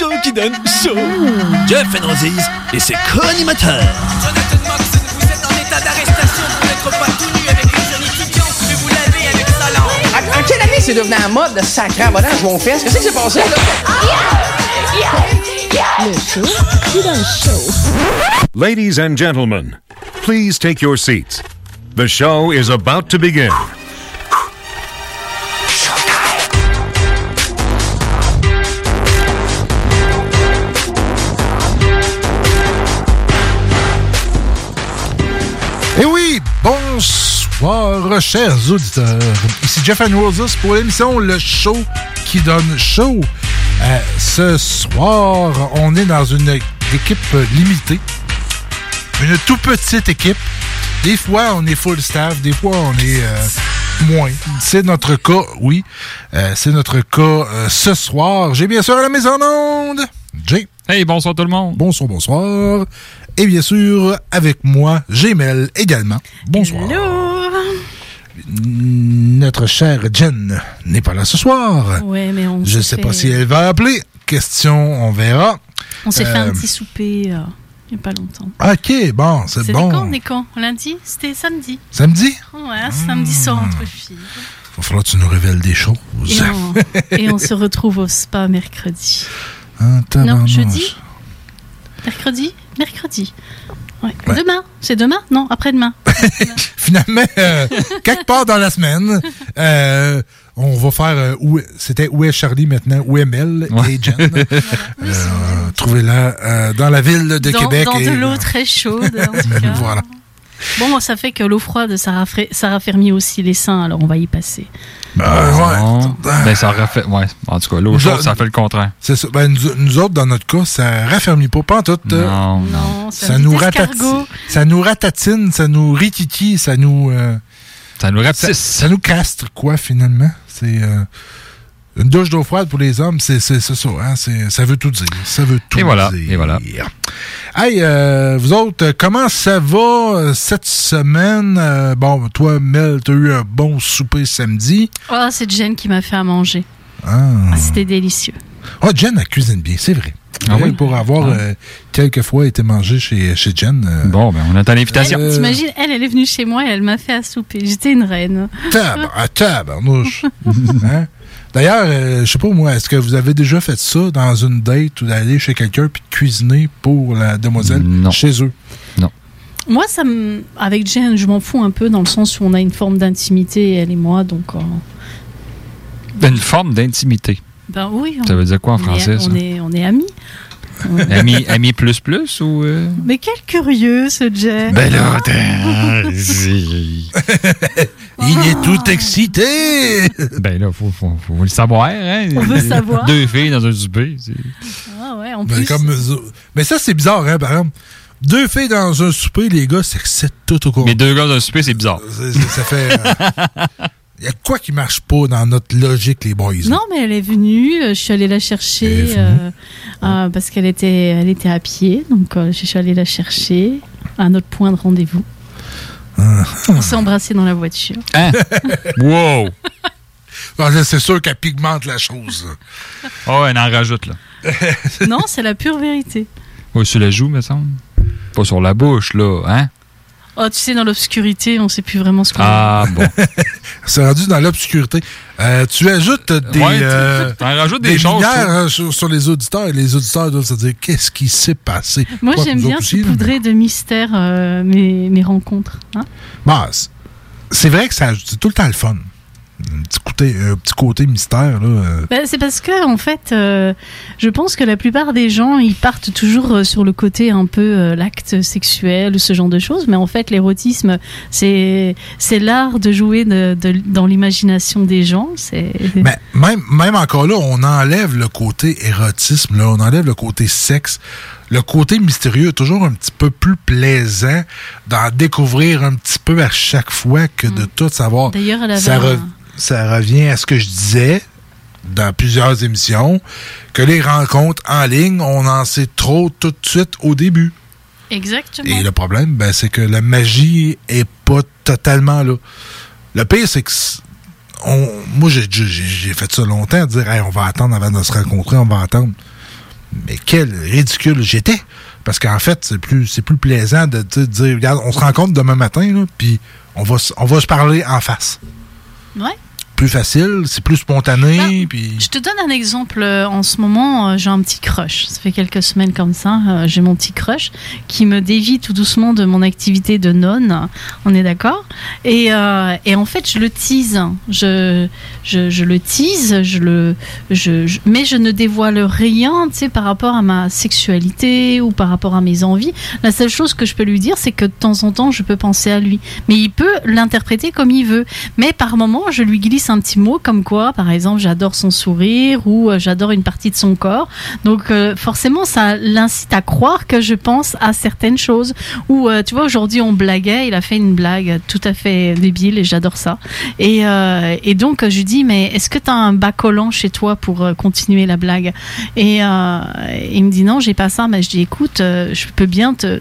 Le show qui donne chaud. Jeff Enrosiz et ses co-animateurs. Jonathan Mox, vous êtes en état d'arrestation pour n'être pas tout nu avec les jeunes étudiants. Je vais vous laver avec talent. En, en quelle année c'est devenu un mode de sacré abonnant à mon fesse? Qu'est-ce qui s'est passé là? Le show qui donne chaud. Ladies and gentlemen, please take your seats. The show is about to begin. Bonsoir, chers auditeurs. Ici Jeff and Roses pour l'émission Le Show qui donne chaud. Euh, ce soir, on est dans une équipe limitée. Une tout petite équipe. Des fois, on est full staff, des fois, on est euh, moins. C'est notre cas, oui. Euh, C'est notre cas ce soir. J'ai bien sûr à la maison d'onde. Jay. Hey, bonsoir tout le monde. Bonsoir, bonsoir. Et bien sûr, avec moi, Gmail également. Bonsoir. Notre chère Jen n'est pas là ce soir. Ouais, mais on Je ne sais pas si elle va appeler. Question, on verra. On s'est fait un Euh, petit souper euh, il n'y a pas longtemps. Ok, bon, c'est C'était bon. quand On est quand? Lundi? C'était samedi. Samedi? Ouais, samedi soir entre filles. Il va falloir que tu nous révèles des choses. Et on, et on se retrouve au spa mercredi. Ah, Non, jeudi? Mercredi? Mercredi. Ouais. Ouais. Demain C'est demain? Non, après-demain. Finalement, euh, quelque part dans la semaine, euh, on va faire euh, où c'était où est Charlie maintenant, où est Mel et Jen? Euh, Trouvez-la euh, dans la ville de dans Québec. dans et, de l'eau très chaude, en tout cas. voilà. Bon, moi, ça fait que l'eau froide, ça, rafra- ça raffermit aussi les seins, alors on va y passer. Non. Ben, ça refait. Ouais, en tout cas, l'eau chaude, ça fait le contraire. C'est ça. Ben, nous, nous autres, dans notre cas, ça raffermit pas, pas en tout. euh, Non. Non, ça nous ratatine, ça nous ratatine, ça nous rititi, ça nous, euh, ça nous ça, ça nous castre quoi finalement. C'est euh, une douche d'eau froide pour les hommes, c'est ça, hein, ça veut tout dire, ça veut tout Et voilà, dire. et voilà. Hey, euh, vous autres, comment ça va euh, cette semaine? Euh, Bon, toi, Mel, t'as eu un bon souper samedi. Oh, c'est Jen qui m'a fait à manger. Ah. Ah, C'était délicieux. Ah, Jen, elle cuisine bien, c'est vrai. Ah oui? Pour avoir Ah. euh, quelques fois été mangé chez, chez Jen. euh, Bon, ben, on attend l'invitation. Euh, T'imagines, elle, elle est venue chez moi et elle m'a fait à souper. J'étais une reine. Tab, à tabarnouche. Hein? D'ailleurs, euh, je sais pas moi, est-ce que vous avez déjà fait ça dans une date ou d'aller chez quelqu'un puis de cuisiner pour la demoiselle Non. chez eux? Moi, ça me... avec Jen, je m'en fous un peu dans le sens où on a une forme d'intimité, elle et moi. Donc, euh, Une forme d'intimité. ben oui. Ça veut dire quoi en on est- français, ça? on est, on est amis. Ami, ami plus plus ou. euh? Mais quel curieux, ce Jen. Ben là. Il est tout excité! ben là, faut, faut, faut le savoir, hein? On veut savoir. Deux filles dans un souper. c'est- Ah ouais, en Ben, plus. comme eux- mais ça, c'est bizarre, hein, par exemple. Deux filles dans un souper, les gars s'excitent tout au cours. Mais deux gars dans un souper, c'est bizarre. Ça, fait. Il y a quoi qui marche pas dans notre logique, les boys? Non, mais elle est venue. euh, Je suis allée la chercher euh, euh, parce qu'elle était, elle était à pied. Donc, euh, je suis allée la chercher à notre point de rendez-vous. Ah. On s'est embrassés dans la voiture. Hein? wow! Ah, c'est sûr qu'elle pigmente la chose. Oh, elle en rajoute, là. non, c'est la pure vérité. Ouais, sur la joue, me semble. Pas sur la bouche, là, hein? Oh, tu sais, dans l'obscurité, on sait plus vraiment ce qu'on Ah, bon. C'est rendu dans l'obscurité. Euh, tu ajoutes des, Ouais, tu- euh, t'en rajoutes des des choses, lumières hein, sur, sur les auditeurs et les auditeurs doivent se dire qu'est-ce qui s'est passé? Moi, j'aime bien saupoudrer de mystère euh, mes, mes rencontres. hein. Bah, c'est- c'est vrai que ça c'est tout le temps le fun. Un petit côté, un petit côté mystère, là. Ben, c'est parce que en fait, euh, je pense que la plupart des gens, ils partent toujours euh, sur le côté un peu euh, l'acte sexuel ou ce genre de choses, mais en fait, l'érotisme, c'est c'est l'art de jouer de- de- dans l'imagination des gens. C'est Mais même, même encore là, on enlève le côté érotisme, là, on enlève le côté sexe. Le côté mystérieux est toujours un petit peu plus plaisant d'en découvrir un petit peu à chaque fois que de tout savoir. D'ailleurs, elle avait ça, re- un- ça revient à ce que je disais dans plusieurs émissions, que les rencontres en ligne, on en sait trop tout de suite au début. exactement. Et le problème, ben, c'est que la magie est pas totalement là. Le pire, c'est que on, moi, j'ai, fait ça longtemps, dire Hey, on va attendre avant de se rencontrer, on va attendre. Mais quel ridicule j'étais. Parce qu'en fait, c'est plus, c'est plus plaisant de sais, dire Regarde, on se rencontre demain matin, puis on va, on va se parler en face. Ouais. Plus facile, c'est plus spontané, puis. Je te donne un exemple. euh, En ce moment, euh, j'ai un petit crush. Ça fait quelques semaines comme ça. euh, J'ai mon petit crush qui me dévie tout doucement de mon activité de nonne. On est d'accord? Et, euh, et en fait, je le tease. Je, je, je le tease, je le, je, je- mais je ne dévoile rien tu sais, par rapport à ma sexualité ou par rapport à mes envies. La seule chose que je peux lui dire, c'est que de temps en temps, je peux penser à lui. Mais il peut l'interpréter comme il veut. Mais par moment, je lui glisse un petit mot comme quoi, par exemple, j'adore son sourire ou euh, j'adore une partie de son corps. Donc euh, forcément, ça l'incite à croire que je pense à certaines choses. Ou euh, tu vois, aujourd'hui, on blaguait, il a fait une blague tout à fait débile et j'adore ça. Et, et donc, je lui dis, mais est-ce que tu as un bas collant chez toi pour continuer la blague? Et il me dit, non, j'ai pas ça. Mais je dis, écoute, je peux bien te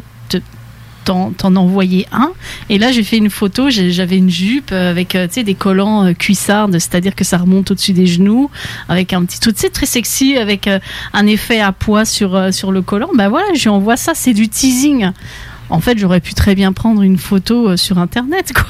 t'en envoyer un. Et là, j'ai fait une photo. J'avais une jupe euh, avec euh, des collants euh, cuissardes, c'est-à-dire que ça remonte au-dessus des genoux, avec un petit tout, tu très sexy, avec un effet à poids sur, sur le collant. Ben voilà, je lui envoie ça. C'est du teasing. En fait, j'aurais pu très bien prendre une photo euh, sur Internet, quoi.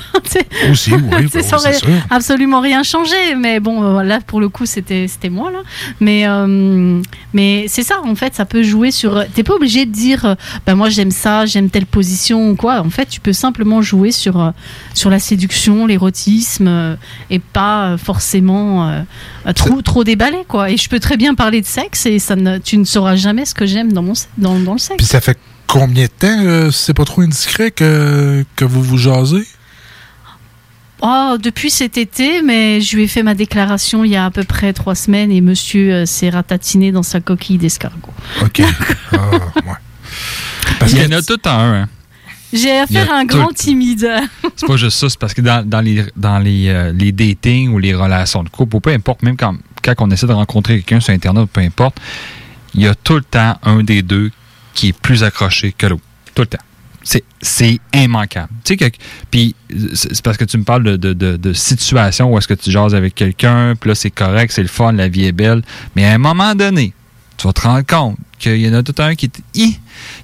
Aussi, oui, sais, oui, ça aurait absolument rien changé. Mais bon, euh, là, pour le coup, c'était moi, là. Mais, euh, mais c'est ça, en fait, ça peut jouer sur. T'es pas obligé de dire, bah, moi, j'aime ça, j'aime telle position ou quoi. En fait, tu peux simplement jouer sur, sur la séduction, l'érotisme, et pas forcément euh, trop, trop déballé, quoi. Et je peux très bien parler de sexe et ça ne, tu ne sauras jamais ce que j'aime dans, mon, dans, dans le sexe. Puis ça fait combien de temps, euh, c'est pas trop indiscret, que, que vous vous jasez? Oh, depuis cet été, mais je lui ai fait ma déclaration il y a à peu près trois semaines et monsieur euh, s'est ratatiné dans sa coquille d'escargot. OK. ah, ouais. Parce Il y en a tout en un. hein. J'ai affaire à un grand timide. C'est pas juste ça, c'est parce que dans, dans les, dans les, euh, les datings ou les relations de couple, ou peu importe, même quand, quand on essaie de rencontrer quelqu'un sur Internet, peu importe, il y a tout le temps un des deux qui est plus accroché que l'autre. Tout le temps. C'est, immanquable. Tu sais, puis c'est parce que tu me parles de, de, de, de situation où est-ce que tu jases avec quelqu'un, puis là, c'est correct, c'est le fun, la vie est belle. Mais à un moment donné, tu vas te rendre compte qu'il y en a tout un qui est.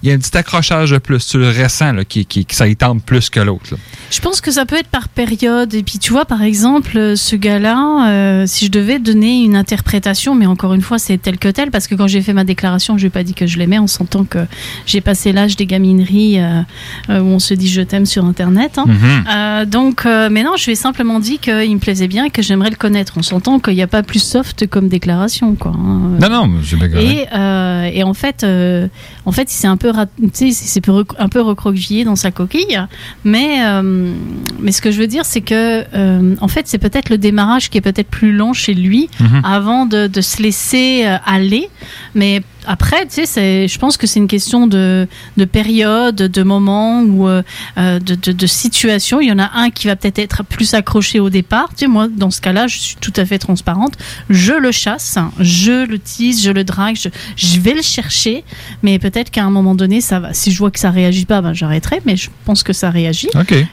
Il y a un petit accrochage de plus. Tu le ressens, là, qui, qui, ça y tente plus que l'autre. Je pense que ça peut être par période. Et puis, tu vois, par exemple, euh, ce gars-là, euh, si je devais donner une interprétation, mais encore une fois, c'est tel que tel, parce que quand j'ai fait ma déclaration, je lui ai pas dit que je l'aimais, on s'entend que j'ai passé l'âge des gamineries euh, euh, où on se dit je t'aime sur Internet. hein. Mhm. Euh, donc, mais non, je lui ai simplement dit qu'il me plaisait bien et que j'aimerais le connaître. On s'entend qu'il n'y a pas plus soft comme déclaration, quoi. hein. Non, non. Et, euh, et en fait, euh, en fait, il s'est un peu, rec- un peu recroquevillé dans sa coquille. Mais, euh, mais ce que je veux dire, c'est que, euh, en fait, c'est peut-être le démarrage qui est peut-être plus lent chez lui Mhm. avant de, de se laisser aller. Mais après, tu sais, je pense que c'est une question de, de période, de moment ou euh, euh, de, de, de situation. Il y en a un qui va peut-être être plus accroché au départ. Tu sais, moi, dans ce cas-là, je suis tout à fait transparente. Je le chasse, je le tease, je le drague, je, je vais le chercher. Mais peut-être qu'à un moment donné, ça va. Si je vois que ça réagit pas, ben, j'arrêterai. Mais je pense que ça réagit.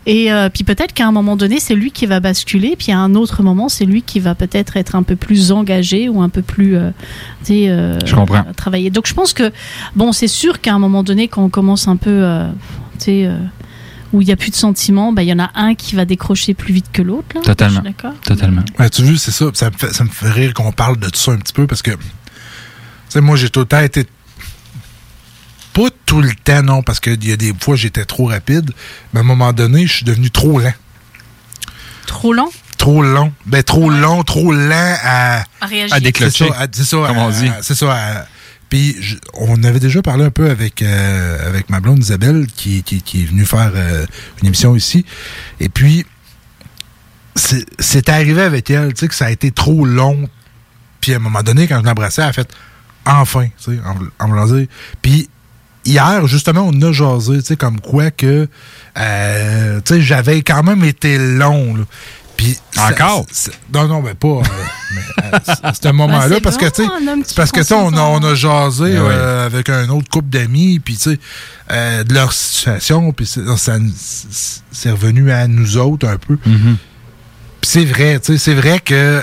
Et euh, puis peut-être qu'à un moment donné, c'est lui qui va basculer, puis à un autre moment, c'est lui qui va peut-être être un peu plus engagé ou un peu plus, euh, tu sais, Je comprends. à travailler. Donc je pense que, bon, c'est sûr qu'à un moment donné, quand on commence un peu, euh, tu sais, euh, où il n'y a plus de sentiments, ben, il y en a un qui va décrocher plus vite que l'autre. Totalement. Je suis d'accord. Totalement. Ouais, tu vois, c'est ça. Ça me, fait, ça me fait rire qu'on parle de tout ça un petit peu parce que, tu sais, moi, j'ai tout le temps été. Pas tout le temps, non, parce qu'il y a des fois, j'étais trop rapide. Mais à un moment donné, je suis devenu trop lent. Trop lent? Trop long. Ben, trop long, trop lent à. à réagir. À déclencher. C'est ça, à- c'est ça, Comme à- on dit. à- C'est ça. à- Puis, on avait déjà parlé un peu avec, euh, avec ma blonde Isabelle, qui, qui, est venue faire euh, une émission ici. Et puis, c'est arrivé avec elle, tu sais, que ça a été trop long. Puis, à un moment donné, quand je l'embrassais, elle a fait enfin, tu sais, en, voulant dire. Puis, hier, justement, on a jasé, tu sais, comme quoi que, euh, tu sais, j'avais quand même été long. Puis, Encore? non, non, mais pas. euh, mais, euh, un moment-là, Ben, c'est parce que, tu sais, parce que, prend tu sais, on, on a jasé Eh euh, avec un autre couple d'amis, puis, tu sais, euh, de leur situation, puis c'est- ça, c'est revenu à nous autres un peu. Mhm. Puis c'est vrai, tu sais, c'est vrai que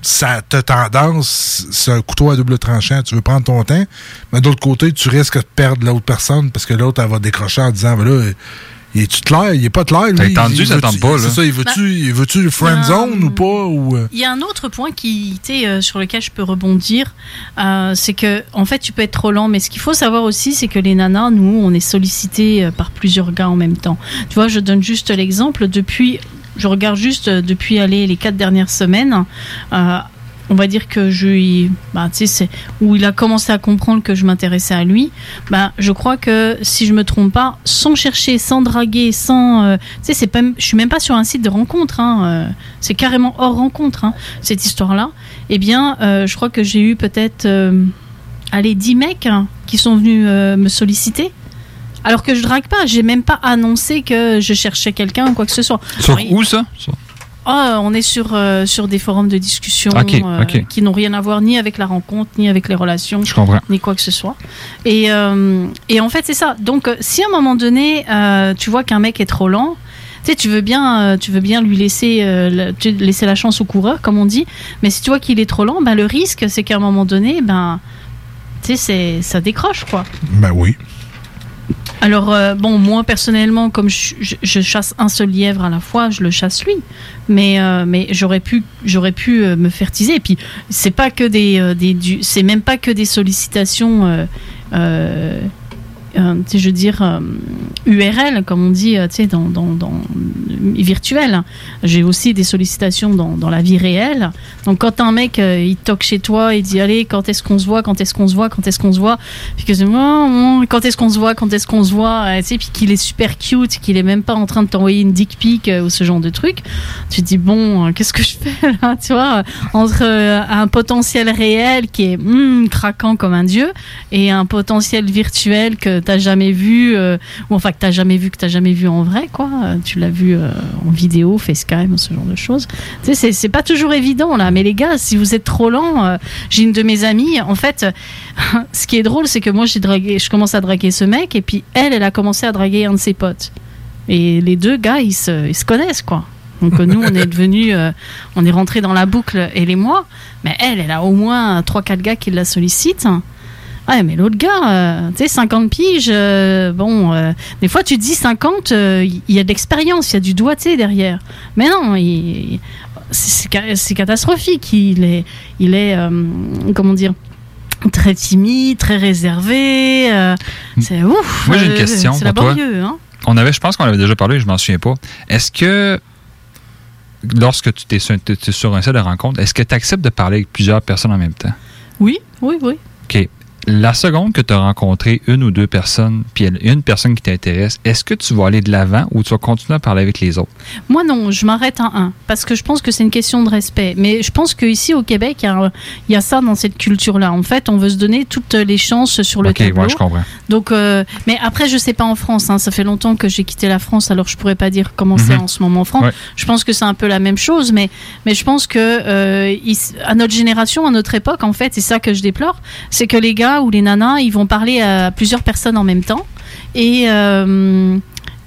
ça a tendance, c'est un couteau à double tranchant. Tu veux prendre ton temps, mais d'autre côté, tu risques de perdre l'autre personne parce que l'autre, elle va décrocher en disant, ben là, il est-tu clair? Il est pas clair, lui? T'as tendu, Il ça tente pas, là. C'est ça, il veut-tu, il veut-tu le friend zone ou pas? Ou, euh, Il y a un autre point qui, euh, sur lequel je peux rebondir, euh, c'est que en fait tu peux être trop lent, mais ce qu'il faut savoir aussi, c'est que les nanas, nous, on est sollicités euh, par plusieurs gars en même temps. Tu vois, je donne juste l'exemple depuis, je regarde juste depuis aller les quatre dernières semaines. euh, on va dire que je lui- bah, tu sais, c'est où il a commencé à comprendre que je m'intéressais à lui. Bah, je crois que si je me trompe pas, sans chercher, sans draguer, sans, euh, tu sais, c'est pas, je suis même pas sur un site de rencontre. Hein, euh, c'est carrément hors rencontre hein, cette histoire-là. Eh bien, euh, je crois que j'ai eu peut-être, allez, 10 mecs hein, qui sont venus me solliciter. Alors que je drague pas, j'ai même pas annoncé que je cherchais quelqu'un ou quoi que ce soit. Sur Alors, où, ça? Ah, on est sur, euh, sur des forums de discussion euh, qui n'ont rien à voir ni avec la rencontre, ni avec les relations, Je comprends. ni quoi que ce soit. Et, euh, et en fait, c'est ça. Donc, si à un moment donné, euh, tu vois qu'un mec est trop lent, tu sais, tu veux bien, tu veux bien lui laisser, euh, la, laisser la chance au coureur, comme on dit. Mais si tu vois qu'il est trop lent, ben, le risque, c'est qu'à un moment donné, ben, tu sais, c'est- ça décroche, quoi. ben oui. Alors, euh, bon, moi personnellement, comme je, chasse un seul lièvre à la fois, je le chasse lui. Mais, euh, mais j'aurais pu, j'aurais pu euh, me faire teaser. Et puis, c'est pas que des, euh, des c'est même pas que des sollicitations. euh, tu sais, je veux dire euh, URL comme on dit, euh, tu sais, dans, dans, virtuel. J'ai aussi des sollicitations dans, dans la vie réelle. Donc quand un mec euh, il toque chez toi, il dit allez quand est-ce qu'on se voit, quand est-ce qu'on se voit, quand est-ce qu'on se voit, puis que Oh, oh, quand est-ce qu'on se voit, quand est-ce qu'on se voit, euh, tu sais, puis qu'il est super cute, qu'il est même pas en train de t'envoyer une dick pic euh, ou ce genre de truc, tu te dis bon euh, qu'est-ce que je fais là, tu vois, euh, entre euh, un potentiel réel qui est hmm, craquant comme un dieu et un potentiel virtuel que t'as jamais vu, euh, ou enfin que t'as jamais vu, que t'as jamais vu en vrai, quoi. Tu l'as vu euh, en vidéo, FaceTime, ce genre de choses. Tu sais, c'est- pas toujours évident là. Mais les gars, si vous êtes trop lent, euh, j'ai une de mes amies. En fait, ce qui est drôle, c'est que moi, j'ai dragué, je commence à draguer ce mec, et puis elle, elle a commencé à draguer un de ses potes. Et les deux gars, ils se, ils se connaissent, quoi. Donc nous, on est devenus, euh, on est rentré dans la boucle, elle et moi. Mais elle, elle a au moins 3-4 gars qui la sollicitent. Ouais, mais l'autre gars, euh, tu sais, 50 piges, euh, bon, euh, des fois tu dis 50, euh, il y a de l'expérience, il y a du doigté derrière. Mais non, c'est c'est ca- c'est catastrophique. Il est, il est comment dire, très timide, très réservé. c'est ouf. Moi, j'ai une question C'est pour toi. laborieux, hein. On avait, je pense qu'on avait déjà parlé, je m'en souviens pas. Est-ce que lorsque tu es sur un site de rencontre, est-ce que tu acceptes de parler avec plusieurs personnes en même temps? Oui, oui, oui. OK. La seconde que tu as rencontré une ou deux personnes, puis une personne qui t'intéresse, est-ce que tu vas aller de l'avant ou tu vas continuer à parler avec les autres? Moi non, je m'arrête à un parce que je pense que c'est une question de respect. Mais je pense qu'ici au Québec, il y, a y ça dans cette culture-là. En fait, on veut se donner toutes les chances sur le OK, tableau. ouais, je comprends. Donc, euh, mais après, je sais pas en France. hein, ça fait longtemps que j'ai quitté la France, alors je pourrais pas dire comment c'est Mhm. en ce moment en France. Ouais. Je pense que c'est un peu la même chose, mais mais je pense que euh, il- à notre génération, à notre époque, en fait, c'est ça que je déplore, c'est que les gars ou les nanas, ils vont parler à plusieurs personnes en même temps. Et euh,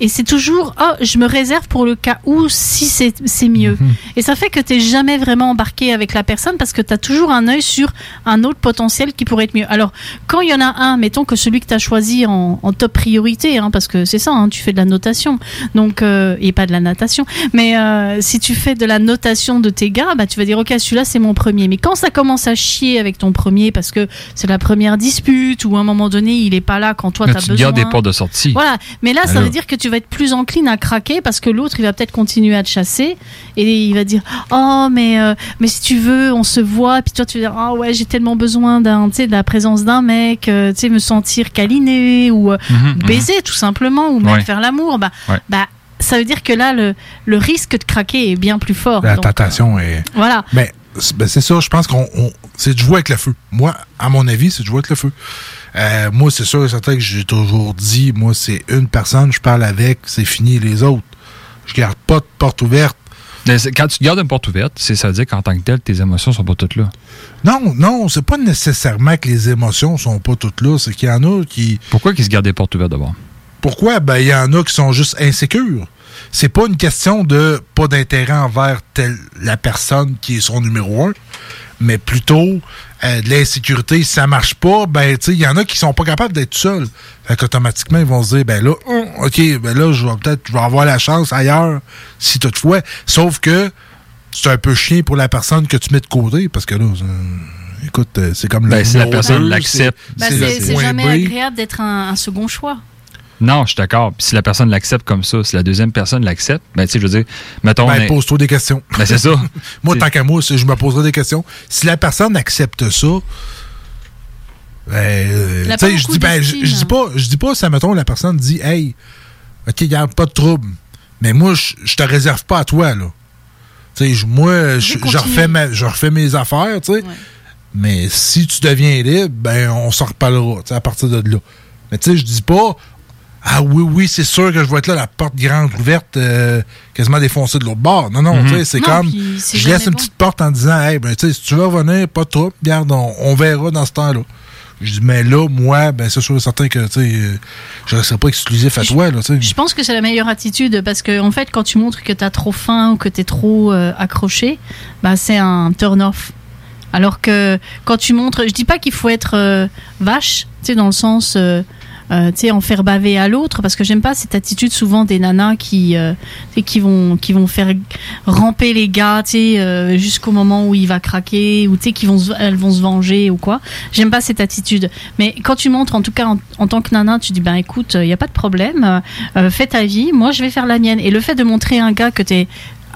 et c'est toujours oh je me réserve pour le cas où si c'est mieux. Et ça fait que tu jamais vraiment embarqué avec la personne parce que tu as toujours un œil sur un autre potentiel qui pourrait être mieux. Alors quand il y en a un mettons que celui que tu as choisi en, en top priorité hein, parce que c'est ça hein, tu fais de la notation. Donc euh, et pas de la natation. Mais euh, si tu fais de la notation de tes gars bah tu vas dire ok celui-là c'est mon premier. Mais quand ça commence à chier avec ton premier parce que c'est la première dispute ou à un moment donné il est pas là quand toi tu as tu besoin gardes des portes de sortie. voilà, mais là, ça veut dire que tu vas être plus encline à craquer parce que l'autre, il va peut-être continuer à te chasser et il va dire Oh, mais, euh, mais si tu veux, on se voit. Puis toi, tu vas dire Ah ouais, j'ai tellement besoin d'un, de la présence d'un mec, euh, tu sais, me sentir câliné ou euh, Mhm, baiser tout simplement ou même Ouais. faire l'amour. Bah, Ouais. bah, ça veut dire que là, le, le risque de craquer est bien plus fort. La Donc, tentation est. Voilà. Mais c'est ben, c'est ça, je pense qu'on on- c'est de jouer avec le feu. Moi, à mon avis, c'est de jouer avec le feu. Euh, moi, c'est sûr et certain que j'ai toujours dit, moi, c'est une personne, je parle avec, c'est fini les autres. Je garde pas de porte ouverte. Mais Quand tu gardes une porte ouverte, c'est- ça veut dire qu'en tant que tel, tes émotions sont pas toutes là. Non, non, c'est pas nécessairement que les émotions sont pas toutes là, c'est qu'il y en a qui. Pourquoi qu'ils se gardent des portes ouvertes d'abord? Pourquoi? Ben, il y en a qui sont juste insécures. C'est pas une question de pas d'intérêt envers telle, la personne qui est son numéro un, mais plutôt euh, de l'insécurité. Si ça marche pas, ben, tu sais, il y en a qui sont pas capables d'être seuls. Fait qu'automatiquement, ils vont se dire, ben là, hum, OK, ben là, je vais peut-être, je vais avoir la chance ailleurs, si toutefois. Sauf que c'est un peu chien pour la personne que tu mets de côté, parce que là, écoute, euh, c'est comme le Ben, si la personne deux, l'accepte. bah, c'est- jamais B. agréable d'être un, un second choix. Non, je suis d'accord. Puis si la personne l'accepte comme ça, si la deuxième personne l'accepte, ben, tu sais, je veux dire, mettons. Ben, est- pose-toi des questions. Ben, c'est ça. moi, tant qu'à moi, je me poserai des questions. Si la personne accepte ça, ben, euh, tu sais, je dis, ben, je dis pas, je dis pas, ça, mettons, la personne dit, hey, ok, garde pas de trouble. Mais moi, je te réserve pas à toi, là. Tu sais, moi, je, refais refais mes affaires, tu sais. Mais si tu deviens libre, ben, on s'en reparlera, tu sais, à partir de là. Mais tu sais, je dis pas, ah oui, oui, c'est sûr que je vais être là, la porte grande ouverte, euh, quasiment défoncée de l'autre bord. Non, non, Mhm. tu sais, c'est comme, je laisse une bon. petite porte en disant, hey, ben, tu sais, si tu veux revenir, pas trouble, regarde, on, on verra dans ce temps-là. Je dis, mais là, moi, ben, c'est sûr et certain que, tu sais, euh, je ne serai pas exclusif à toi, là, tu sais. Je pense que c'est la meilleure attitude parce que en fait, quand tu montres que tu as trop faim ou que tu es trop euh, accroché, bah, c'est un turn-off. Alors que quand tu montres, je dis pas qu'il faut être euh, vache, tu sais, dans le sens, euh, euh, tu sais, en faire baver à l'autre, parce que j'aime pas cette attitude souvent des nanas qui, euh, qui vont, qui vont faire ramper les gars, tu sais, euh, jusqu'au moment où il va craquer, ou tu sais, qui vont, se- elles vont se venger ou quoi. J'aime pas cette attitude. Mais quand tu montres, en tout cas en, tant que nana, tu dis ben écoute, il y a pas de problème, euh, euh, fais ta vie, moi je vais faire la mienne. Et le fait de montrer un gars que tu es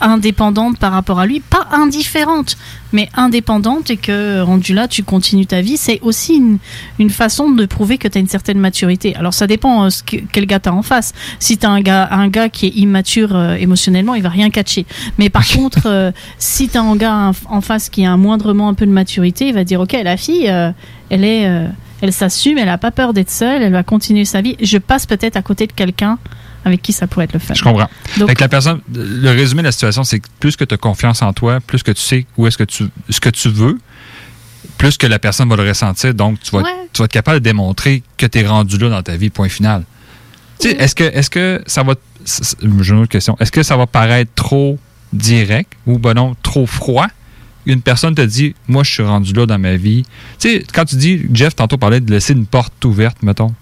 indépendante par rapport à lui, pas indifférente, mais indépendante et que rendu là tu continues ta vie, c'est aussi une, une façon de prouver que tu as une certaine maturité. Alors ça dépend euh, ce que- quel gars tu as en face. Si tu as un gars, un gars qui est immature euh, émotionnellement, il va rien catcher. Mais par contre, euh, si tu as un gars en- face qui a un moindrement un peu de maturité, il va dire ok, la fille, elle est... elle s'assume, elle a pas peur d'être seule, elle va continuer sa vie. Je passe peut-être à côté de quelqu'un avec qui ça pourrait être le fun. Je comprends. Donc- Fait que la personne, le résumé de la situation, c'est que plus que tu as confiance en toi, plus que tu sais où est-ce que tu, ce que tu veux, plus que la personne va le ressentir. Donc, tu vas, Ouais. tu vas être capable de démontrer que tu es rendu là dans ta vie, point final. Tu sais, est-ce que, est-ce que ça va. J'ai une autre question. Est-ce que ça va paraître trop direct ou, ben non, trop froid? Une personne te dit, moi, je suis rendu là dans ma vie. Tu sais, quand tu dis, Jeff, tantôt parlait de laisser une porte ouverte, mettons.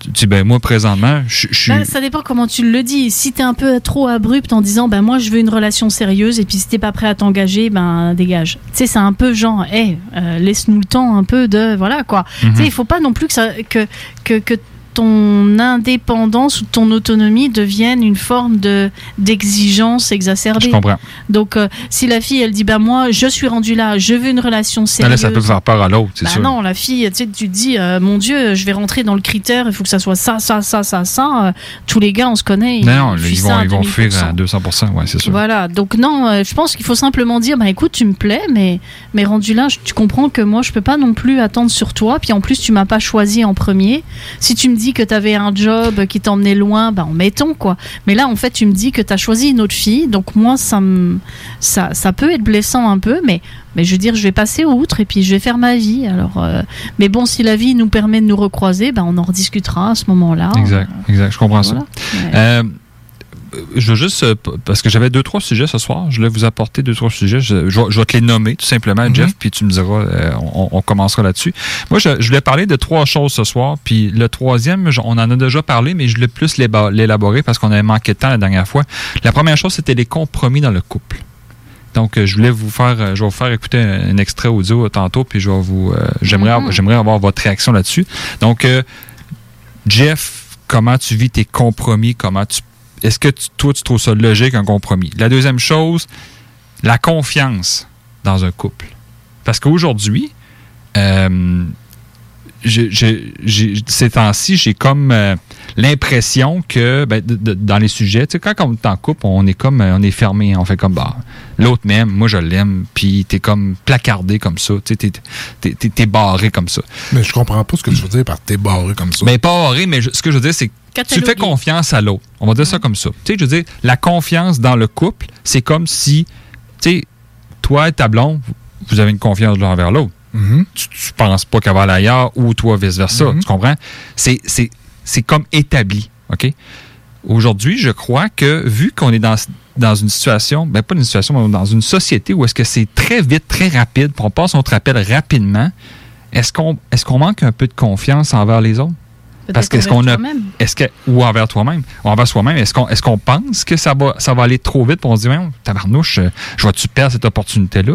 Tu dis, ben, moi, présentement, je suis. Ben, ça dépend comment tu le dis. Si t'es un peu trop abrupt en disant ben moi je veux une relation sérieuse et puis si t'es pas prêt à t'engager ben dégage. Tu sais c'est un peu genre hey euh, laisse-nous le temps un peu de voilà quoi. Mhm. Tu sais il faut pas non plus que ça que que, que ton indépendance ou ton autonomie devienne une forme de d'exigence exacerbée. Je comprends. Donc euh, si la fille elle dit ben moi je suis rendue là, je veux une relation Ben sérieuse. là, ça peut faire peur à l'autre, c'est Bah sûr. non, la fille, tu sais, tu te dis, euh, mon Dieu, je vais rentrer dans le critère, il faut que ça soit ça, ça, ça, ça, ça. Euh, tous les gars, on se connaît. Non, ils vont, ils vont fuir 2000%. à 200 ouais, c'est sûr. Voilà, donc non, je pense qu'il faut simplement dire, bah écoute, tu me plais, mais, mais rendu là, tu comprends que moi, je peux pas non plus attendre sur toi, puis en plus, tu m'as pas choisi en premier. Si tu me dis que tu avais un job qui t'emmenait loin, bah en mettons, quoi. Mais là, en fait, tu me dis que tu as choisi une autre fille, donc moi, ça, me, ça, ça peut être blessant un peu, mais, mais je veux dire, je vais passer outre et puis je vais faire ma vie. Alors, euh, mais bon, si la vie nous permet de nous recroiser, bah on en rediscutera à ce moment-là. Exact, exact, je comprends Voilà. ça. Ouais. Euh, je veux juste, euh, parce que j'avais deux, trois sujets ce soir, je voulais vous apporter deux, trois sujets. Je, je vais- je vais te les nommer tout simplement, Jeff, puis tu me diras, euh, on, on commencera là-dessus. Moi, je, je voulais parler de trois choses ce soir, puis le troisième, on en a déjà parlé, mais je voulais plus l'élaborer parce qu'on avait manqué de temps la dernière fois. La première chose, c'était les compromis dans le couple. Donc, euh, je voulais vous faire, euh, je vais vous faire écouter un, un extrait audio euh, tantôt, puis je vais vous, euh, j'aimerais, avoir- j'aimerais avoir votre réaction là-dessus. Donc, euh, Jeff, comment tu vis tes compromis? Comment tu, est-ce que toi, tu trouves ça logique, un compromis? La deuxième chose, la confiance dans un couple. Parce qu'aujourd'hui, euh, ces temps-ci, j'ai comme euh, l'impression que ben, de- de- dans les sujets, tu sais, quand on est en couple, on est comme euh, on est fermé, on fait comme bah, l'autre m'aime, moi je l'aime, puis t'es comme placardé comme ça, tu sais, t'es, t'es- t'es- t'es barré comme ça. Mais je comprends pas ce que tu veux dire par t'es barré comme ça. Mais pas barré, mais je- ce que je veux dire, c'est que tu fais confiance à l'autre. On va dire ça comme ça. Tu sais, je veux dire, la confiance dans le couple, c'est comme si, tu sais, toi et ta blonde, vous- vous avez une confiance l'un envers l'autre. Mhm. Tu, tu penses pas qu'elle va aller ailleurs ou toi vice-versa. Tu comprends? C'est, c'est, c'est comme établi. OK? Aujourd'hui, je crois que vu qu'on est dans, dans une situation, ben pas une situation, mais dans une société où est-ce que c'est très vite, très rapide, puis on passe notre appel rapidement, est-ce qu'on, est-ce qu'on manque un peu de confiance envers les autres? Parce qu'est-ce qu'on a. Est-ce que, ou envers toi-même? Ou envers soi-même. Est-ce qu'on est qu'on pense que ça va, ça va aller trop vite pour on se dire, Voyons, tabarnouche, je vais-tu perdre cette opportunité-là?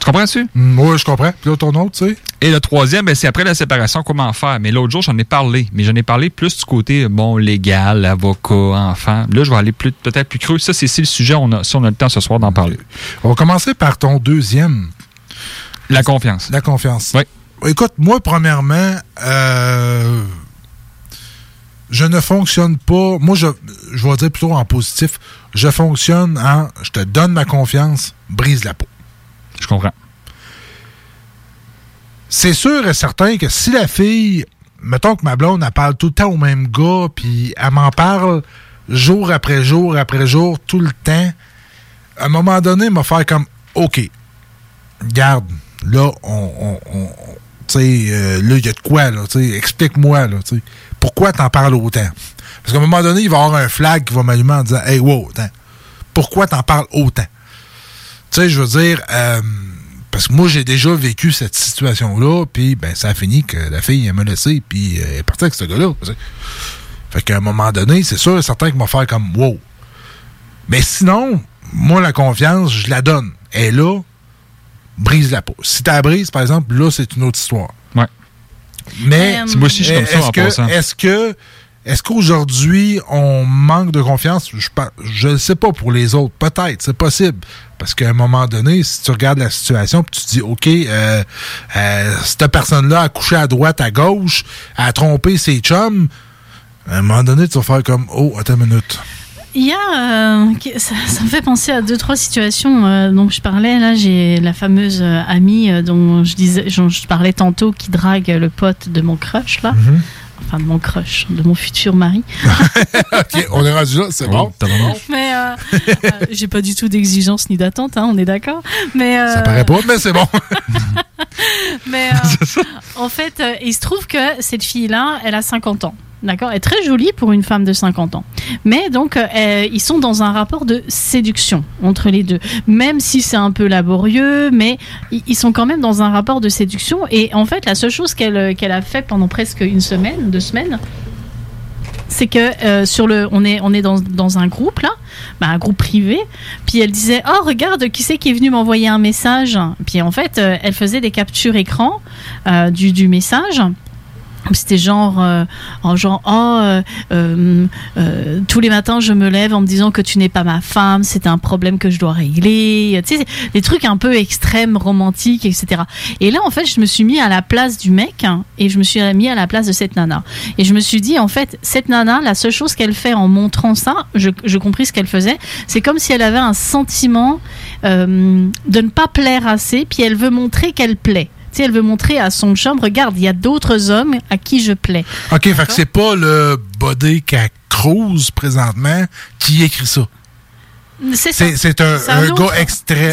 Tu comprends-tu? Oui, je comprends. Puis là, ton autre, tu sais? Et le troisième, ben, c'est après la séparation, comment faire? Mais l'autre jour, j'en ai parlé. Mais j'en ai parlé plus du côté, bon, légal, avocat, enfant. Là, je vais aller plus- peut-être plus creux. Ça, c'est si le sujet, on a, si on a le temps ce soir d'en parler. On va commencer par ton deuxième. La confiance. La confiance. Oui. Écoute, moi, premièrement, euh, je ne fonctionne pas. Moi, je, je vais dire plutôt en positif. Je fonctionne en je te donne ma confiance, brise la peau. C'est sûr et certain que si la fille, mettons que ma blonde, elle parle tout le temps au même gars, puis elle m'en parle jour après jour après jour, tout le temps, à un moment donné, elle m'a faire comme OK, garde, là, on. tu sais, euh, là, il y a de quoi, là, tu sais, explique-moi, tu sais, pourquoi t'en parles autant? Parce qu'à un moment donné, il va y avoir un flag qui va m'allumer en disant, hey, wow, pourquoi t'en parles autant? Tu sais, je veux dire, euh, parce que moi, j'ai déjà vécu cette situation-là, puis ben, ça a fini que la fille, elle m'a laissé, puis euh, elle est partie avec ce gars-là. Fait qu'à un moment donné, c'est sûr et certain qu'il m'a faire comme wow. Mais sinon, moi, la confiance, je la donne. Elle est là, brise la peau. Si tu la brises, par exemple, là, c'est une autre histoire. Ouais. Mais Euh, Moi aussi, je suis comme ça est-ce en que, passant. Est-ce que est-ce qu'aujourd'hui, on manque de confiance? Je ne sais pas pour les autres. Peut-être, c'est possible. Parce qu'à un moment donné, si tu regardes la situation puis tu te dis, OK, euh, euh, cette personne-là a couché à droite, à gauche, a trompé ses chums, à un moment donné, tu vas faire comme, oh, attends une minute. Il y a, euh, ça, ça me fait penser à deux trois situations euh, dont je parlais. Là, j'ai la fameuse euh, amie dont je disais, dont je parlais tantôt, qui drague le pote de mon crush là, Mhm. Enfin de mon crush, de mon futur mari. OK, on est rendu là, c'est bon. Mais euh, euh, j'ai pas du tout d'exigence ni d'attente, hein, on est d'accord. Mais euh, Ça paraît pas, mais c'est bon. Mais euh, en fait, euh, il se trouve que cette fille-là, elle a 50 ans. D'accord est très jolie pour une femme de 50 ans. Mais donc, euh, euh, ils sont dans un rapport de séduction entre les deux. Même si c'est un peu laborieux, mais ils sont quand même dans un rapport de séduction. Et en fait, la seule chose qu'elle euh, a fait pendant presque une semaine, deux semaines, c'est que sur le, on est, on est dans, dans un groupe là, bah, un groupe privé. Puis elle disait, oh regarde, qui c'est qui est venu m'envoyer un message? Puis en fait, elle faisait des captures écran du, du message. C'était genre, euh, en genre, oh, euh, euh, tous les matins je me lève en me disant que tu n'es pas ma femme, c'est un problème que je dois régler. Tu sais, des trucs un peu extrêmes, romantiques, etc. Et là, en fait, je me suis mis à la place du mec hein, et je me suis mis à la place de cette nana. Et je me suis dit, en fait, cette nana, la seule chose qu'elle fait en montrant ça, je, je compris ce qu'elle faisait, c'est comme si elle avait un sentiment de ne pas plaire assez, puis elle veut montrer qu'elle plaît. Sais, elle veut montrer à son chum, regarde, il y a d'autres hommes à qui je plais. OK, fait que c'est pas le body qu'a Cruz présentement qui écrit ça. C'est un, un autre- gars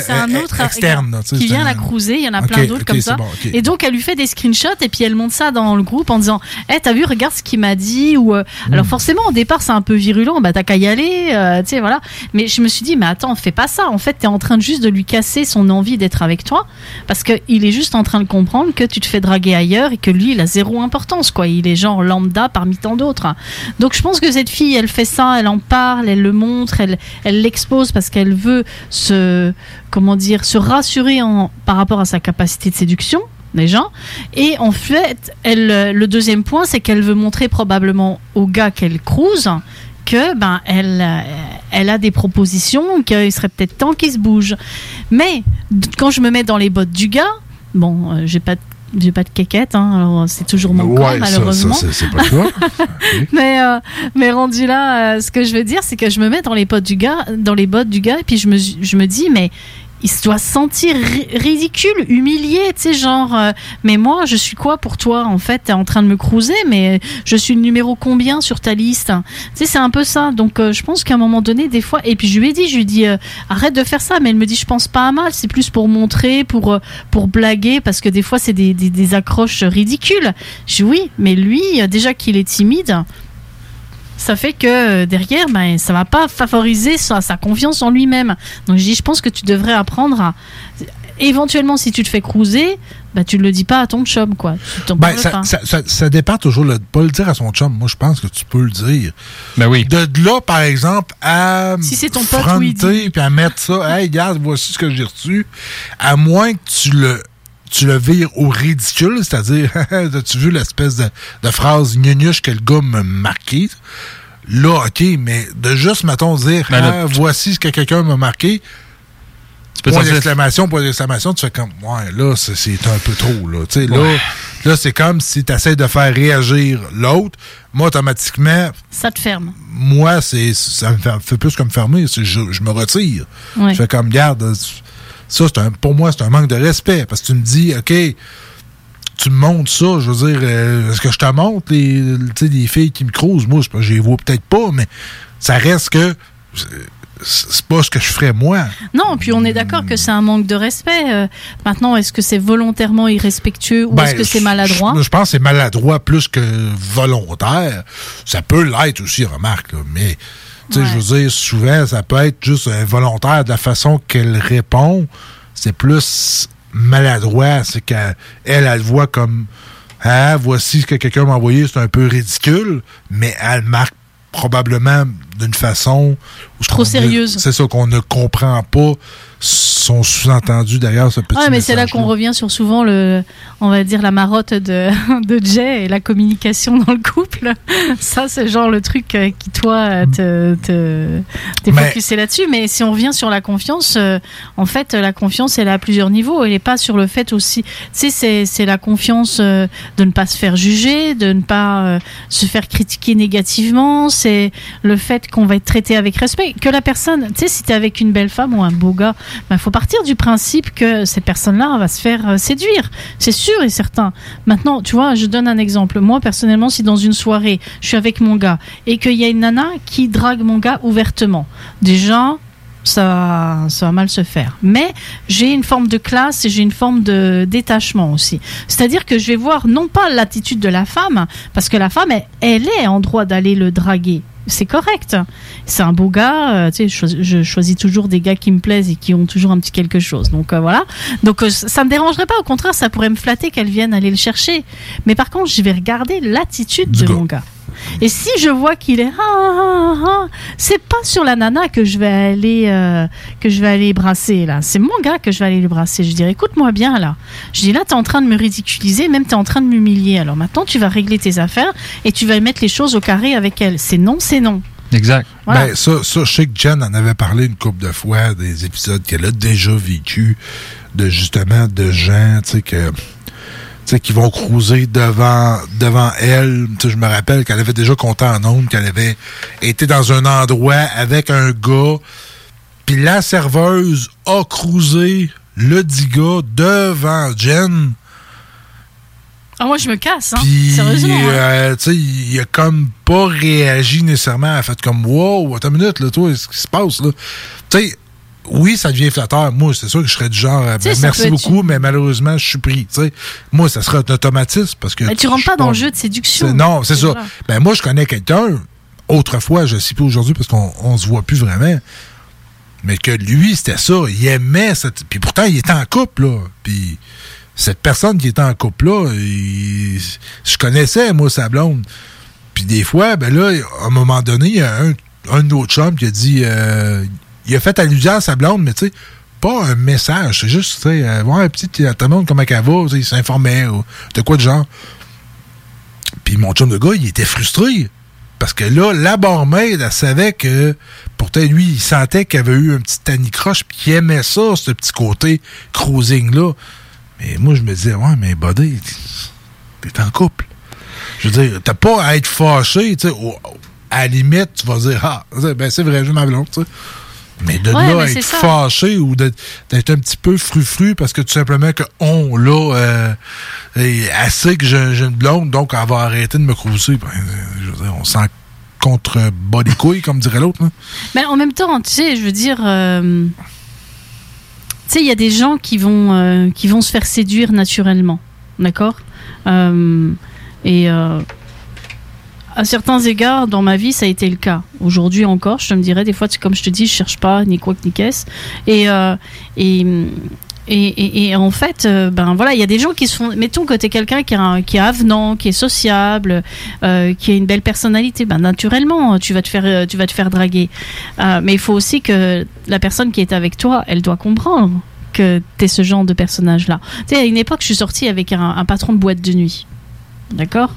un euh, autre externe. qui vient un- la cruiser. Il y en a plein d'autres comme ça. bon. Et donc, elle lui fait des screenshots et puis elle monte ça dans le groupe en disant Eh, t'as vu, regarde ce qu'il m'a dit? ou euh, Hmm. Alors, forcément, au départ, c'est un peu virulent. Bah, t'as qu'à y aller. euh, tu sais, voilà. Mais je me suis dit Mais attends, fais pas ça. En fait, t'es en train de juste de lui casser son envie d'être avec toi. Parce qu'il est juste en train de comprendre que tu te fais draguer ailleurs et que lui, il a zéro importance. quoi. Il est genre lambda parmi tant d'autres. Donc, je pense que cette fille, elle fait ça. Elle en parle, elle le montre, elle elle parce qu'elle veut se comment dire se rassurer en, par rapport à sa capacité de séduction déjà et en fait elle le deuxième point c'est qu'elle veut montrer probablement au gars qu'elle cruise que ben elle euh, elle a des propositions qu'il serait peut-être temps qu'il se bouge. Mais quand je me mets dans les bottes du gars bon euh, j'ai pas de- j'ai pas de quéquette, hein, alors c'est toujours mon Ouais, ça, malheureusement. ça, c'est pas mais, euh, mais rendu là, euh, ce que je veux dire, c'est que je me mets dans les bottes du gars, dans les bottes du gars, et puis je me, je me dis, mais il se doit se sentir ri- ridicule, humilié, tu sais, genre, euh, mais moi, je suis quoi pour toi En fait, t'es en train de me cruiser, mais je suis le numéro combien sur ta liste? Tu sais, c'est un peu ça. Donc, euh, je pense qu'à un moment donné, des fois, et puis je lui ai dit, je lui ai dit, euh, arrête de faire ça, mais elle me dit, je pense pas à mal, c'est plus pour montrer, pour, pour blaguer, parce que des fois, c'est des, des, des accroches ridicules. Je dis, oui, mais lui, déjà qu'il est timide, ça fait que euh, derrière, ben, ça va pas favoriser sa, sa confiance en lui-même. Donc je dis, je pense que tu devrais apprendre à... Éventuellement, si tu te fais cruiser, ben, tu ne le dis pas à ton chum, quoi. Tu Ben, ça, pas. ça, ça- ça dépend toujours de pas le dire à son chum. Moi, je pense que tu peux le dire. Ben oui. De, de là, par exemple, à Si c'est ton pote, puis à mettre ça, hey, regarde, voici ce que j'ai reçu, à moins que tu le tu le vires au ridicule, c'est-à-dire, as-tu vu l'espèce de, de phrase gnognuche que le gars m'a marqué? Là, OK, mais de juste, mettons, dire, Ben là, Ah, voici ce que quelqu'un m'a marqué, peux point d'exclamation, point d'exclamation, tu fais comme, ouais, là, c'est- un peu trop, là. Tu sais, là, là c'est comme si tu essaies de faire réagir l'autre. Moi, automatiquement, Ça te ferme. moi, c'est ça me fait, plus comme fermer. Je, je me retire. Ouais. Je fais comme, garde, ça, c'est un, pour moi, c'est un manque de respect. Parce que tu me dis, OK, tu me montres ça, je veux dire, euh, est-ce que je te montre les, filles qui me croisent? Moi, je les vois peut-être pas, mais ça reste que c'est- c'est pas ce que je ferais moi. Non, puis on est d'accord que c'est un manque de respect. Euh, maintenant, est-ce que c'est volontairement irrespectueux ou Ben, est-ce que c'est maladroit? Je, je pense que c'est maladroit plus que volontaire. Ça peut l'être aussi, remarque, là, mais tu sais, je veux dire, souvent, ça peut être juste involontaire de la façon qu'elle répond. C'est plus maladroit. C'est qu'elle, elle, elle le voit comme Ah, voici ce que quelqu'un m'a envoyé, c'est un peu ridicule, mais elle marque probablement d'une façon Trop sérieuse. C'est ça qu'on ne comprend pas son sous-entendu derrière ce petit Ouais, mais c'est là qu'on revient sur souvent le, on va dire la marotte de, de Jay et la communication dans le couple. Ça, c'est genre le truc euh, qui toi te, te, t'es focusé là-dessus. Mais si on revient sur la confiance, euh, en fait, la confiance, elle est à plusieurs niveaux. Elle n'est pas sur le fait aussi, tu sais, c'est, c'est la confiance euh, de ne pas se faire juger, de ne pas se faire critiquer négativement. C'est le fait qu'on va être traité avec respect. Que la personne, tu sais, si t'es avec une belle femme ou un beau gars, il faut partir du principe que cette personne-là va se faire euh, séduire. C'est sûr et certain. Maintenant, tu vois, je donne un exemple. Moi, personnellement, si dans une soirée, je suis avec mon gars et qu'il y a une nana qui drague mon gars ouvertement, déjà, ça, ça va mal se faire. Mais j'ai une forme de classe et j'ai une forme de détachement aussi. C'est-à-dire que je vais voir non pas l'attitude de la femme, parce que la femme, elle est en droit d'aller le draguer. C'est correct. C'est un beau gars. euh, tu sais, je, choisis- je choisis toujours des gars qui me plaisent et qui ont toujours un petit quelque chose. Donc euh, voilà. Donc euh, ça me dérangerait pas. Au contraire, ça pourrait me flatter qu'elle vienne aller le chercher. Mais par contre, je vais regarder l'attitude de mon gars. Et si je vois qu'il est ah, ah, ah, ah, c'est pas sur la nana que je vais aller euh, que je vais aller brasser là. C'est mon gars que je vais aller le brasser. Je dirais écoute-moi bien là. Je dis là t'es en train de me ridiculiser, même t'es en train de m'humilier. Alors maintenant tu vas régler tes affaires et tu vas mettre les choses au carré avec elle. C'est non, c'est non. Exact. Voilà. Ben, ça, ça, je sais que Jen en avait parlé une couple de fois, des épisodes qu'elle a déjà vécu, de justement de gens, tu sais, que. Sais, qui vont cruiser devant, devant elle. Je me rappelle qu'elle avait déjà compté en ondes qu'elle avait été dans un endroit avec un gars, puis la serveuse a cruisé le dit gars devant Jen. Ah moi je me casse hein. Puis, Sérieusement. hein. euh, tu sais, il a comme pas réagi nécessairement. Elle a fait comme, wow, attends une minute, là, toi, ce qui se passe, là? Tu sais, oui, ça devient flatteur. Moi, c'est sûr que je serais du genre, euh, ben, merci beaucoup, mais malheureusement, je suis pris. Moi, ça serait un automatisme parce que. Mais tu rentres pas dans le jeu de séduction. Non, c'est ça. Ben, moi, je connais quelqu'un, autrefois, je sais plus aujourd'hui parce qu'on on se voit plus vraiment, mais que lui, c'était ça. Il aimait cette. Puis pourtant, il était en couple, là. Puis cette personne qui était en couple, là, il- je connaissais, moi, sa blonde. Puis des fois, ben là, à un moment donné, il y a un, nos chums qui a dit. euh, il a fait allusion à sa blonde, mais tu sais, pas un message. C'est juste, tu sais, euh, ouais, petite, ta blonde, comment qu'elle va, tu sais, il s'informait, ou de quoi de genre. Puis mon chum de gars, il était frustré. Parce que là, la barmaid, elle savait que, pourtant, lui, il sentait qu'il avait eu un petit tanicroche, puis qu'il aimait ça, ce petit côté cruising-là. Mais moi, je me disais, ouais, mais buddy, t'es en couple. Je veux dire, t'as pas à être fâché, tu sais. À la limite, tu vas dire, ah, ben c'est vrai, j'ai ma blonde, tu sais. Mais de Ouais, là mais être fâché ou d'être un petit peu fru-fru parce que tout simplement que on, là, euh, est assez que j'ai une blonde, donc elle va arrêter de me crousser. Ben, euh, je veux dire, on s'en contre bas les couilles, comme dirait l'autre. là. Mais en même temps, tu sais, je veux dire, euh, tu sais, il y a des gens qui vont, euh, qui vont se faire séduire naturellement, d'accord? Euh, Et euh, à certains égards, dans ma vie, ça a été le cas. Aujourd'hui encore, je te me dirais, des fois, comme je te dis, je cherche pas ni quoi ni. Et, euh, et, et, et- et en fait, euh, ben voilà, il y a des gens qui se font. Mettons que tu es quelqu'un qui, qui est avenant, qui est sociable, euh, qui a une belle personnalité. Ben naturellement, tu vas te faire, tu vas te faire draguer. Mais il faut aussi que la personne qui est avec toi, elle doit comprendre que tu es ce genre de personnage-là. Tu sais, à une époque, je suis sortie avec un patron de boîte de nuit. D'accord?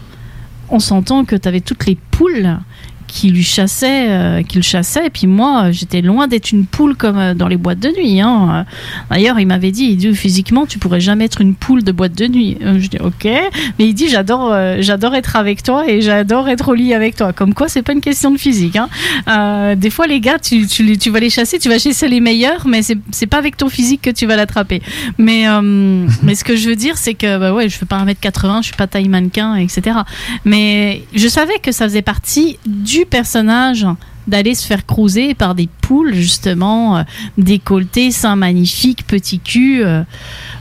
On s'entend que tu avais toutes les poules qui lui chassaient, euh, qui le chassaient. Et puis moi, j'étais loin d'être une poule comme euh, dans les boîtes de nuit. hein. D'ailleurs, il m'avait dit, physiquement, tu pourrais jamais être une poule de boîte de nuit. Euh, Je dis ok, mais il dit j'adore, euh, j'adore être avec toi et j'adore être au lit avec toi. Comme quoi, c'est pas une question de physique. hein. Des fois, les gars, tu, vas les chasser, tu vas chasser les meilleurs, mais c'est pas avec ton physique que tu vas l'attraper. Mais mais ce que je veux dire, c'est que bah ouais, je fais pas 1m80, je suis pas taille mannequin, etc. Mais je savais que ça faisait partie du personnage d'aller se faire cruiser par des poules justement euh, décolletées, seins magnifiques, petits cul. euh.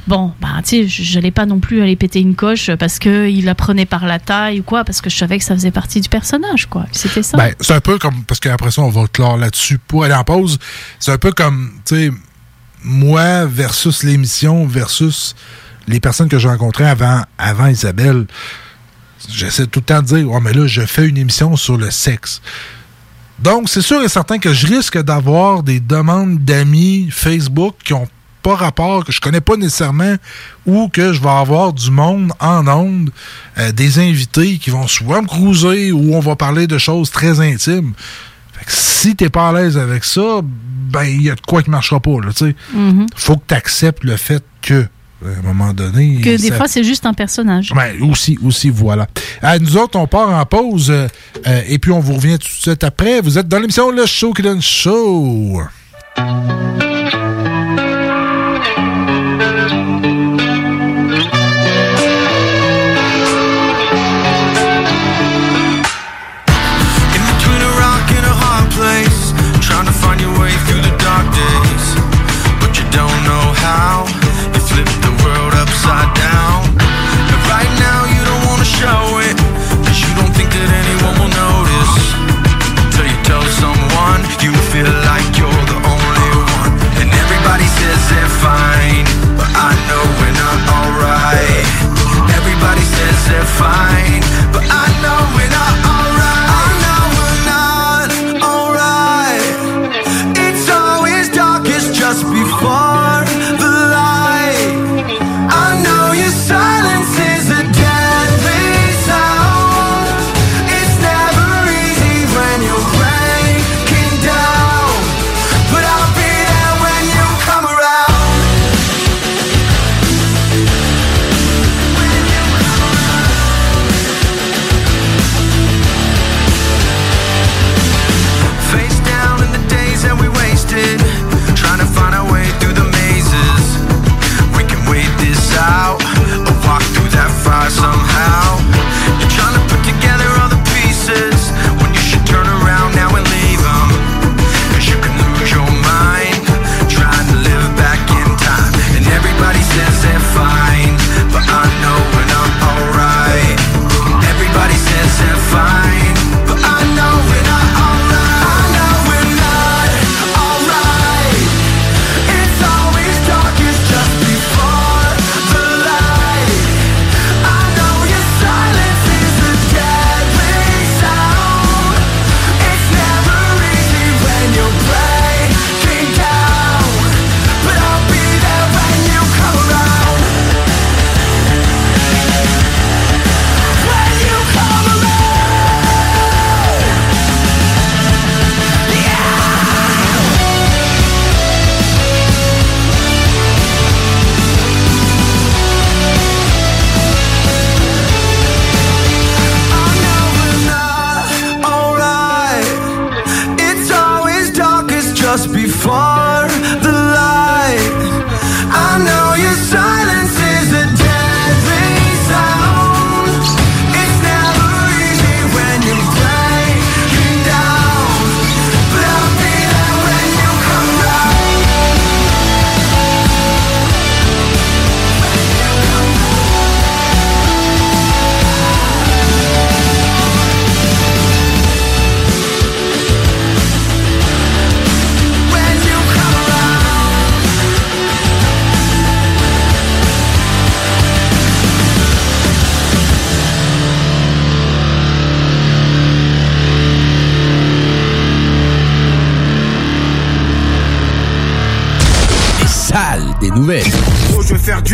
bon, bah tu sais, j'allais pas non plus aller péter une coche parce que il la prenait par la taille ou quoi, parce que je savais que ça faisait partie du personnage, quoi. C'était ça. Ben, c'est un peu comme, parce qu'après ça, on va clore là-dessus pour aller en pause. C'est un peu comme, tu sais, moi versus l'émission versus les personnes que j'ai rencontrées avant, avant Isabelle. J'essaie tout le temps de dire, oh, mais là, je fais une émission sur le sexe. Donc, c'est sûr et certain que je risque d'avoir des demandes d'amis Facebook qui ont pas rapport, que je connais pas nécessairement, ou que je vais avoir du monde en onde, euh, des invités qui vont souvent me cruiser, ou on va parler de choses très intimes. Fait que si t'es pas à l'aise avec ça, ben il y a de quoi qui marchera pas, là, tu sais. Mhm. Faut que tu acceptes le fait que, à un moment donné... Que des ça- fois, c'est juste un personnage. Ouais, aussi, aussi, voilà. Euh, nous autres, on part en pause euh, euh, et puis on vous revient tout de suite après. Vous êtes dans l'émission Le Show qui donne chaud.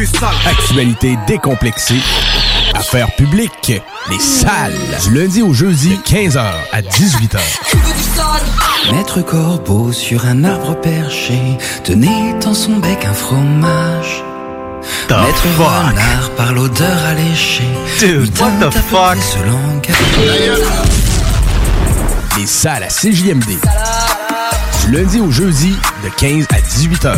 Sale. Actualité décomplexée. Affaires publiques. Les salles. Du lundi au jeudi, 15h à 18h. Maître Corbeau sur un arbre perché tenait dans son bec un fromage. The Maître fuck? Renard par l'odeur alléchée. Dude, what the fuck? Ce. Les salles à CJMD. Du lundi au jeudi, de 15 à 18h.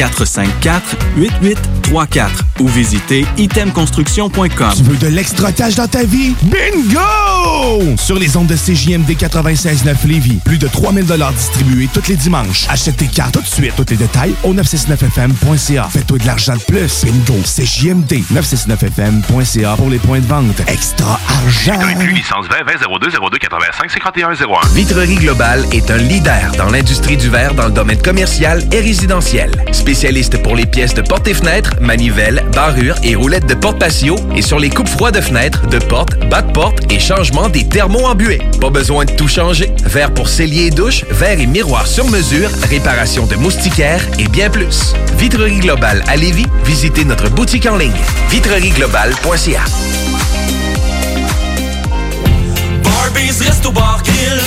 418-454-8834 ou visitez itemconstruction.com. Tu veux de l'extra-cash dans ta vie? Bingo! Sur les ondes de CJMD 96.9 Lévis, plus de 3000 distribués tous les dimanches. Achète tes cartes tout de suite. Tous les détails au 969FM.ca. Fais-toi de l'argent de plus. Bingo! CJMD 969FM.ca pour les points de vente. Extra argent! licence 20 20 02 02 85 51 01. Vitrerie Globale est un leader dans l'industrie du verre dans le domaine commercial et résidentiel. Spécialiste pour les pièces de portes et fenêtres, manivelles, barrures et roulettes de porte patio et sur les coupes froids de fenêtres, de portes, bas de porte et changement des thermos embués. Pas besoin de tout changer. Verre pour cellier et douche, verre et miroir sur mesure, réparation de moustiquaires et bien plus. Vitrerie Globale à Lévis, visitez notre boutique en ligne vitrerieglobale.ca.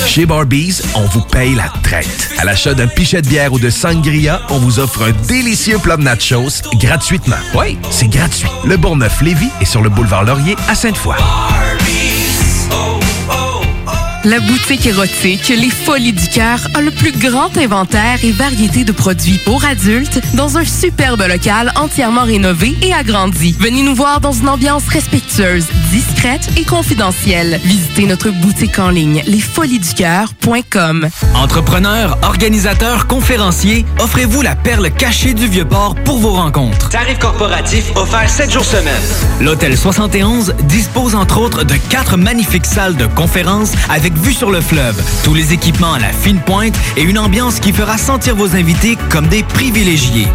Chez Barbies, on vous paye la traite. À l'achat d'un pichet de bière ou de sangria, on vous offre un délicieux plat de nachos gratuitement. Oui, c'est gratuit. Le Bourgneuf-Lévis est sur le boulevard Laurier à Sainte-Foy. La boutique érotique Les Folies du Cœur a le plus grand inventaire et variété de produits pour adultes dans un superbe local entièrement rénové et agrandi. Venez nous voir dans une ambiance respectueuse, discrète et confidentielle. Visitez notre boutique en ligne lesfoliesducoeur.com. Entrepreneurs, organisateurs, conférenciers, offrez-vous la perle cachée du Vieux-Port pour vos rencontres. Tarif corporatif offert 7 jours semaine. L'Hôtel 71 dispose entre autres de quatre magnifiques salles de conférences avec vue sur le fleuve, tous les équipements à la fine pointe et une ambiance qui fera sentir vos invités comme des privilégiés.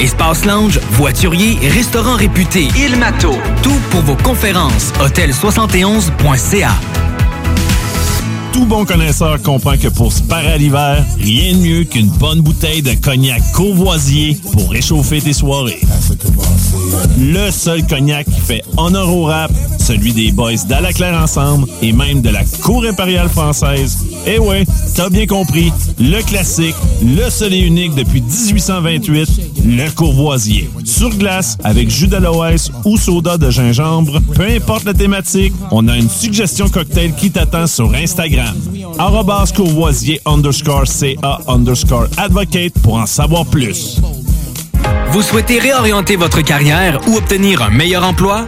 Espace lounge, voiturier, restaurant réputé, Il Mato. Tout pour vos conférences. Hôtel71.ca. Tout bon connaisseur comprend que pour se parer à l'hiver, rien de mieux qu'une bonne bouteille de cognac Courvoisier pour réchauffer tes soirées. Le seul cognac qui fait honneur au rap, celui des boys d'Alaclaire Ensemble et même de la Cour impériale française. Eh ouais, t'as bien compris, le classique, le seul et unique depuis 1828, le Courvoisier. Sur glace, avec jus d'aloès ou soda de gingembre, peu importe la thématique, on a une suggestion cocktail qui t'attend sur Instagram. Arrobas Courvoisier underscore CA underscore advocate pour en savoir plus. Vous souhaitez réorienter votre carrière ou obtenir un meilleur emploi?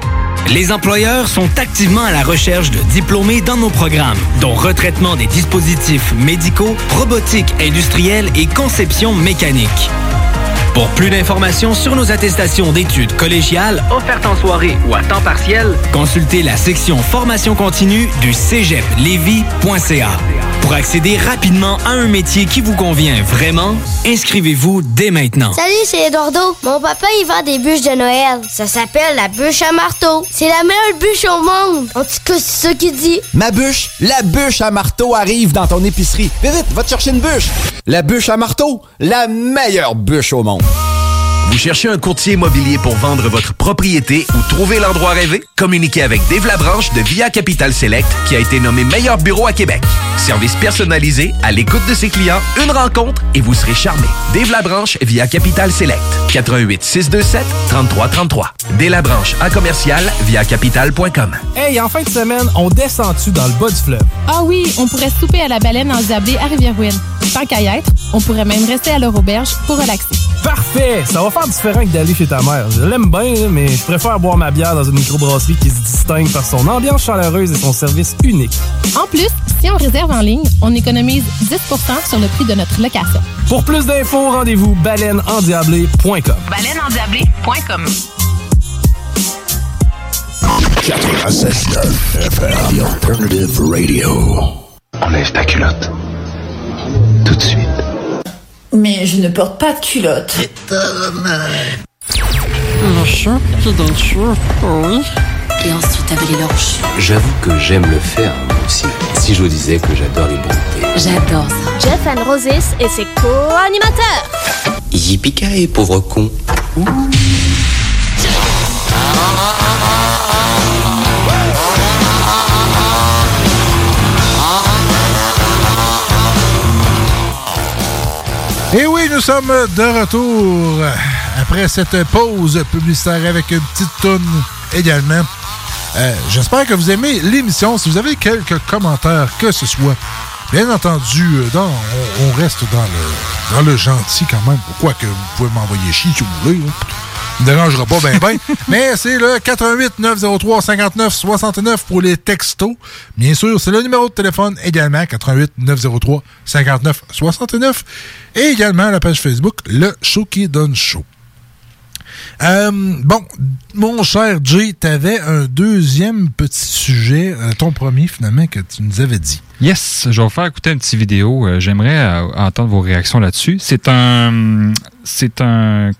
Les employeurs sont activement à la recherche de diplômés dans nos programmes, dont retraitement des dispositifs médicaux, robotique industrielle et conception mécanique. Pour plus d'informations sur nos attestations d'études collégiales offertes en soirée ou à temps partiel, consultez la section formation continue du cégeplevy.ca. Pour accéder rapidement à un métier qui vous convient vraiment, inscrivez-vous dès maintenant. Salut, c'est Eduardo. Mon papa, il vend des bûches de Noël. Ça s'appelle la bûche à marteau. C'est la meilleure bûche au monde. En tout cas, c'est ça qu'il dit. Ma bûche, la bûche à marteau arrive dans ton épicerie. Vite, vite, va te chercher une bûche. La bûche à marteau, la meilleure bûche au monde. Vous cherchez un courtier immobilier pour vendre votre propriété ou trouver l'endroit rêvé? Communiquez avec Dave Labranche de Via Capital Select qui a été nommé meilleur bureau à Québec. Service personnalisé, à l'écoute de ses clients, une rencontre et vous serez charmé. Dave Labranche via Capital Select. 88 627 3333. Dave Labranche à commercial via capital.com. Hey, en fin de semaine, on descend-tu dans le bas du fleuve? Ah oui, on pourrait souper à la baleine endiablée à Rivière-Ouine. Tant qu'à y être, on pourrait même rester à leur auberge pour relaxer. Parfait! Ça va faire différent que d'aller chez ta mère. Je l'aime bien, mais je préfère boire ma bière dans une microbrasserie qui se distingue par son ambiance chaleureuse et son service unique. En plus, si on réserve en ligne, on économise 10% sur le prix de notre location. Pour plus d'infos, rendez-vous baleineendiablée.com. Baleineendiablée.com 96.9 FM, The Alternative Radio. Enlève ta culotte. Tout de suite. Mais je ne porte pas de culotte. Et ensuite avaler leur chou. J'avoue que j'aime le faire, moi aussi. Si je vous disais que j'adore les bontés. J'adore ça. Jeff and Roses et ses co-animateurs. Yippee pauvre con. Et nous sommes de retour après cette pause publicitaire avec une petite toune également. Euh, J'espère que vous aimez l'émission. Si vous avez quelques commentaires, que ce soit, bien entendu, euh, dans, on, reste dans le, dans le gentil quand même. Pourquoi que vous pouvez m'envoyer chier si vous voulez. Me dérangera pas ben ben. Mais c'est le 88 903 59 69 pour les textos. Bien sûr, c'est le numéro de téléphone également, 88 903 59 69. Et également la page Facebook, le show qui donne chaud. Euh, bon, mon cher Jay, t'avais un deuxième petit sujet, euh, ton premier finalement, que tu nous avais dit. Yes, je vais vous faire écouter une petite vidéo. Euh, J'aimerais euh, entendre vos réactions là-dessus. C'est un, c'est un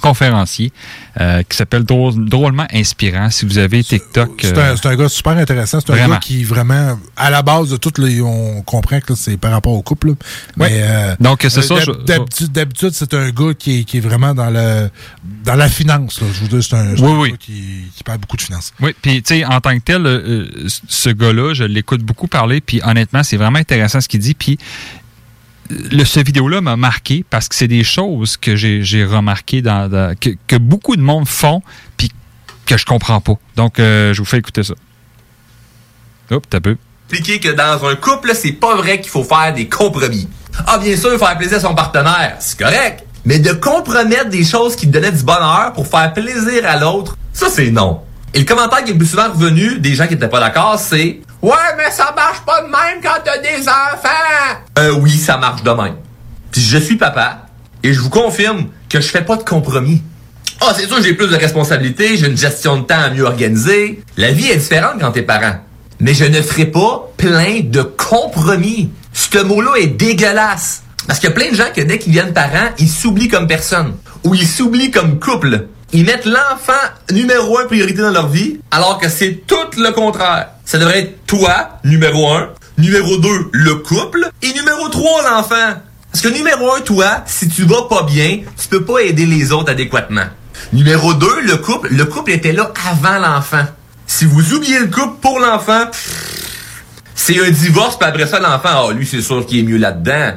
conférencier euh, qui s'appelle Drôle- Drôlement Inspirant. Si vous avez TikTok. C'est euh, un, un gars super intéressant. C'est un gars qui vraiment, à la base de tout, là, on comprend que c'est par rapport au couple. là. Mais, euh, Donc, c'est ça, D'habitude, c'est un gars qui est, qui est vraiment dans le dans la finance. Là. Je vous dis, c'est un, Oui, un oui. gars qui, qui parle beaucoup de finance. Oui, puis tu sais, en tant que tel, euh, euh, ce gars-là, je l'écoute beaucoup parler, puis honnêtement, c'est vraiment intéressant ce qu'il dit, puis euh, le, ce vidéo-là m'a marqué parce que c'est des choses que j'ai j'ai remarqué dans, dans- que, que beaucoup de monde font, puis que je comprends pas. Donc, euh, je vous fais écouter ça. Hop, t'as peu. expliquer que dans un couple, c'est pas vrai qu'il faut faire des compromis. Ah, bien sûr, faire plaisir à son partenaire, c'est correct. Mais de compromettre des choses qui te donnaient du bonheur pour faire plaisir à l'autre, ça c'est non. Et le commentaire qui est le plus souvent revenu des gens qui étaient pas d'accord, c'est Ouais, mais ça marche pas de même quand t'as des enfants! Euh, oui, ça marche de même. Puis je suis papa, et je vous confirme que je fais pas de compromis. Ah, c'est sûr, j'ai plus de responsabilités, j'ai une gestion de temps à mieux organiser. La vie est différente quand t'es parent. Mais je ne ferai pas plein de compromis. Ce mot-là est dégueulasse. Parce qu'il y a plein de gens que dès qu'ils viennent parents, ils s'oublient comme personne. Ou ils s'oublient comme couple. Ils mettent l'enfant numéro un priorité dans leur vie, alors que c'est tout le contraire. Ça devrait être toi, numéro un, numéro deux, le couple, et numéro trois, l'enfant. Parce que numéro un, toi, si tu vas pas bien, tu peux pas aider les autres adéquatement. Numéro 2, le couple. Le couple était là avant l'enfant. Si vous oubliez le couple pour l'enfant, c'est un divorce, puis après ça, l'enfant, ah, lui, c'est sûr qu'il est mieux là-dedans.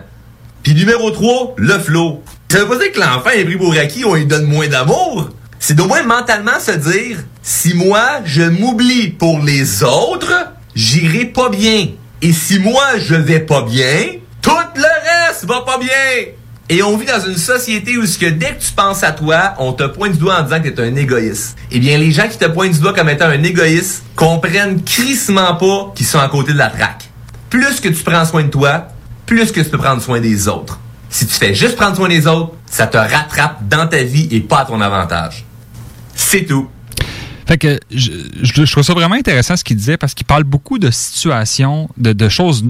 Puis numéro 3, le flow. Ça veut pas dire que l'enfant est pris pour acquis, on lui donne moins d'amour. C'est d'au moins mentalement se dire, si moi, je m'oublie pour les autres, j'irai pas bien. Et si moi, je vais pas bien, tout le reste va pas bien. Et on vit dans une société où ce que dès que tu penses à toi, on te pointe du doigt en disant que t'es un égoïste. Eh bien, les gens qui te pointent du doigt comme étant un égoïste comprennent crissement pas qu'ils sont à côté de la traque. Plus que tu prends soin de toi, plus que tu peux prendre soin des autres. Si tu fais juste prendre soin des autres, ça te rattrape dans ta vie et pas à ton avantage. C'est tout. Fait je, trouve ça vraiment intéressant ce qu'il disait parce qu'il parle beaucoup de situations, de, choses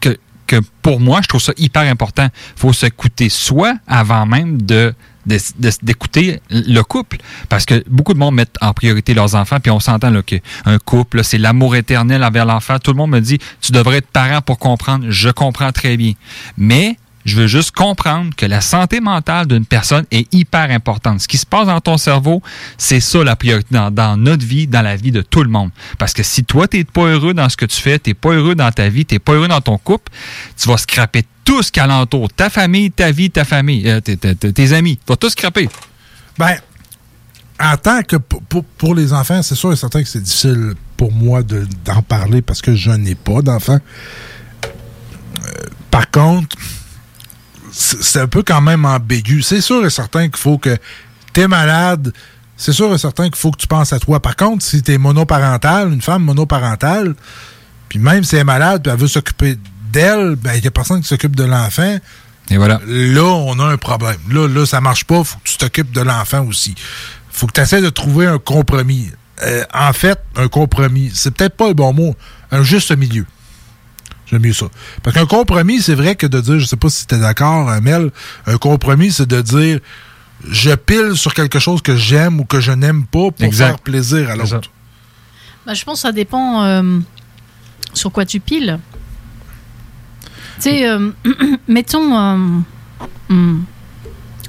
que, pour moi, je trouve ça hyper important. Il faut s'écouter soi avant même de d'écouter le couple parce que beaucoup de monde met en priorité leurs enfants puis on s'entend là que un couple c'est l'amour éternel envers l'enfant tout le monde me dit tu devrais être parent pour comprendre je comprends très bien mais je veux juste comprendre que la santé mentale d'une personne est hyper importante. Ce qui se passe dans ton cerveau, c'est ça la priorité dans, notre vie, dans la vie de tout le monde. Parce que si toi, t'es pas heureux dans ce que tu fais, t'es pas heureux dans ta vie, t'es pas heureux dans ton couple, tu vas scraper tout ce qu'alentour. Ta famille, ta vie, ta famille, euh, tes, amis. Tu vas tout scraper. Ben, en tant que pour, les enfants, c'est sûr et certain que c'est difficile pour moi de- d'en parler parce que je n'ai pas d'enfants. Euh, par contre, c'est un peu quand même ambigu. C'est sûr et certain qu'il faut que t'es malade. C'est sûr et certain qu'il faut que tu penses à toi. Par contre, si t'es monoparental, une femme monoparentale, puis même si elle est malade, puis elle veut s'occuper d'elle, ben il y a personne qui s'occupe de l'enfant. Et voilà. Là, on a un problème. Là, là, ça marche pas. Faut que tu t'occupes de l'enfant aussi. Faut que tu essaies de trouver un compromis. Euh, en fait, un compromis, c'est peut-être pas le bon mot. Un juste milieu. J'aime mieux ça. Parce qu'un compromis, c'est vrai que de dire, je sais pas si tu es d'accord, euh, Mel, un compromis, c'est de dire je pile sur quelque chose que j'aime ou que je n'aime pas pour Exact. faire plaisir à l'autre. Bah, je pense que ça dépend euh, sur quoi tu piles. Tu sais, euh, mettons, euh, hmm,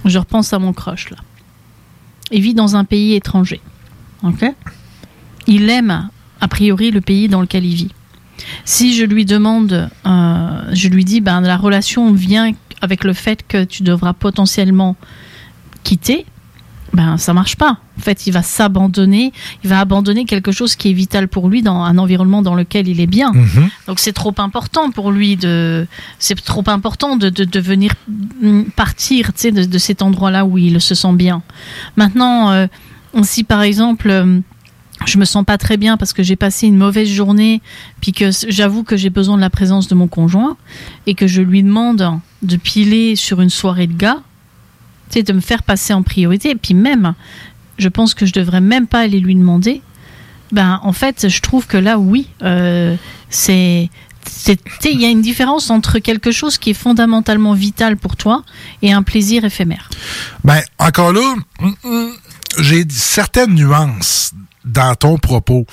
je repense à mon crush là. Il vit dans un pays étranger. Ok? Il aime, a priori, le pays dans lequel il vit. Si je lui demande, euh, je lui dis, ben, la relation vient avec le fait que tu devras potentiellement quitter, ben ça marche pas. En fait, il va s'abandonner, il va abandonner quelque chose qui est vital pour lui dans un environnement dans lequel il est bien. Mhm. Donc c'est trop important pour lui de, c'est trop important de, de, de venir mm, partir, tu sais, de, de cet endroit-là où il se sent bien. Maintenant, euh, si par exemple euh, je me sens pas très bien parce que j'ai passé une mauvaise journée, puis que j'avoue que j'ai besoin de la présence de mon conjoint et que je lui demande de piler sur une soirée de gars, tu sais, de me faire passer en priorité. Et puis même, je pense que je devrais même pas aller lui demander. Ben, en fait, je trouve que là, oui, euh, c'est. Il y a une différence entre quelque chose qui est fondamentalement vital pour toi et un plaisir éphémère. Ben, encore là, hum, hum, j'ai certaines nuances dans ton propos.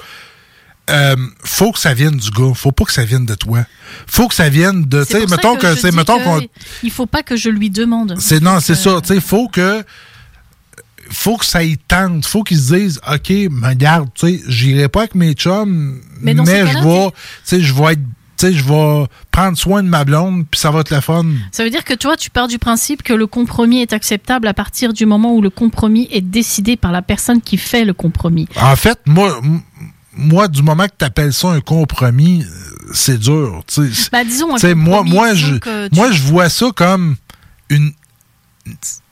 Euh, faut que ça vienne du gars, faut pas que ça vienne de toi. Faut que ça vienne de, tu sais, mettons que, c'est, mettons Il faut pas que je lui demande. c'est, non, c'est ça, tu sais, faut que, faut que ça y tente, faut qu'ils se disent, ok, mais regarde, tu sais, j'irai pas avec mes chums, Mais je vais, tu sais, je vais être, tu sais, je vais prendre soin de ma blonde, puis ça va être le fun. Ça veut dire que toi, tu pars du principe que le compromis est acceptable à partir du moment où le compromis est décidé par la personne qui fait le compromis. En fait, moi, moi, du moment que tu appelles ça un compromis, euh, c'est dur. tu. Bah, disons un moi, moi, je, tu- moi, je vois ça comme une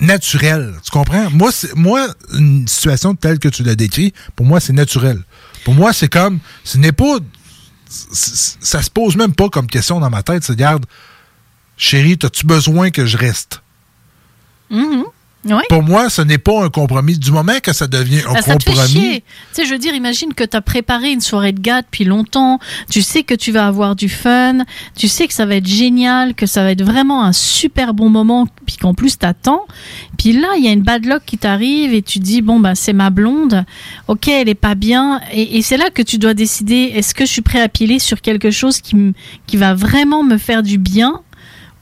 naturelle. Tu comprends? Moi, moi, une situation telle que tu l'as décrit, pour moi, c'est naturel. Pour moi, c'est comme, ce n'est pas, ça se pose même pas comme question dans ma tête. C'est, regarde, chérie, as-tu besoin que je reste? Mhm. Pour moi, ce n'est pas un compromis. Du moment que ça devient un Ah, ça compromis. Tu sais, je veux dire, imagine que tu as préparé une soirée de gars depuis longtemps. Tu sais que tu vas avoir du fun. Tu sais que ça va être génial, que ça va être vraiment un super bon moment, puis qu'en plus t'attends. Puis là, il y a une bad luck qui t'arrive et tu dis bon bah c'est ma blonde. Ok, elle est pas bien. Et, et c'est là que tu dois décider est-ce que je suis prêt à piler sur quelque chose qui qui va vraiment me faire du bien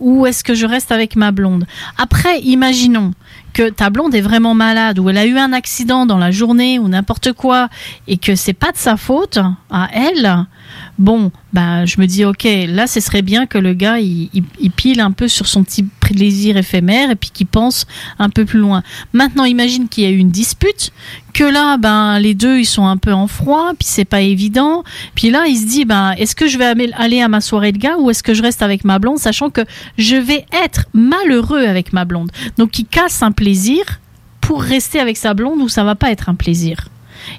ou est-ce que je reste avec ma blonde? Après, imaginons que ta blonde est vraiment malade ou elle a eu un accident dans la journée ou n'importe quoi et que c'est pas de sa faute à elle. Bon, bah je me dis ok, là ce serait bien que le gars il, il- il pile un peu sur son petit plaisir éphémère et puis qu'il pense un peu plus loin. Maintenant, imagine qu'il y a eu une dispute, que là ben les deux ils sont un peu en froid, puis c'est pas évident. Puis là il se dit ben est-ce que je vais aller à ma soirée de gars ou est-ce que je reste avec ma blonde, sachant que je vais être malheureux avec ma blonde. Donc il casse un plaisir pour rester avec sa blonde où ça va pas être un plaisir.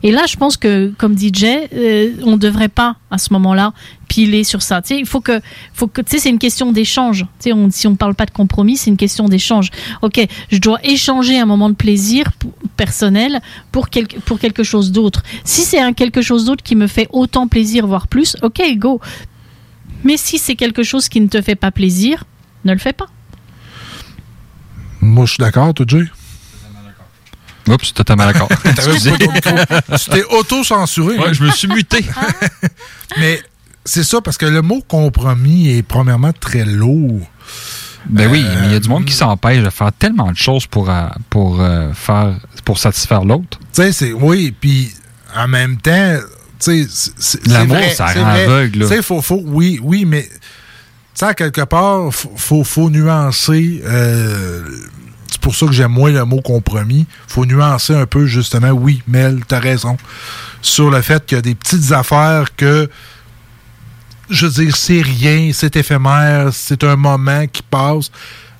Et là, je pense que, comme DJ, euh, on devrait pas à ce moment-là piler sur ça. Il faut que, faut que, c'est une question d'échange. Si on parle pas de compromis, c'est une question d'échange. Ok, je dois échanger un moment de plaisir personnel pour quelque, pour quelque chose d'autre. Si c'est quelque chose d'autre qui me fait autant plaisir, voire plus, ok, go. Mais si c'est quelque chose qui ne te fait pas plaisir, ne le fais pas. moi, je suis d'accord, Oups, totalement d'accord. Tu t'es auto-censuré. Ouais, hein? je me suis muté. Mais c'est ça, parce que le mot compromis est premièrement très lourd. Ben oui, mais il y a du monde qui s'empêche de faire tellement de choses pour, euh, pour, euh, faire, pour satisfaire l'autre. Tu sais, c'est. Oui, puis en même temps, tu sais, L'amour, ça rend vrai. aveugle, là. Tu sais, faut, faut. Oui, oui, mais. Tu sais, quelque part, faut, faut, faut nuancer. euh, pour ça que j'aime moins le mot compromis. faut nuancer un peu, justement. Oui, Mel, t'as raison. Sur le fait qu'il y a des petites affaires que je veux dire, c'est rien, c'est éphémère, c'est un moment qui passe,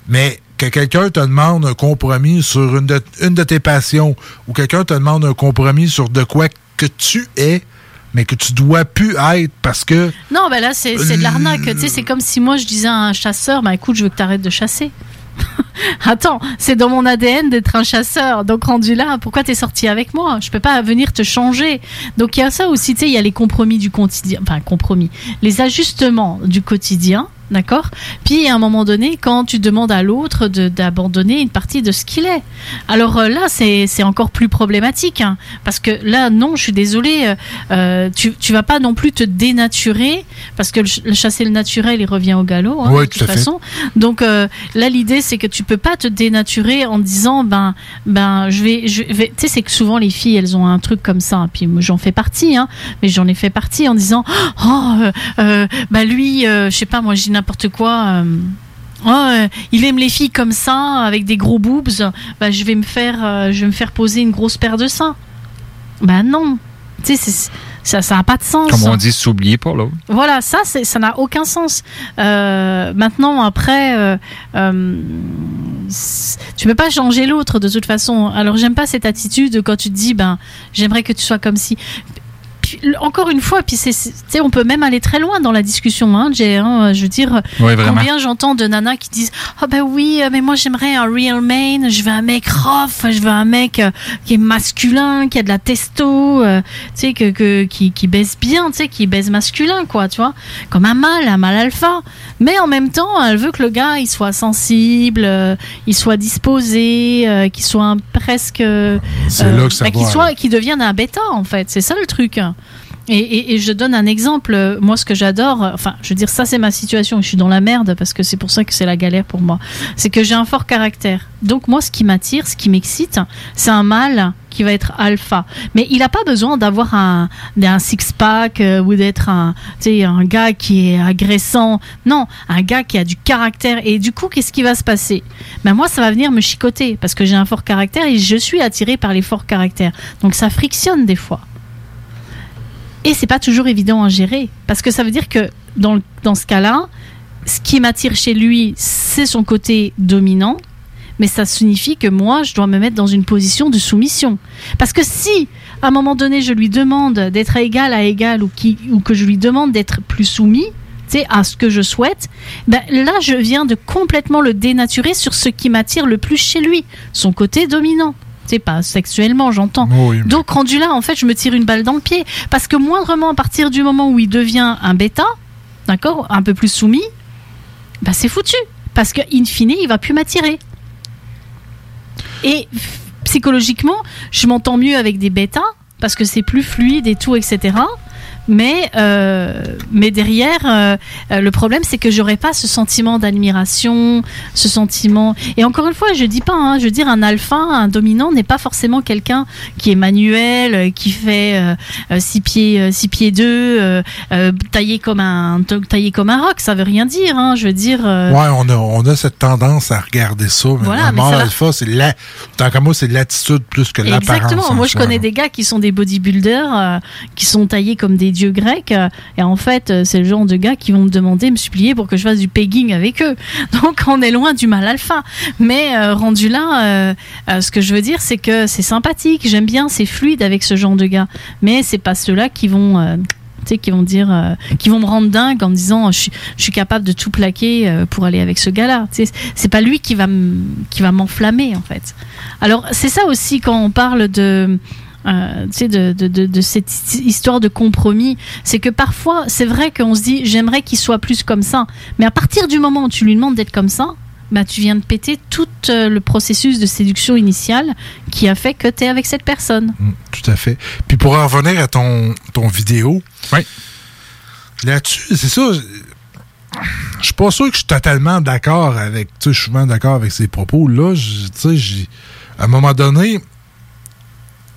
mais que quelqu'un te demande un compromis sur une de, une de tes passions, ou quelqu'un te demande un compromis sur de quoi que tu es, mais que tu dois plus être parce que Non, ben là, c'est c'est de l'arnaque. Tu sais, c'est comme si moi, je disais à un chasseur, bah écoute, je veux que tu arrêtes de chasser. Attends, c'est dans mon ADN d'être un chasseur. Donc, rendu là, pourquoi t'es sorti avec moi? Je peux pas venir te changer. Donc, il y a ça aussi, tu sais, il y a les compromis du quotidien. Enfin, compromis. Les ajustements du quotidien. D'accord Puis, à un moment donné, quand tu demandes à l'autre d'abandonner une partie de ce qu'il est. Alors euh, là, c'est encore plus problématique. hein, parce que là, non, je suis désolée, euh, euh, tu, tu vas pas non plus te dénaturer. Parce que le, ch- le chasser le naturel, il revient au galop, hein, Ouais, de tout toute fait. façon. Donc euh, là, l'idée, c'est que tu peux pas te dénaturer en disant, ben, ben, je vais, je vais. Tu sais, c'est que souvent les filles, elles ont un truc comme ça. hein, Puis j'en fais partie, hein, mais j'en ai fait partie en disant, oh, bah lui, je sais pas, moi, dis n'importe quoi. euh, Oh, euh, il aime les filles comme ça, avec des gros boobs. Bah, je vais me faire, euh, je vais me faire poser une grosse paire de seins. Bah non. Tu sais, c'est- ça, ça n'a pas de sens. Comme on dit, s'oublier pas l'autre. Voilà, ça, c'est- ça n'a aucun sens. Euh, maintenant, après, euh, euh, tu peux pas changer l'autre de toute façon. Alors, j'aime pas cette attitude quand tu te dis, ben, j'aimerais que tu sois comme si. Puis, encore une fois, puis c'est, on peut même aller très loin dans la discussion, hein, Jay, hein, je veux dire, combien j'entends de nanas qui disent, ah ben oui, euh, mais moi j'aimerais un real man, je veux un mec rough, je veux un mec euh, qui est masculin, qui a de la testo, euh, tu sais, que, que, qui, qui baisse bien, tu sais, qui baise masculin, quoi, tu vois, comme un mâle, un mâle alpha. Mais en même temps, elle veut que le gars, il soit sensible, euh, il soit disposé, euh, qu'il soit un- presque, C'est là que ça bah, qu'il soit, qu'il devienne un bêta, en fait. C'est ça le truc. Et, je donne un exemple. Moi, ce que j'adore, enfin, je veux dire, ça, c'est ma situation. Je suis dans la merde parce que c'est pour ça que c'est la galère pour moi. C'est que j'ai un fort caractère. Donc, moi, ce qui m'attire, ce qui m'excite, c'est un mâle qui va être alpha. Mais il n'a pas besoin d'avoir un, un six-pack euh, ou d'être un, un gars qui est agressant. Non, un gars qui a du caractère. Et du coup, qu'est-ce qui va se passer? Ben Moi, ça va venir me chicoter parce que j'ai un fort caractère et je suis attiré par les forts caractères. Donc, ça frictionne des fois. Et c'est pas toujours évident à gérer. Parce que ça veut dire que dans, dans ce cas-là, ce qui m'attire chez lui, c'est son côté dominant. Mais ça signifie que moi, je dois me mettre dans une position de soumission. Parce que si, à un moment donné, je lui demande d'être égal à égal ou, qui, ou que je lui demande d'être plus soumis, à ce que je souhaite, ben là, je viens de complètement le dénaturer sur ce qui m'attire le plus chez lui, son côté dominant. Pas sexuellement, j'entends. Donc rendu là, en fait, je me tire une balle dans le pied parce que moindrement à partir du moment où il devient un bêta, d'accord, un peu plus soumis, bah c'est foutu parce que in fine, il va plus m'attirer. Et psychologiquement, je m'entends mieux avec des bêtas parce que c'est plus fluide et tout, etc. Mais, euh, mais derrière, euh, le problème, c'est que j'aurais pas ce sentiment d'admiration, ce sentiment. Et encore une fois, je dis pas, hein, je veux dire, un alpha, un dominant n'est pas forcément quelqu'un qui est manuel, euh, qui fait 6 pieds, euh, six pieds 2, taillé comme un taillé comme un roc. Ça veut rien dire, hein, je veux dire. Ouais, on a, on a cette tendance à regarder ça. Mais Voilà, mais ça alpha, c'est la, tant qu'à moi, c'est l'attitude plus que l'apparence. Exactement. en Moi, je soi, connais des gars qui sont des bodybuilders, qui sont taillés comme des dieux grecs. euh, et en fait, euh, c'est le genre de gars qui vont me demander, me supplier pour que je fasse du pegging avec eux. Donc, on est loin du mal alpha. Mais euh, rendu là, ce que je veux dire, c'est que c'est sympathique. J'aime bien, c'est fluide avec ce genre de gars. Mais c'est pas ceux-là qui vont. qui vont dire, qui vont me rendre dingue en me disant, je suis, je suis capable de tout plaquer pour aller avec ce gars-là. C'est pas lui qui va qui va m'enflammer en fait. Alors c'est ça aussi quand on parle de euh, de, de, de, de cette histoire de compromis, c'est que parfois, c'est vrai qu'on se dit, j'aimerais qu'il soit plus comme ça. Mais à partir du moment où tu lui demandes d'être comme ça, bah, tu viens de péter tout euh, le processus de séduction initiale qui a fait que tu es avec cette personne. Tout à fait. Puis pour en revenir à ton, ton vidéo, là-dessus, c'est ça. je- suis pas sûr que je suis totalement d'accord avec. Tu sais, je suis souvent d'accord avec ces propos-là. Je- Tu sais, à un moment donné,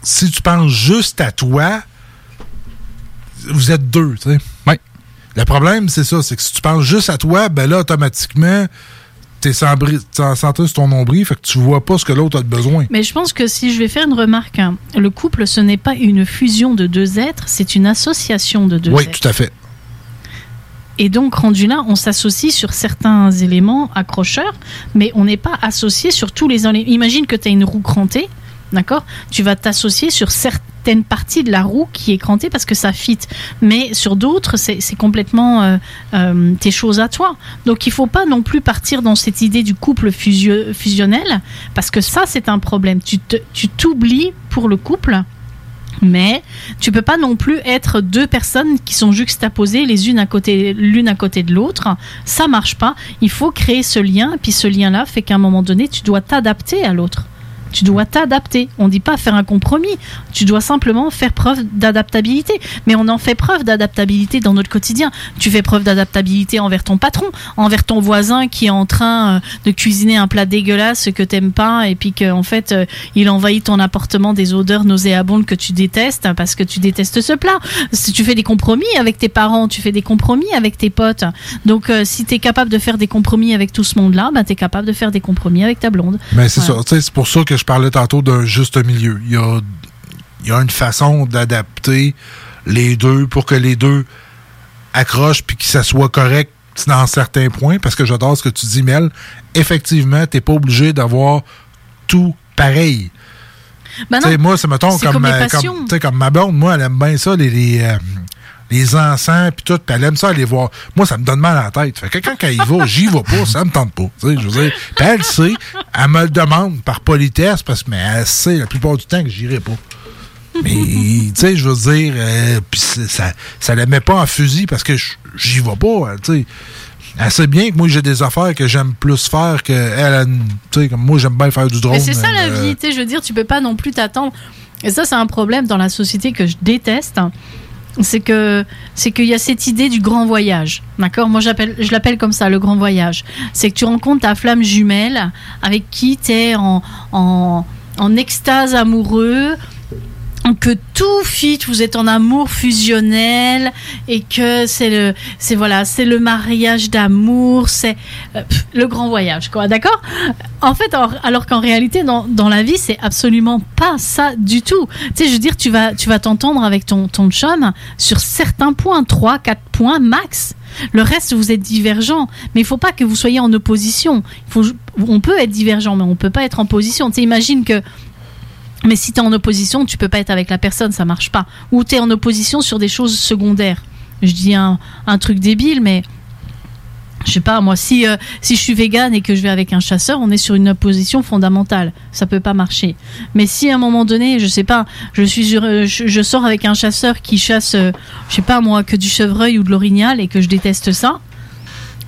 si tu penses juste à toi, vous êtes deux, tu sais. Le problème, c'est ça, c'est que si tu penses juste à toi, ben là, automatiquement, t'es centré sur ton nombril, fait que tu vois pas ce que l'autre a de besoin. Mais je pense que si je vais faire une remarque, hein, le couple, ce n'est pas une fusion de deux êtres, c'est une association de deux Oui, êtres. tout à fait. Et donc, rendu là, on s'associe sur certains éléments accrocheurs, mais on n'est pas associé sur tous les éléments. Imagine que tu as une roue crantée, d'accord Tu vas t'associer sur certaines parties de la roue qui est crantée parce que ça fit. Mais sur d'autres, c'est complètement euh, euh, tes choses à toi. Donc, il faut pas non plus partir dans cette idée du couple fusio- fusionnel, parce que ça, c'est un problème. Tu t'oublies pour le couple. Mais tu peux pas non plus être deux personnes qui sont juxtaposées les unes à côté l'une à côté de l'autre. Ça marche pas. Il faut créer ce lien, puis ce lien-là fait qu'à un moment donné, tu dois t'adapter à l'autre. Tu dois t'adapter. On dit pas faire un compromis. Tu dois simplement faire preuve d'adaptabilité. Mais on en fait preuve d'adaptabilité dans notre quotidien. Tu fais preuve d'adaptabilité envers ton patron, envers ton voisin qui est en train euh, de cuisiner un plat dégueulasse que t'aimes pas et puis qu'en fait euh, il envahit ton appartement des odeurs nauséabondes que tu détestes parce que tu détestes ce plat. Si tu fais des compromis avec tes parents, tu fais des compromis avec tes potes. Donc euh, si tu es capable de faire des compromis avec tout ce monde-là, ben, tu es capable de faire des compromis avec ta blonde. Mais Voilà. C'est pour ça que je parlais tantôt d'un juste milieu. Il y a, il y a une façon d'adapter les deux pour que les deux accrochent puis que ça soit correct dans certains points. Parce que j'adore ce que tu dis, Mel. Effectivement, tu n'es pas obligé d'avoir tout pareil. Ben non, moi, c'est mettons comme, comme comme, comme ma blonde, moi, elle aime bien ça, les, les, euh, les encens, puis tout, puis elle aime ça aller voir. Moi, ça me donne mal à la tête. Fait que quand elle y va, j'y vais pas, ça me tente pas. Tu sais, je veux dire, Puis elle sait, elle me le demande par politesse, parce que mais elle sait la plupart du temps que j'irai pas. Mais, tu sais, je veux dire, euh, puis ça, ça la met pas en fusil parce que j'y vais pas, elle, tu sais. Elle sait bien que moi, j'ai des affaires que j'aime plus faire que elle. Tu sais, comme moi, j'aime bien faire du drone. Mais c'est ça la euh, vie, tu sais, je veux dire, tu peux pas non plus t'attendre. Et ça, c'est un problème dans la société que je déteste. C'est que c'est qu'il y a cette idée du grand voyage, d'accord? Moi, j'appelle, je l'appelle comme ça, le grand voyage. C'est que tu rencontres ta flamme jumelle avec qui tu es en, en, en extase amoureux, que tout fit, vous êtes en amour fusionnel et que c'est le, c'est voilà, c'est le mariage d'amour, c'est euh, le grand voyage, quoi, d'accord? En fait, or- alors qu'en réalité, dans, dans la vie, c'est absolument pas ça du tout. Tu sais, je veux dire, tu vas, tu vas t'entendre avec ton, ton chum sur certains points, 3, 4 points max. Le reste, vous êtes divergents. Mais il faut pas que vous soyez en opposition. On peut être divergent, mais on peut pas être en position. Tu sais, imagine que mais si tu es en opposition, tu peux pas être avec la personne, ça marche pas. Ou tu es en opposition sur des choses secondaires. Je dis un, truc débile, mais je sais pas, moi, si, euh, si je suis végane et que je vais avec un chasseur, on est sur une opposition fondamentale. Ça peut pas marcher. Mais si à un moment donné, je sais pas, je suis euh, je, je sors avec un chasseur qui chasse, euh, je sais pas moi, que du chevreuil ou de l'orignal et que je déteste ça,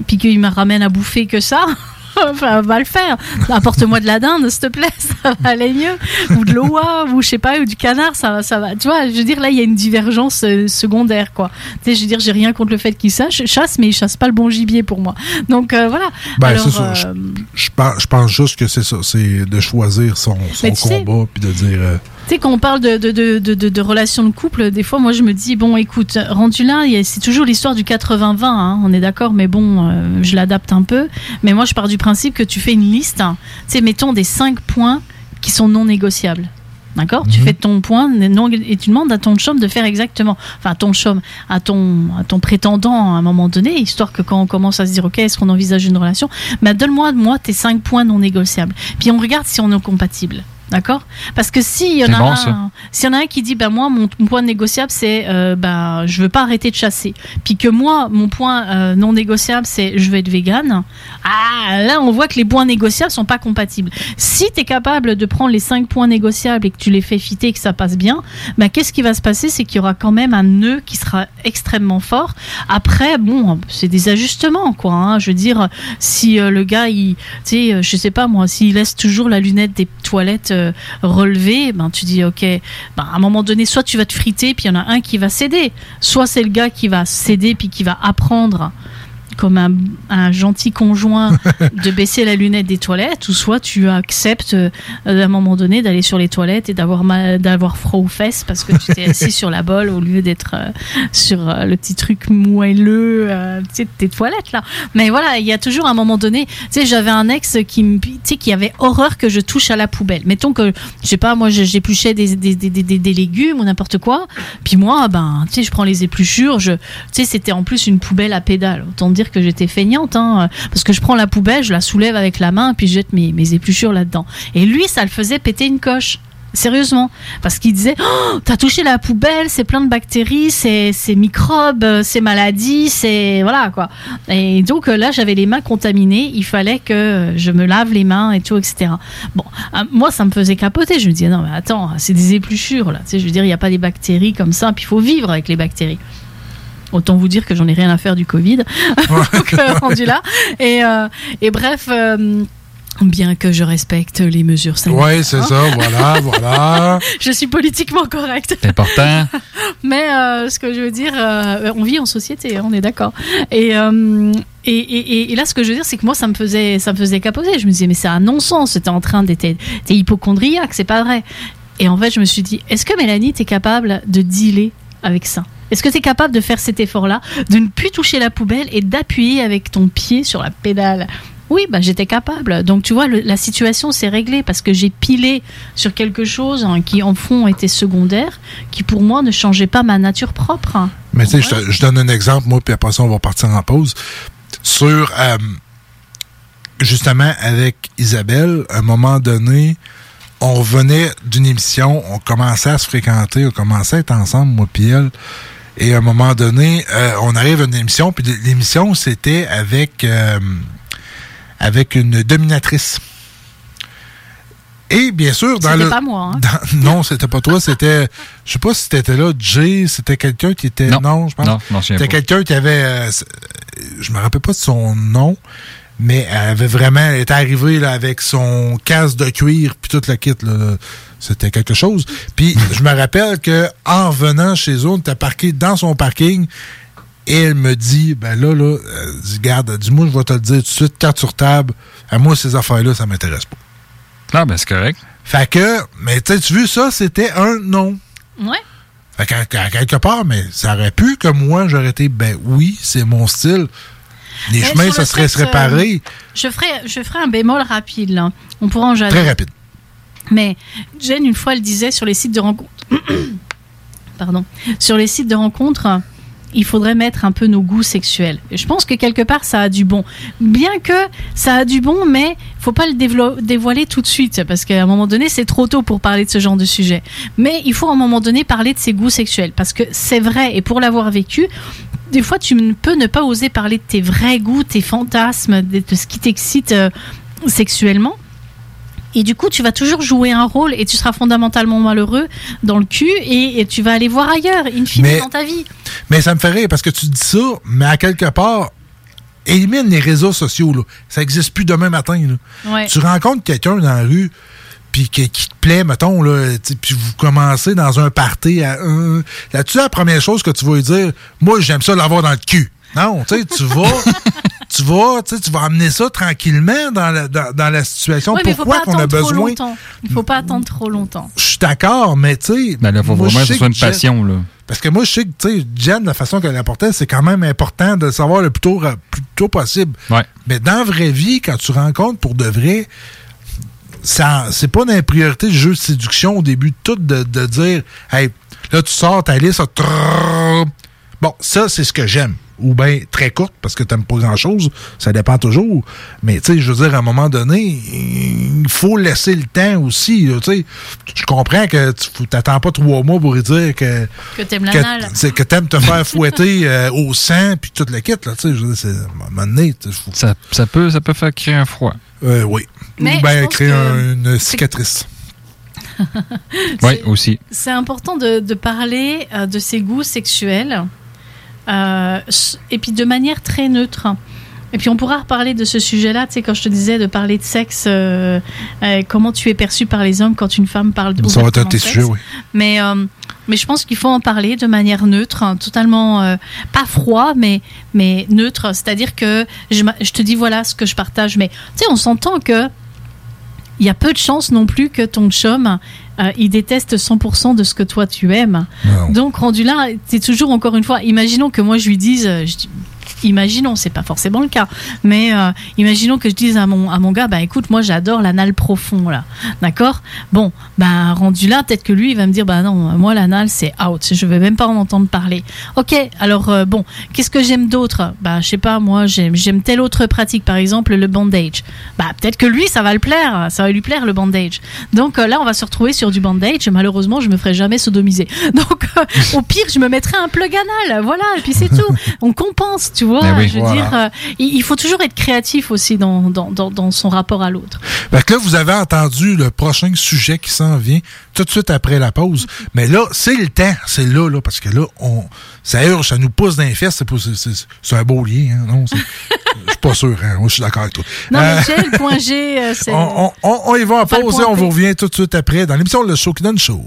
puis qu'il me ramène à bouffer que ça. Enfin, va le faire. Apporte-moi de la dinde, s'il te plaît, ça va aller mieux. Ou de l'oie, ou je sais pas, ou du canard, ça va, ça va. Tu vois, je veux dire, là, il y a une divergence euh, secondaire, quoi. Tu sais, je veux dire, j'ai rien contre le fait qu'il sache, chasse, mais il chasse pas le bon gibier pour moi. Donc, euh, voilà. Ben, Alors, c'est ça. Je, euh, je pense, je pense juste que c'est ça. C'est de choisir son, combat puis de dire. euh, Tu sais, quand on parle de, de, de, de, relations de couple, des fois, moi, je me dis, bon, écoute, rendu là, c'est toujours l'histoire du 80-20, hein, on est d'accord, mais bon, euh, je l'adapte un peu. Mais moi, je pars du principe que tu fais une liste, hein, tu sais, mettons des 5 points qui sont non négociables. D'accord? Tu fais ton point non, et tu demandes à ton chum de faire exactement, enfin à ton chum, à ton, à ton prétendant à un moment donné, histoire que quand on commence à se dire, ok, est-ce qu'on envisage une relation, bah, donne-moi moi tes 5 points non négociables. Puis on regarde si on est compatible. D'accord? Parce que s'il y en a bon, un, s'il y en a un qui dit, bah moi, mon, mon point négociable, c'est, euh, bah, je veux pas arrêter de chasser. Puis que moi, mon point euh, non négociable, c'est, je veux être végane. Ah, là, on voit que les points négociables sont pas compatibles. Si tu es capable de prendre les cinq points négociables et que tu les fais fitter et que ça passe bien, bah, qu'est-ce qui va se passer? C'est qu'il y aura quand même un nœud qui sera extrêmement fort. Après, bon, c'est des ajustements, quoi. hein. Je veux dire, si euh, le gars, il, tu sais, euh, je sais pas moi, s'il laisse toujours la lunette des toilettes euh, relevée, ben tu dis, ok, ben, à un moment donné, soit tu vas te friter, puis il y en a un qui va céder, soit c'est le gars qui va céder puis qui va apprendre comme un, un gentil conjoint de baisser la lunette des toilettes, ou soit tu acceptes euh, à un moment donné d'aller sur les toilettes et d'avoir d'avoir froid aux fesses parce que tu t'es assis sur la bolle au lieu d'être euh, sur euh, le petit truc moelleux euh, de tes toilettes là. Mais voilà, il y a toujours un moment donné. Tu sais, j'avais un ex qui me, qui avait horreur que je touche à la poubelle. Mettons que, je sais pas, moi, j'épluchais des, des, des, des, des légumes ou n'importe quoi. Puis moi, ben, tu sais, je prends les épluchures. Je, tu sais, c'était en plus une poubelle à pédales. Autant dire que j'étais feignante, hein, parce que je prends la poubelle, je la soulève avec la main, puis je jette mes, épluchures là-dedans. Et lui, ça le faisait péter une coche. Sérieusement, parce qu'il disait, oh, t'as touché la poubelle, c'est plein de bactéries, c'est microbes, c'est maladies, c'est voilà quoi. Et donc euh, là, j'avais les mains contaminées, il fallait que je me lave les mains et tout, etc. Bon, euh, moi, ça me faisait capoter. Je me disais, non mais attends, c'est des épluchures là. Tu sais, je veux dire, il n'y a pas des bactéries comme ça, puis il faut vivre avec les bactéries. Autant vous dire que j'en ai rien à faire du Covid, donc euh, rendu là. Et, euh, et bref. euh, Bien que je respecte les mesures sanitaires. Oui, c'est hein. ça, voilà, voilà. je suis politiquement correcte. C'est important. Mais euh, ce que je veux dire, euh, on vit en société, hein, on est d'accord. Et, euh, et, et, et là, ce que je veux dire, c'est que moi, ça me faisait, ça me faisait capoter. Je me disais, mais c'est un non-sens. T'es en train d'être t'es hypochondriaque, c'est pas vrai. Et en fait, je me suis dit, est-ce que Mélanie, t'es capable de dealer avec ça? Est-ce que t'es capable de faire cet effort-là, de ne plus toucher la poubelle et d'appuyer avec ton pied sur la pédale? Oui, bah, j'étais capable. Donc, tu vois, le- la situation s'est réglée parce que j'ai pilé sur quelque chose hein, qui, en fond, était secondaire, qui, pour moi, ne changeait pas ma nature propre. hein. Mais tu sais, je donne un exemple, moi, puis après ça, on va partir en pause. Sur, euh, justement, avec Isabelle, à un moment donné, on revenait d'une émission, on commençait à se fréquenter, on commençait à être ensemble, moi puis elle. Et à un moment donné, euh, on arrive à une émission, puis l'émission, c'était avec, euh, avec une dominatrice. Et bien sûr, dans C'était le. pas moi, hein. dans- non, c'était pas toi, c'était. Je sais pas si t'étais là, Jay, c'était quelqu'un qui était. Non, je pense. Non, souviens C'était pas. quelqu'un qui avait. euh, je me rappelle pas de son nom, mais elle avait vraiment. Elle était arrivée là, avec son casque de cuir, puis toute la kit, là. C'était quelque chose. Puis je me rappelle que en venant chez eux, on était parqué dans son parking. Et elle me dit, ben là, là, euh, garde, dis-moi, je vais te le dire tout de suite, carte sur table. À moi, ces affaires-là, ça m'intéresse pas. Ah, ben c'est correct. Fait que, mais tu sais, tu vu ça, c'était un non. Ouais. Fait qu'à quelque part, mais ça aurait pu que moi, j'aurais été, ben oui, c'est mon style. Les Mais chemins, ça le serait sexe, séparés. euh, je, ferai, je ferai un bémol rapide, là. On pourra en jaser. Très rapide. Mais Jen, une fois, elle disait sur les sites de rencontres. Pardon. Sur les sites de rencontres, il faudrait mettre un peu nos goûts sexuels. Et je pense que quelque part, ça a du bon. Bien que ça a du bon, mais faut pas le dévoiler tout de suite, parce qu'à un moment donné, c'est trop tôt pour parler de ce genre de sujet. Mais il faut à un moment donné parler de ses goûts sexuels, parce que c'est vrai, et pour l'avoir vécu, des fois, tu ne peux ne pas oser parler de tes vrais goûts, tes fantasmes, de, de ce qui t'excite euh, sexuellement. Et du coup, tu vas toujours jouer un rôle et tu seras fondamentalement malheureux dans le cul et, et tu vas aller voir ailleurs, in fine, Mais- dans ta vie. Mais ça me fait rire parce que tu dis ça, mais à quelque part, élimine les réseaux sociaux. Là. Ça n'existe plus demain matin. Là. Ouais. Tu rencontres quelqu'un dans la rue, puis qui, qui te plaît, mettons, là, puis vous commencez dans un party. À, un- Là-dessus, la première chose que tu vas lui dire, moi, j'aime ça l'avoir dans le cul. Non, tu sais, tu vas, tu vas, tu sais, tu vas amener ça tranquillement dans la, dans, dans la situation. Pourquoi qu'on a besoin? Il faut pas attendre trop longtemps. Je suis d'accord, mais tu sais. Ben là, faut moi, vraiment que ce soit une passion, là. Parce que moi, je sais que, tu sais, Jen, la façon qu'elle apportait, c'est quand même important de le savoir le plus tôt, ra- plus tôt possible. Ouais. Mais dans la vraie vie, quand tu rencontres pour de vrai, ça, c'est pas dans les priorités du jeu de séduction au début de tout de, de dire, hey, là, tu sors ta liste, ça, bon, ça, c'est ce que j'aime. Ou bien très courte, parce que t'aimes pas grand-chose, ça dépend toujours. Mais, tu sais, je veux dire, à un moment donné, il faut laisser le temps aussi. Tu sais, je comprends que tu t'attends pas trois mois pour lui dire que Que t'aimes que, t'aimes te faire fouetter euh, au sang puis toute la kit là tu sais je veux dire, c'est à un moment donné, faut- Ça, ça peut, ça peut faire créer un froid. Euh, oui Mais ou bien créer un- une cicatrice Oui, aussi. C'est important de, de parler euh, de ses goûts sexuels et puis de manière très neutre. Et puis on pourra reparler de ce sujet-là, tu sais, quand je te disais de parler de sexe, euh, euh, comment tu es perçu par les hommes quand une femme parle de Ça va être sujets, oui. Mais, euh, mais je pense qu'il faut en parler de manière neutre, hein, totalement euh, pas froid, mais, mais neutre. C'est-à-dire que je te dis voilà ce que je partage. Mais tu sais, on s'entend que il y a peu de chances non plus que ton chum euh, il déteste 100% de ce que toi tu aimes. Donc rendu là, c'est toujours encore une fois, imaginons que moi je lui dise, euh, je dis- imaginons, c'est pas forcément le cas, mais euh, imaginons que je dise à mon à mon gars, bah écoute, moi j'adore l'anal profond là, d'accord? Bon, bah rendu là, peut-être que lui il va me dire, bah non, moi l'anal c'est out, je vais même pas en entendre parler. Ok, alors euh, bon, qu'est-ce que j'aime d'autre? Bah je sais pas, moi j'aime telle autre pratique, par exemple le bandage. Bah peut-être que lui ça va le plaire, ça va lui plaire le bandage. Donc euh, là on va se retrouver sur du bandage. Malheureusement je me ferai jamais sodomiser. Donc au pire je me mettrai un plug anal, voilà, et puis c'est tout. On compense, tu vois. Vois, oui. je veux Voilà. dire, euh, il faut toujours être créatif aussi dans, dans, dans, dans son rapport à l'autre. Fait que là, vous avez entendu le prochain sujet qui s'en vient tout de suite après la pause. Mais là, c'est le temps. C'est là, là, parce que là, on, ça urge, ça nous pousse dans les fesses. C'est, un beau lien, hein, non? Je suis pas sûr, hein? Moi, je suis d'accord avec toi. Non, Euh, mais G, le point G, euh, c'est. on, on- on- on y va en pause et on vous revient tout de suite après dans l'émission Le Show qui donne chaud.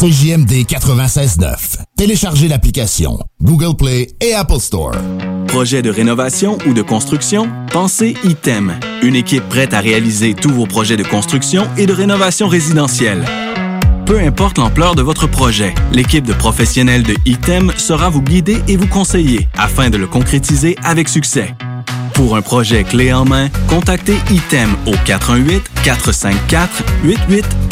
CJMD 96.9. Téléchargez l'application Google Play et Apple Store. Projet de rénovation ou de construction? Pensez ITEM. Une équipe prête à réaliser tous vos projets de construction et de rénovation résidentielle. Peu importe l'ampleur de votre projet, l'équipe de professionnels de ITEM sera vous guider et vous conseiller afin de le concrétiser avec succès. Pour un projet clé en main, contactez ITEM au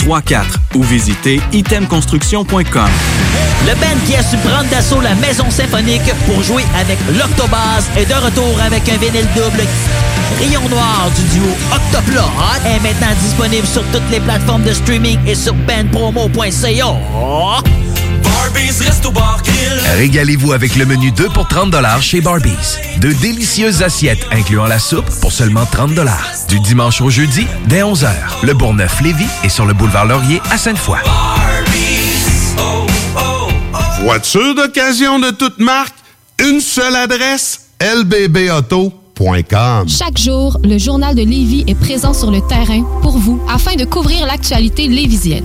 418-454-8834 ou visitez itemconstruction.com. Le band qui a su prendre d'assaut la maison symphonique pour jouer avec l'Octobase est de retour avec un vinyle double Rayon Noir du duo Octoplot est maintenant disponible sur toutes les plateformes de streaming et sur benpromo.ca. Régalez-vous avec le menu 2 pour 30 chez Barbies. De délicieuses assiettes incluant la soupe pour seulement 30 Du dimanche au jeudi, dès 11h. Le Bourgneuf-Lévis est sur le boulevard Laurier à Sainte-Foy. Voiture d'occasion de toute marque, une seule adresse, lbbauto.com. Chaque jour, le journal de Lévis est présent sur le terrain pour vous afin de couvrir l'actualité lévisienne.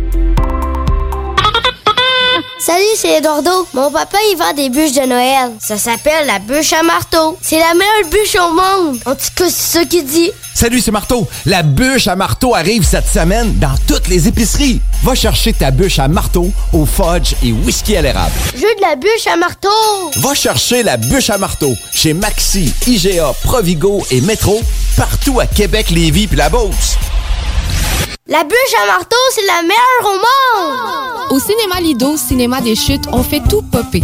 Salut, c'est Eduardo. Mon papa, il vend des bûches de Noël. Ça s'appelle la bûche à marteau. C'est la meilleure bûche au monde. En tout cas, c'est ça qu'il dit. Salut, c'est Marteau. La bûche à marteau arrive cette semaine dans toutes les épiceries. Va chercher ta bûche à marteau au fudge et whisky à l'érable. Je veux de la bûche à marteau. Va chercher la bûche à marteau chez Maxi, IGA, Provigo et Métro, partout à Québec, Lévis puis la Beauce. La bûche à marteau, c'est la meilleure au monde. Au cinéma Lido, cinéma des chutes, on fait tout popper.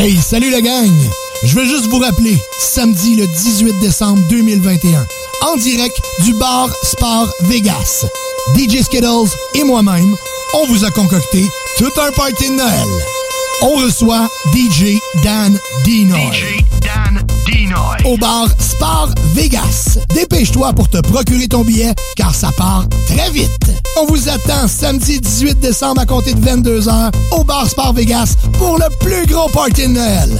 Hey, salut la gang! Je veux juste vous rappeler, samedi le 18 décembre 2021, en direct du bar Sport Vegas. DJ Skittles et moi-même, on vous a concocté tout un party de Noël. On reçoit DJ Dan Dinoy. DJ Dan Dinoy. Au bar Sport Vegas. Dépêche-toi pour te procurer ton billet, car ça part très vite. On vous attend samedi 18 décembre à compter de 22h au bar Sport Vegas pour le plus gros party de Noël.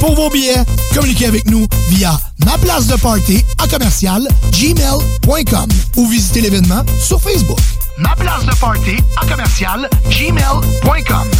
Pour vos billets, communiquez avec nous via ma place de party à commercial gmail.com ou visitez l'événement sur Facebook. Ma place de party à commercial gmail.com.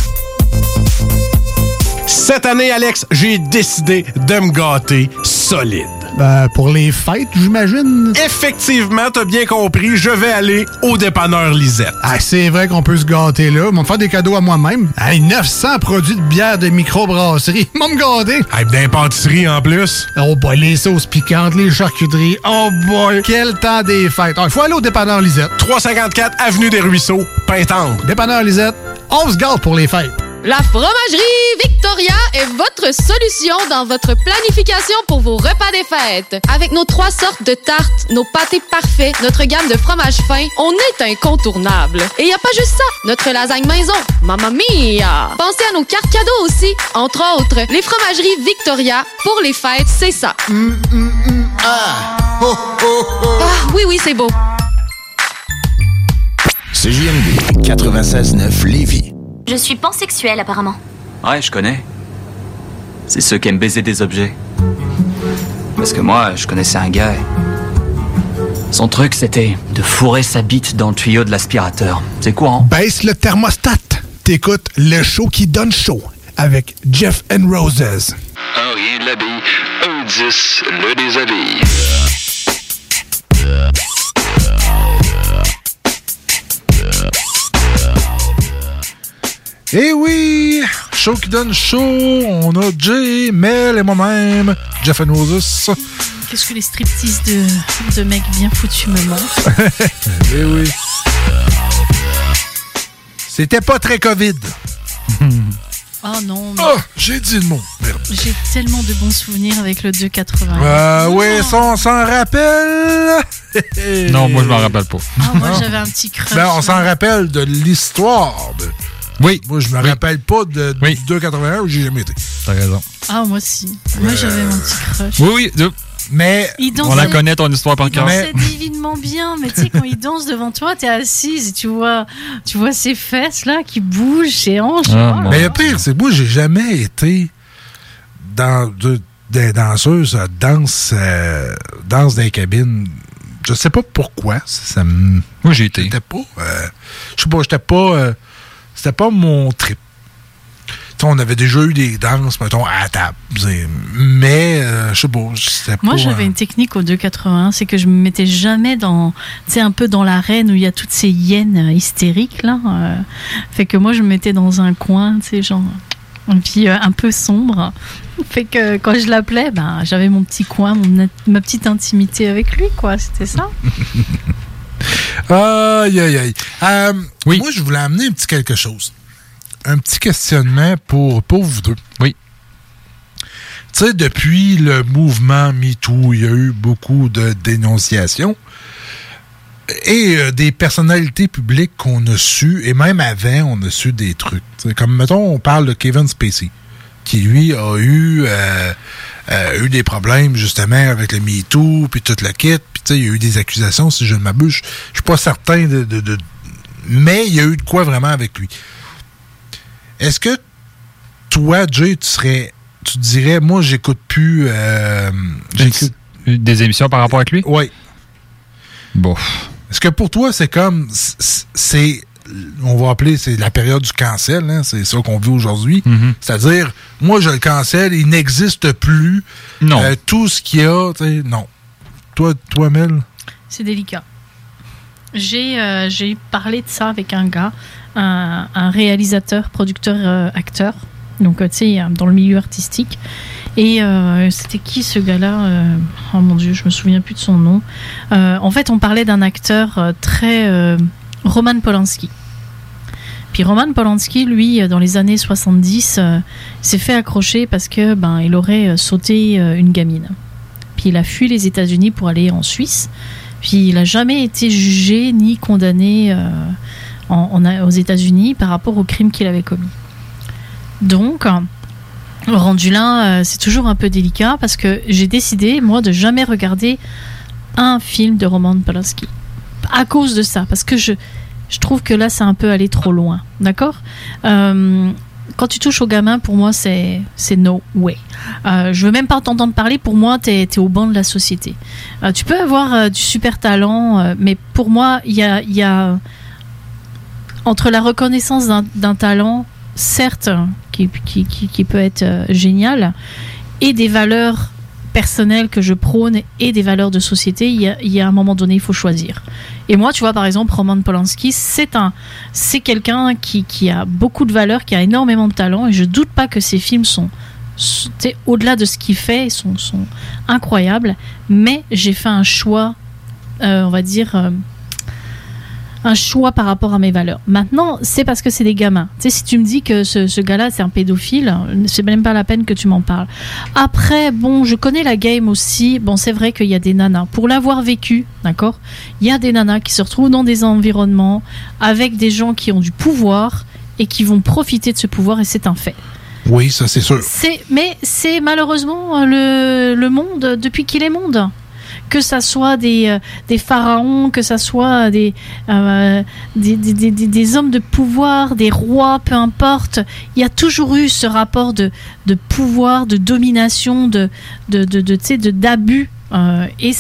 Cette année, Alex, j'ai décidé de me gâter solide. Ben, pour les fêtes, j'imagine. Effectivement, t'as bien compris, je vais aller au dépanneur Lisette. Ah, c'est vrai qu'on peut se gâter là. Ils me faire des cadeaux à moi-même. Hey, 900 produits de bière de microbrasserie. Ils me gâter. Hey, d'impantisserie en plus. Oh boy, les sauces piquantes, les charcuteries. Oh boy, quel temps des fêtes. Il faut aller au dépanneur Lisette. 354 Avenue des Ruisseaux, Pintendre. Dépanneur Lisette, on se gâte pour les fêtes. La fromagerie Victoria est votre solution dans votre planification pour vos repas des fêtes. Avec nos trois sortes de tartes, nos pâtés parfaits, notre gamme de fromages fins, on est incontournable. Et y a pas juste ça, notre lasagne maison, mamma mia! Pensez à nos cartes cadeaux aussi, entre autres, les fromageries Victoria, pour les fêtes, c'est ça. Ah, oui, oui, c'est beau. CJMD 96.9 Lévis. Je suis pansexuelle apparemment. Ouais, je connais. C'est ceux qui aiment baiser des objets. Parce que moi, je connaissais un gars. Son truc, c'était de fourrer sa bite dans le tuyau de l'aspirateur. C'est courant. Baisse le thermostat. T'écoutes le show qui donne chaud avec Jeff and Roses. Un rien de la bille, un 10, le déshabille. Eh oui, show qui donne chaud. On a Jay, Mel et moi-même, Jeff and Roses. Qu'est-ce que les striptease de, de mecs bien foutus me montrent eh oui. C'était pas très COVID. Oh non, mais Oh, j'ai dit le mot. Merde. j'ai tellement de bons souvenirs avec le 2,80. Euh, oui, ça, on s'en rappelle. Non, moi, je m'en rappelle pas. Ah, moi, j'avais un petit crush. Ben, on s'en rappelle de l'histoire. de- Oui. Moi, je me rappelle pas de, du 281 où j'ai jamais été. T'as raison. Ah, moi aussi. Moi, j'avais mon petit crush. Oui, oui. de- Mais On la connaît ton histoire par Il cœur. dansait divinement bien, mais tu sais, quand il danse devant toi, t'es assise et tu vois, tu vois ses fesses là qui bougent, ses hanches. Ah, Oh Mais le pire, c'est que moi, j'ai jamais été dans de- des danseuses euh, danse, euh, danse dans les cabines. Je sais pas pourquoi. Ça, ça me. Moi, j'ai été. J'étais pas. euh, je sais pas, j'étais pas. C'était pas mon trip. Tu sais, on avait déjà eu des danses, mettons, à la table. Mais, euh, je sais pas, c'était Moi, j'avais euh, une technique au 2,81, c'est que je me mettais jamais dans, tu sais, un peu dans l'arène où il y a toutes ces hyènes euh, hystériques là. euh, fait que moi, je me mettais dans un coin, tu sais, genre, et puis euh, un peu sombre. Fait que quand je l'appelais, ben, j'avais mon petit coin, mon, ma petite intimité avec lui, quoi. C'était ça. Aïe, aïe, aïe. Euh, Moi, je voulais amener un petit quelque chose. Un petit questionnement pour, pour vous deux. Oui. Tu sais, depuis le mouvement MeToo, il y a eu beaucoup de dénonciations. Et euh, des personnalités publiques qu'on a su, et même avant, on a su des trucs. Comme, mettons, on parle de Kevin Spacey, qui, lui, a eu, euh, euh, eu des problèmes, justement, avec le MeToo, puis tout le kit. Il y a eu des accusations, si je ne m'abuse. Je je suis pas certain de, de- de- Mais il y a eu de quoi vraiment avec lui. Est-ce que toi, Jay, tu serais... Tu dirais, moi, j'écoute plus... euh, j'écoute Des émissions par rapport avec lui? Oui. Bon. Est-ce que pour toi, c'est comme. C'est. On va appeler, c'est la période du cancel, hein, c'est ça qu'on vit aujourd'hui. Mm-hmm. C'est-à-dire, moi, je le cancel, il n'existe plus. Non. Euh, tout ce qu'il y a, non. Toi, toi, Mel? C'est délicat. J'ai euh, j'ai parlé de ça avec un gars, un, réalisateur, producteur, euh, acteur, donc euh, tu sais, dans le milieu artistique. Et c'était qui ce gars-là Oh mon dieu, je me souviens plus de son nom. En fait, on parlait d'un acteur très Roman Polanski. Puis Roman Polanski, lui, dans les années 70, euh, s'est fait accrocher parce que ben il aurait sauté une gamine. Il a fui les États-Unis pour aller en Suisse. Puis il n'a jamais été jugé ni condamné euh, aux États-Unis par rapport au crime qu'il avait commis. Donc, rendu là, euh, c'est toujours un peu délicat parce que j'ai décidé, moi, de jamais regarder un film de Roman Polanski. À cause de ça, parce que je, je trouve que là, c'est un peu allé trop loin. D'accord? Euh, Quand tu touches aux gamins, pour moi, c'est no way. Euh, je veux même pas t'entendre parler. Pour moi, t'es es au banc de la société. Euh, tu peux avoir euh, du super talent, euh, mais pour moi, il y a, y a entre la reconnaissance d'un- talent, certes, qui, qui, qui, qui peut être génial, et des valeurs personnelles que je prône et des valeurs de société, il y a, un moment donné, il faut choisir. Et moi, tu vois, par exemple, Roman Polanski, c'est un, c'est quelqu'un qui, a beaucoup de valeurs, qui a énormément de talent, et je doute pas que ses films sont, au-delà de ce qu'il fait, sont, sont incroyables. Mais j'ai fait un choix, euh, on va dire. euh, un choix par rapport à mes valeurs. Maintenant, c'est parce que c'est des gamins. Tu sais, si tu me dis que ce, ce gars-là, c'est un pédophile, c'est même pas la peine que tu m'en parles. Après, bon, je connais la game aussi. Bon, c'est vrai qu'il y a des nanas. Pour l'avoir vécu, d'accord Il y a des nanas qui se retrouvent dans des environnements avec des gens qui ont du pouvoir et qui vont profiter de ce pouvoir et c'est un fait. Oui, ça, c'est sûr. C'est, mais c'est malheureusement euh, le, le monde depuis qu'il est monde. Que ça soit des, euh, des pharaons, que ça soit des, euh, des, des, des- des- hommes de pouvoir, des rois, peu importe, il y a toujours eu ce rapport de, de pouvoir, de domination, de, de, de, d'abus. euh, et,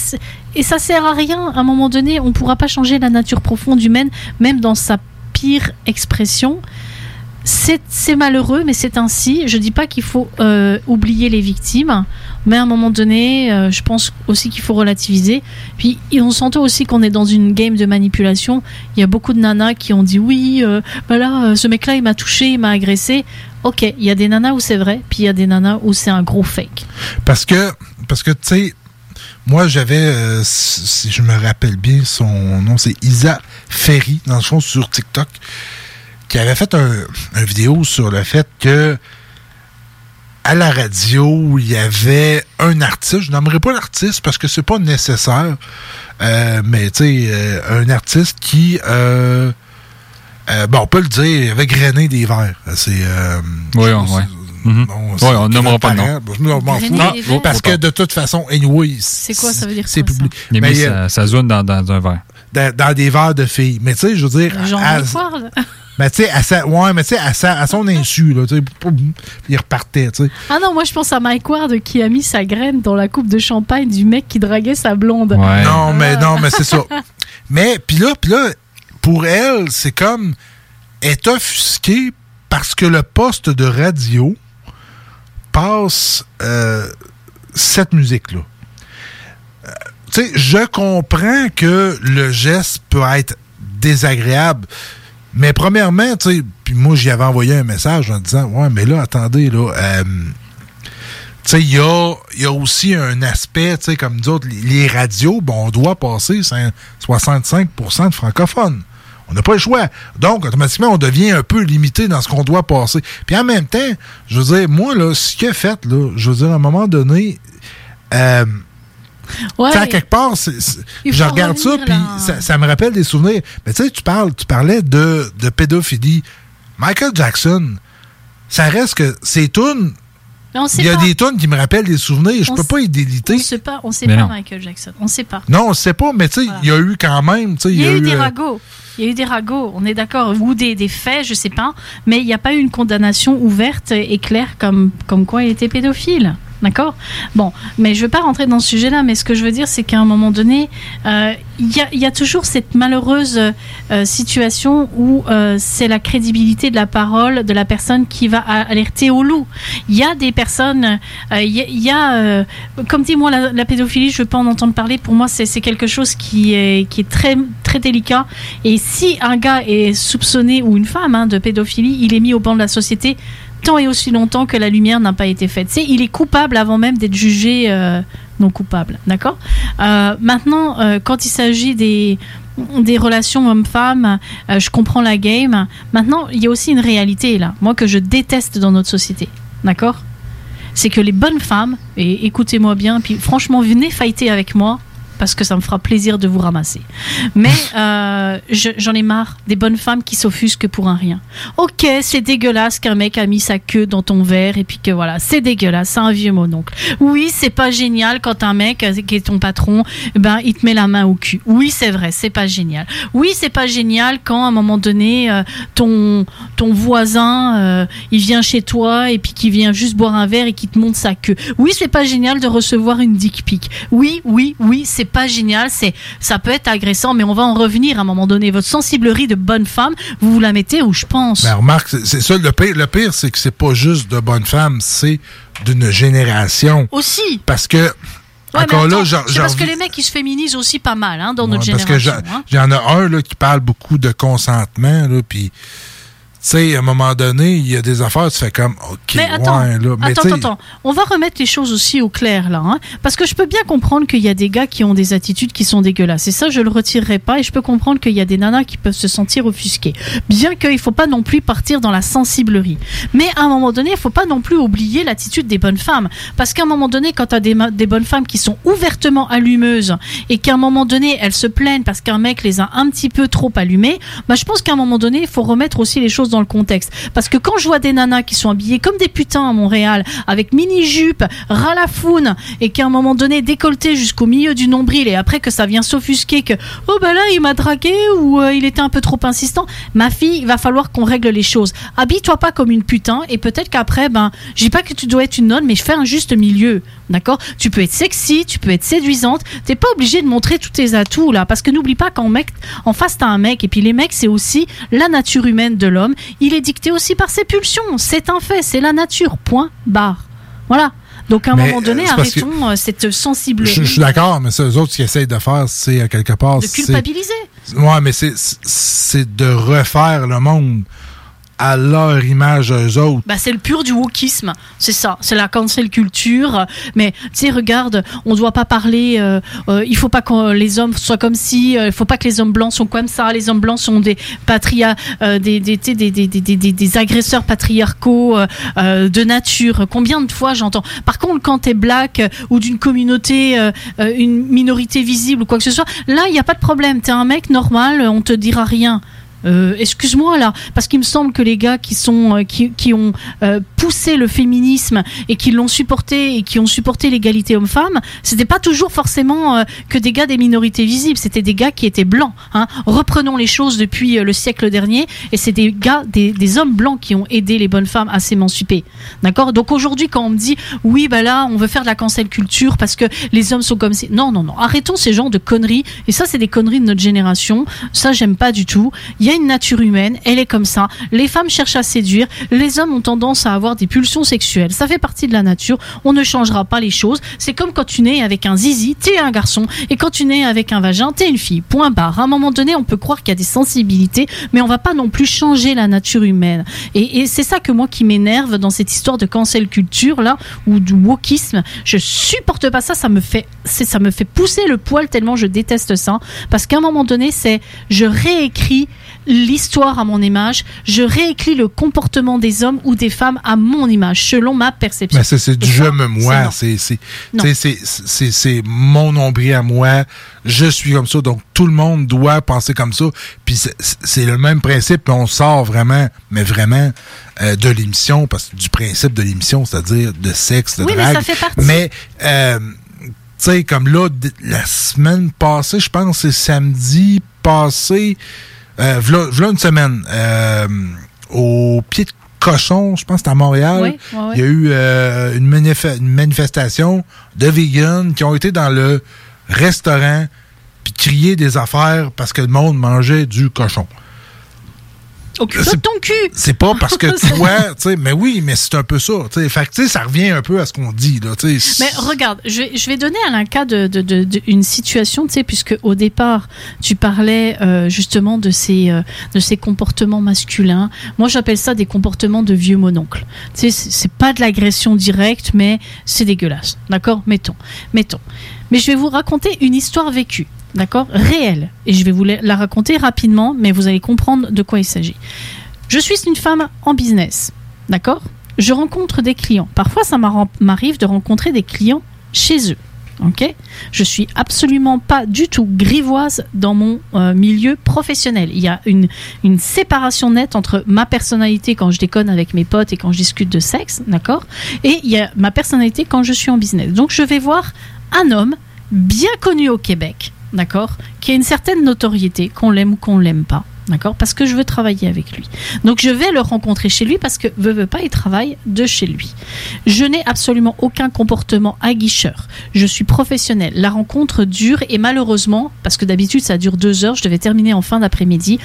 et ça sert à rien. À un moment donné, on ne pourra pas changer la nature profonde humaine, même dans sa pire expression. C'est malheureux, mais c'est ainsi. Je dis pas qu'il faut oublier les victimes, mais à un moment donné, euh, je pense aussi qu'il faut relativiser. Puis on s'entend aussi qu'on est dans une game de manipulation. Il y a beaucoup de nanas qui ont dit oui, euh, bah euh, ce mec-là, il m'a touché, il m'a agressé. Ok, il y a des nanas où c'est vrai, puis il y a des nanas où c'est un gros fake. Parce que, parce que tu sais, moi, j'avais, euh, si je me rappelle bien, son nom, c'est Isa Ferry, dans le fond, sur TikTok, qui avait fait un, un vidéo sur le fait que à la radio, il y avait un artiste, je n'aimerais pas l'artiste parce que c'est pas nécessaire, euh, mais tu sais, euh, un artiste qui, euh, euh, bon, on peut le dire, avait grainé des verres. C'est, euh, Oui, ouais. Mhm. Bon, Ouais, c'est on nommera pas de parent. nom. Bon, je m'en m'en fous. Grainer des vers. Parce que de toute façon, anyway, C'est quoi, ça veut dire c'est quoi, ça? public. Mais, euh, sa zone dans, dans un verre. dans, dans des verres de filles. Mais tu sais, je veux dire, Genre à, Ward. Mais tu sais, à sa, ouais, mais tu sais, à, sa- à son insu, là, il repartait. Ah non, moi je pense à Mike Ward qui a mis sa graine dans la coupe de champagne du mec qui draguait sa blonde. Non, mais non, mais c'est ça. Mais puis là, puis là, pour elle, c'est comme est offusquée parce que le poste de radio passe euh, cette musique-là. Euh, tu sais, je comprends que le geste peut être désagréable. Mais premièrement, tu sais, puis moi, j'y avais envoyé un message en disant Ouais, mais là, attendez, là, euh, tu sais, il y a, y a aussi un aspect, tu sais, comme nous autres, les, radios, bon, on doit passer cin- 65% de francophones. On n'a pas le choix. Donc, automatiquement, on devient un peu limité dans ce qu'on doit passer. Puis en même temps, je veux dire, moi, là, ce qu'il a fait, là, je veux dire, à un moment donné, euh, Ouais. tu sais, à quelque part, je regarde ça, puis ça, ça me rappelle des souvenirs. Mais tu sais, tu parles, tu parlais de, de pédophilie. Michael Jackson, ça reste que ces tunes, Mais on sait il y a pas. des tunes qui me rappellent des souvenirs. Je On peux pas y déliter. On sait pas, on sait Mais pas non. Michael Jackson. On sait pas. Non, on ne sait pas, mais tu sais, il y a eu quand même. Il y a eu des euh, ragots. Il y a eu des ragots, on est d'accord, ou des, des faits, je sais pas, mais il n'y a pas eu une condamnation ouverte et claire comme, comme quoi il était pédophile. D'accord? Bon, mais je ne veux pas rentrer dans ce sujet-là, mais ce que je veux dire, c'est qu'à un moment donné, euh, il y, a, toujours cette malheureuse euh, situation où euh, c'est la crédibilité de la parole de la personne qui va alerter au loup. Il y a des personnes, il y a, comme dit moi, la, pédophilie, je veux pas en entendre parler. Pour moi, c'est quelque chose qui est, qui est très, très délicat. Et si un gars est soupçonné, ou une femme, hein, de pédophilie, il est mis au banc de la société tant et aussi longtemps que la lumière n'a pas été faite. C'est, il est coupable avant même d'être jugé euh, non coupable. D'accord? Euh, Maintenant, euh, quand il s'agit des des relations hommes-femmes, euh, je comprends la game. Maintenant, il y a aussi une réalité là, moi que je déteste dans notre société. D'accord? C'est que les bonnes femmes, et écoutez-moi bien, puis franchement, venez fighter avec moi parce que ça me fera plaisir de vous ramasser. Mais euh, je- j'en ai marre des bonnes femmes qui s'offusquent pour un rien. Ok, c'est dégueulasse qu'un mec a mis sa queue dans ton verre et puis que voilà, c'est dégueulasse, c'est un vieux mononcle. Oui, c'est pas génial quand un mec euh, qui est ton patron, ben il te met la main au cul. Oui, c'est vrai, c'est pas génial. Oui, c'est pas génial quand à un moment donné euh, ton ton voisin il vient chez toi et puis qu'il vient juste boire un verre et qui te monte sa queue. Oui, c'est pas génial de recevoir une dick pic. Oui, oui, oui, c'est pas génial, c'est ça peut être agressant, mais on va en revenir à un moment donné. Votre sensiblerie de bonne femme, vous vous la mettez où je pense? Ben, remarque, c'est ça le pire. Le pire, c'est que c'est pas juste de bonnes femmes, c'est d'une génération. Aussi. Parce que, Ouais, mais encore là, attends, c'est j'en parce que les mecs ils se féminisent aussi pas mal hein, dans notre Ouais, parce que génération. j'en hein. j'en ai un là, qui parle beaucoup de consentement, puis, sais, à un moment donné, il y a des affaires, tu fais comme, OK, Mais attends, ouais, là. Mais attends, attends, attends. On va remettre les choses aussi au clair là, hein, parce que je peux bien comprendre qu'il y a des gars qui ont des attitudes qui sont dégueulasses. Et ça, je le retirerai pas. Et je peux comprendre qu'il y a des nanas qui peuvent se sentir offusquées. Bien qu'il faut pas non plus partir dans la sensiblerie. Mais à un moment donné, il faut pas non plus oublier l'attitude des bonnes femmes, parce qu'à un moment donné, quand tu as des, des bonnes femmes qui sont ouvertement allumeuses et qu'à un moment donné elles se plaignent parce qu'un mec les a un petit peu trop allumées, bah je pense qu'à un moment donné, il faut remettre aussi les choses dans le contexte. Parce que quand je vois des nanas qui sont habillées comme des putains à Montréal, avec mini-jupe, ralafoun, et qu'à un moment donné décolleté jusqu'au milieu du nombril, et après que ça vient s'offusquer que oh bah là il m'a dragué ou euh, il était un peu trop insistant, ma fille, il va falloir qu'on règle les choses. Habille-toi pas comme une putain, et peut-être qu'après, ben, je dis pas que tu dois être une nonne, mais je fais un juste milieu, d'accord Tu peux être sexy, tu peux être séduisante, t'es pas obligé de montrer tous tes atouts là, parce que n'oublie pas qu'en mec, en face t'as un mec, et puis les mecs c'est aussi la nature humaine de l'homme. Il est dicté aussi par ses pulsions, c'est un fait, c'est la nature. Point barre. Voilà. Donc à un Mais, moment donné, euh, que- arrêtons euh, cette sensiblerie. je, je suis d'accord, mais ça, eux autres, ce qu'ils essayent de faire, c'est, à quelque part, de culpabiliser. Ouais, mais c'est de refaire le monde à leur image, eux autres. Bah, c'est le pur du wokisme, c'est ça, c'est la cancel culture. Mais tu sais, regarde, on doit pas parler. euh, euh, il faut pas que les hommes soient comme si. euh, il faut pas que les hommes blancs soient comme ça. Les hommes blancs sont des patria, euh, des, des, tu des, des, des, agresseurs patriarcaux euh, euh, de nature. Combien de fois j'entends. Par contre, quand t'es black euh, ou d'une communauté, une minorité visible ou quoi que ce soit, là, il y a pas de problème. T'es un mec normal, on te dira rien. Euh, Excuse-moi là, parce qu'il me semble que les gars qui sont euh, qui, qui ont euh, poussé le féminisme et qui l'ont supporté et qui ont supporté l'égalité homme-femme, c'était pas toujours forcément euh, que des gars des minorités visibles, c'était des gars qui étaient blancs. Hein. Reprenons les choses depuis le siècle dernier, et c'est des gars, des, des hommes blancs qui ont aidé les bonnes femmes à s'émanciper. D'accord? Donc aujourd'hui, quand on me dit oui, bah là, on veut faire de la cancel culture parce que les hommes sont comme si. Non, non, non. Arrêtons ces genres de conneries. Et ça, c'est des conneries de notre génération. Ça, j'aime pas du tout. Il y a une nature humaine, elle est comme ça. Les femmes cherchent à séduire. Les hommes ont tendance à avoir des pulsions sexuelles. Ça fait partie de la nature. On ne changera pas les choses. C'est comme quand tu nais avec un zizi, t'es un garçon. Et quand tu nais avec un vagin, t'es une fille. Point barre. À un moment donné, on peut croire qu'il y a des sensibilités, mais on va pas non plus changer la nature humaine. Et, et c'est ça que moi qui m'énerve dans cette histoire de cancel culture là ou du wokisme. Je supporte pas ça. Ça me fait, ça me fait pousser le poil tellement je déteste ça. Parce qu'à un moment donné, c'est je réécris l'histoire à mon image, je réécris le comportement des hommes ou des femmes à mon image, selon ma perception. Mais c'est du je me moi, c'est mon nombril à moi, je suis comme ça. Donc tout le monde doit penser comme ça. Puis c'est- le même principe, puis on sort vraiment mais vraiment euh, de l'émission. Parce que du principe de l'émission, c'est-à-dire de sexe, de Oui, mais ça fait partie. Mais euh, tu sais comme là la semaine passée, je pense c'est samedi passé euh, v'là, v'là une semaine euh, au pied de cochon, je pense que c'était à Montréal. Oui. Il y a eu euh, une, manif- une manifestation de vegans qui ont été dans le restaurant puis crier des affaires parce que le monde mangeait du cochon. De ton cul. C'est pas parce que toi, tu sais, mais oui, mais c'est un peu ça, tu sais. Fait que, tu sais, ça revient un peu à ce qu'on dit, là, tu sais. Mais regarde, je vais, je vais donner à un cas de, de, de- de- une situation, tu sais, puisque au départ, tu parlais euh, justement de ces, euh, de ces comportements masculins. Moi, j'appelle ça des comportements de vieux mononcle. Tu sais, c'est pas de l'agression directe, mais c'est dégueulasse. D'accord? Mettons. Mettons. Mais je vais vous raconter une histoire vécue. D'accord Réelle. Et je vais vous la raconter rapidement, mais vous allez comprendre de quoi il s'agit. Je suis une femme en business. D'accord Je rencontre des clients. Parfois, ça m'arrive de rencontrer des clients chez eux. Ok Je suis absolument pas du tout grivoise dans mon euh, milieu professionnel. Il y a une, une séparation nette entre ma personnalité quand je déconne avec mes potes et quand je discute de sexe, d'accord Et il y a ma personnalité quand je suis en business. Donc je vais voir un homme bien connu au Québec, d'accord Qui a une certaine notoriété, qu'on l'aime ou qu'on l'aime pas. D'accord Parce que je veux travailler avec lui. Donc je vais le rencontrer chez lui parce que veut, veut pas, il travaille de chez lui. Je n'ai absolument aucun comportement aguicheur. Je suis professionnel. La rencontre dure et malheureusement, parce que d'habitude ça dure deux heures, je devais terminer en fin d'après-midi.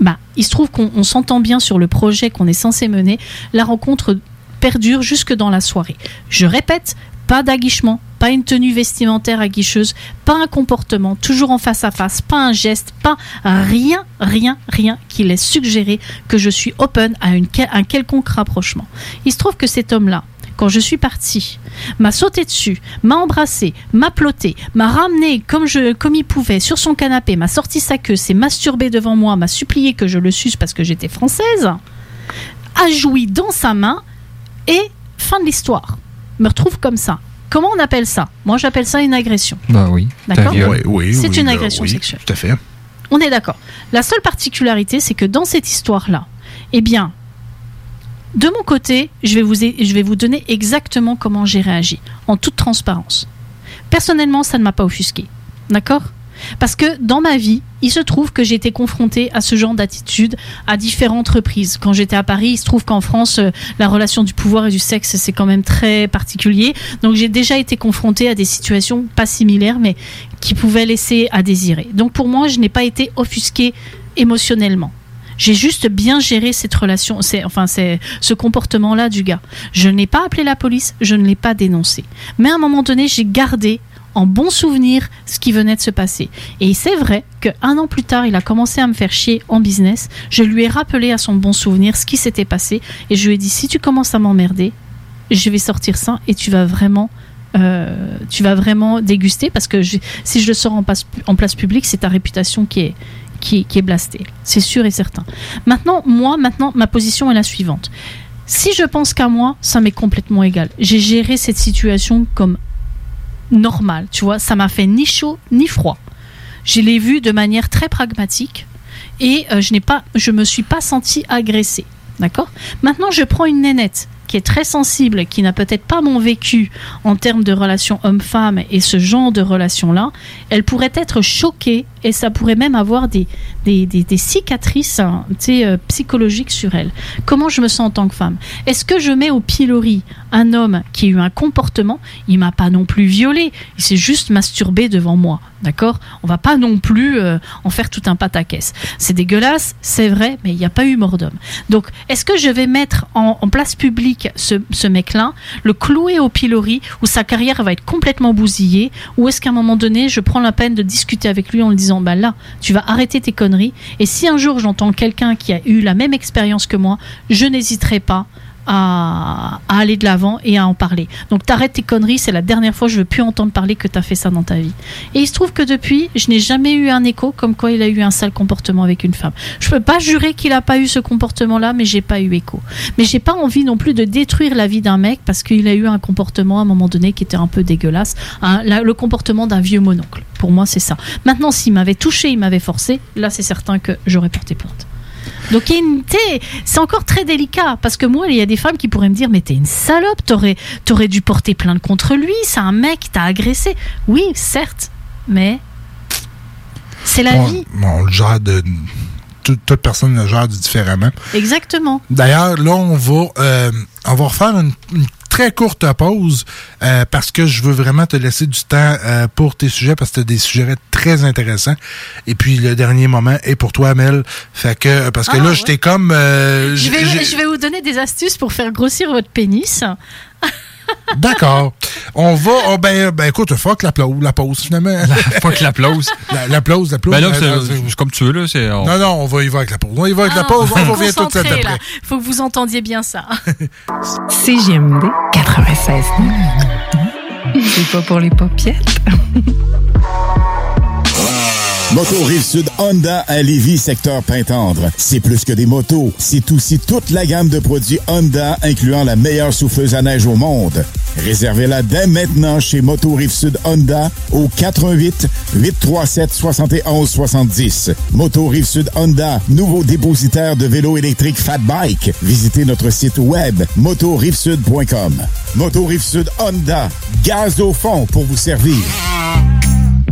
Bah, il se trouve qu'on on s'entend bien sur le projet qu'on est censé mener. La rencontre perdure jusque dans la soirée. Je répète, pas d'aguichement, pas une tenue vestimentaire aguicheuse, pas un comportement toujours en face à face, pas un geste, pas rien, rien, rien qui laisse suggérer que je suis open à un quelconque rapprochement. Il se trouve que cet homme-là, quand je suis partie, m'a sauté dessus, m'a embrassé, m'a ploté, m'a ramené comme, je, comme il pouvait sur son canapé, m'a sorti sa queue, s'est masturbé devant moi, m'a supplié que je le suce parce que j'étais française, a joui dans sa main et fin de l'histoire. Me retrouve comme ça. Comment on appelle ça? Moi, j'appelle ça une agression. Ben oui. D'accord? Oui, oui, C'est oui, une là, agression oui, sexuelle. Tout à fait. On est d'accord. La seule particularité, c'est que dans cette histoire-là, eh bien, de mon côté, je vais, vous, je vais vous donner exactement comment j'ai réagi, en toute transparence. Personnellement, ça ne m'a pas offusqué. D'accord? Parce que dans ma vie, il se trouve que j'ai été confrontée à ce genre d'attitude à différentes reprises. Quand j'étais à Paris, il se trouve qu'en France, euh, la relation du pouvoir et du sexe, c'est quand même très particulier. Donc j'ai déjà été confrontée à des situations pas similaires, mais qui pouvaient laisser à désirer. Donc pour moi, je n'ai pas été offusquée émotionnellement. J'ai juste bien géré cette relation, c'est enfin c'est ce comportement-là du gars. Je n'ai pas appelé la police, je ne l'ai pas dénoncé. Mais à un moment donné, j'ai gardé en bon souvenir ce qui venait de se passer. Et c'est vrai qu'un an plus tard, il a commencé à me faire chier en business. Je lui ai rappelé à son bon souvenir ce qui s'était passé et je lui ai dit si tu commences à m'emmerder, je vais sortir ça et tu vas vraiment euh, tu vas vraiment déguster parce que si je le sors en place, en place publique, c'est ta réputation qui est, qui, qui est blastée. C'est sûr et certain. Maintenant, moi, maintenant, ma position est la suivante. Si je pense qu'à moi, ça m'est complètement égal. J'ai géré cette situation comme normale, tu vois. Ça m'a fait ni chaud ni froid. Je l'ai vu de manière très pragmatique. et euh, je n'ai pas, je me suis pas sentie agressée. D'accord? Maintenant, je prends une nénette qui est très sensible, qui n'a peut-être pas mon vécu en termes de relations homme-femme et ce genre de relations-là, elle pourrait être choquée et ça pourrait même avoir des, des, des- cicatrices hein, euh, psychologiques sur elle. Comment je me sens en tant que femme? Est-ce que je mets au pilori un homme qui a eu un comportement? Il m'a pas non plus violé, il s'est juste masturbé devant moi. D'accord? On va pas non plus euh, en faire tout un pataquès. C'est dégueulasse, c'est vrai, mais il n'y a pas eu mort d'homme. Donc, est-ce que je vais mettre en, en place publique ce, ce mec-là, le clouer au pilori, où sa carrière va être complètement bousillée, ou est-ce qu'à un moment donné, je prends la peine de discuter avec lui en lui disant, bah là, tu vas arrêter tes conneries, et si un jour j'entends quelqu'un qui a eu la même expérience que moi, je n'hésiterai pas à, aller de l'avant et à en parler. Donc t'arrêtes tes conneries, c'est la dernière fois je veux plus entendre parler que t'as fait ça dans ta vie. Et il se trouve que depuis, je n'ai jamais eu un écho comme quoi il a eu un sale comportement avec une femme. Je peux pas jurer qu'il a pas eu ce comportement-là, mais j'ai pas eu écho. Mais j'ai pas envie non plus de détruire la vie d'un mec parce qu'il a eu un comportement à un moment donné qui était un peu dégueulasse, Hein, le comportement d'un vieux mononcle. Pour moi, c'est ça. Maintenant, s'il m'avait touché, il m'avait forcé, là, c'est certain que j'aurais porté plainte. Donc, c'est encore très délicat parce que moi, il y a des femmes qui pourraient me dire Mais t'es une salope, t'aurais, dû porter plainte contre lui, c'est un mec qui t'a agressé. Oui, certes, mais c'est la vie. On le gère de. tout- Toute personne le gère différemment. Exactement. D'ailleurs, là, on va, euh, on va refaire une, une très courte pause euh, parce que je veux vraiment te laisser du temps euh, pour tes sujets parce que tu as des sujets très intéressants. Et puis, le dernier moment est pour toi, Mel. Fait que, parce que Ah, là, ouais. j'étais comme... euh, Je vais, je vais vous donner des astuces pour faire grossir votre pénis. D'accord. On va... oh, ben, ben, écoute, fuck la, pause, la pause, finalement. fuck la pause. La, la pause, la pause. Ben là, Euh, c'est- comme tu veux, là. c'est- on- Non, non, on va y va avec la pause. On y va avec la Ah, pause. On revient tout de suite après. Faut que vous entendiez bien ça. CGMD 96. C'est pas pour les popiettes. Moto Rive-Sud Honda à Lévis, secteur Pintendre. C'est plus que des motos, c'est aussi toute la gamme de produits Honda, incluant la meilleure souffleuse à neige au monde. Réservez-la dès maintenant chez Moto Rive-Sud Honda au 88 837 71 70. Moto Rive-Sud Honda, nouveau dépositaire de vélos électriques Fat Bike. Visitez notre site web motorivesud.com. Moto Rive-Sud Honda, gaz au fond pour vous servir.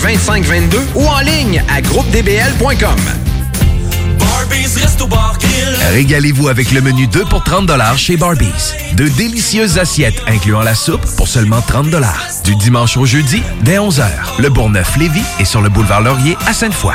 2522 ou en ligne à groupedbl.com. Régalez-vous avec le menu 2 pour 30 chez Barbies. De délicieuses assiettes incluant la soupe pour seulement 30 Du dimanche au jeudi, dès 11h, le Bourgneuf-Lévis est sur le boulevard Laurier à Sainte-Foy.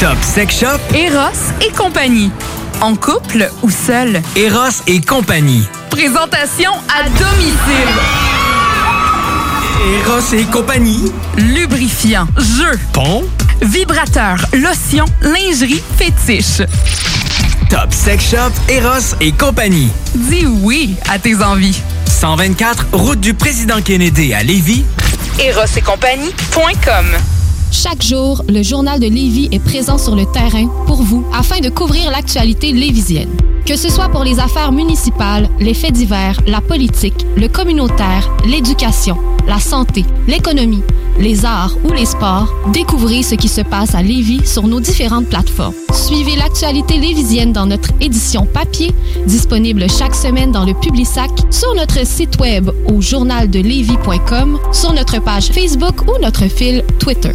Top Sex Shop. Eros et compagnie. En couple ou seul. Eros et compagnie. Présentation à domicile. Eros et compagnie. Lubrifiant, jeu, Pont. vibrateur, lotion, lingerie, fétiche. Top Sex Shop, Eros et compagnie. Dis oui à tes envies. 124, route du président Kennedy à Lévis. Eros et compagnie.com Chaque jour, le journal de Lévis est présent sur le terrain pour vous afin de couvrir l'actualité lévisienne. Que ce soit pour les affaires municipales, les faits divers, la politique, le communautaire, l'éducation, la santé, l'économie, les arts ou les sports, découvrez ce qui se passe à Lévis sur nos différentes plateformes. Suivez l'actualité lévisienne dans notre édition papier, disponible chaque semaine dans le Publisac, sur notre site web au journaldelevis.com, sur notre page Facebook ou notre fil Twitter.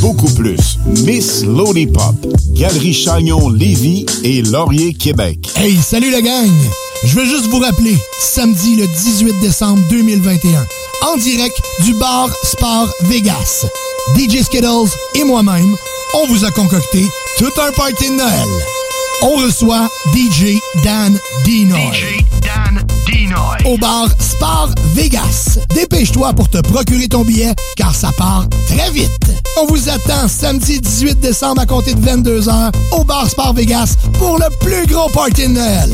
beaucoup plus. Miss Lollipop, Galerie Chagnon Lévis et Laurier Québec. Hey, salut la gang! Je veux juste vous rappeler, samedi le 18 décembre 2021, en direct du bar Sport Vegas. DJ Skittles et moi-même, on vous a concocté tout un party de Noël. On reçoit DJ Dan Dinoy. DJ Dan Dinoy. Au bar Sport Vegas. Dépêche-toi pour te procurer ton billet, car ça part très vite. On vous attend samedi 18 décembre à compter de 22h au bar Sport Vegas pour le plus gros party de Noël.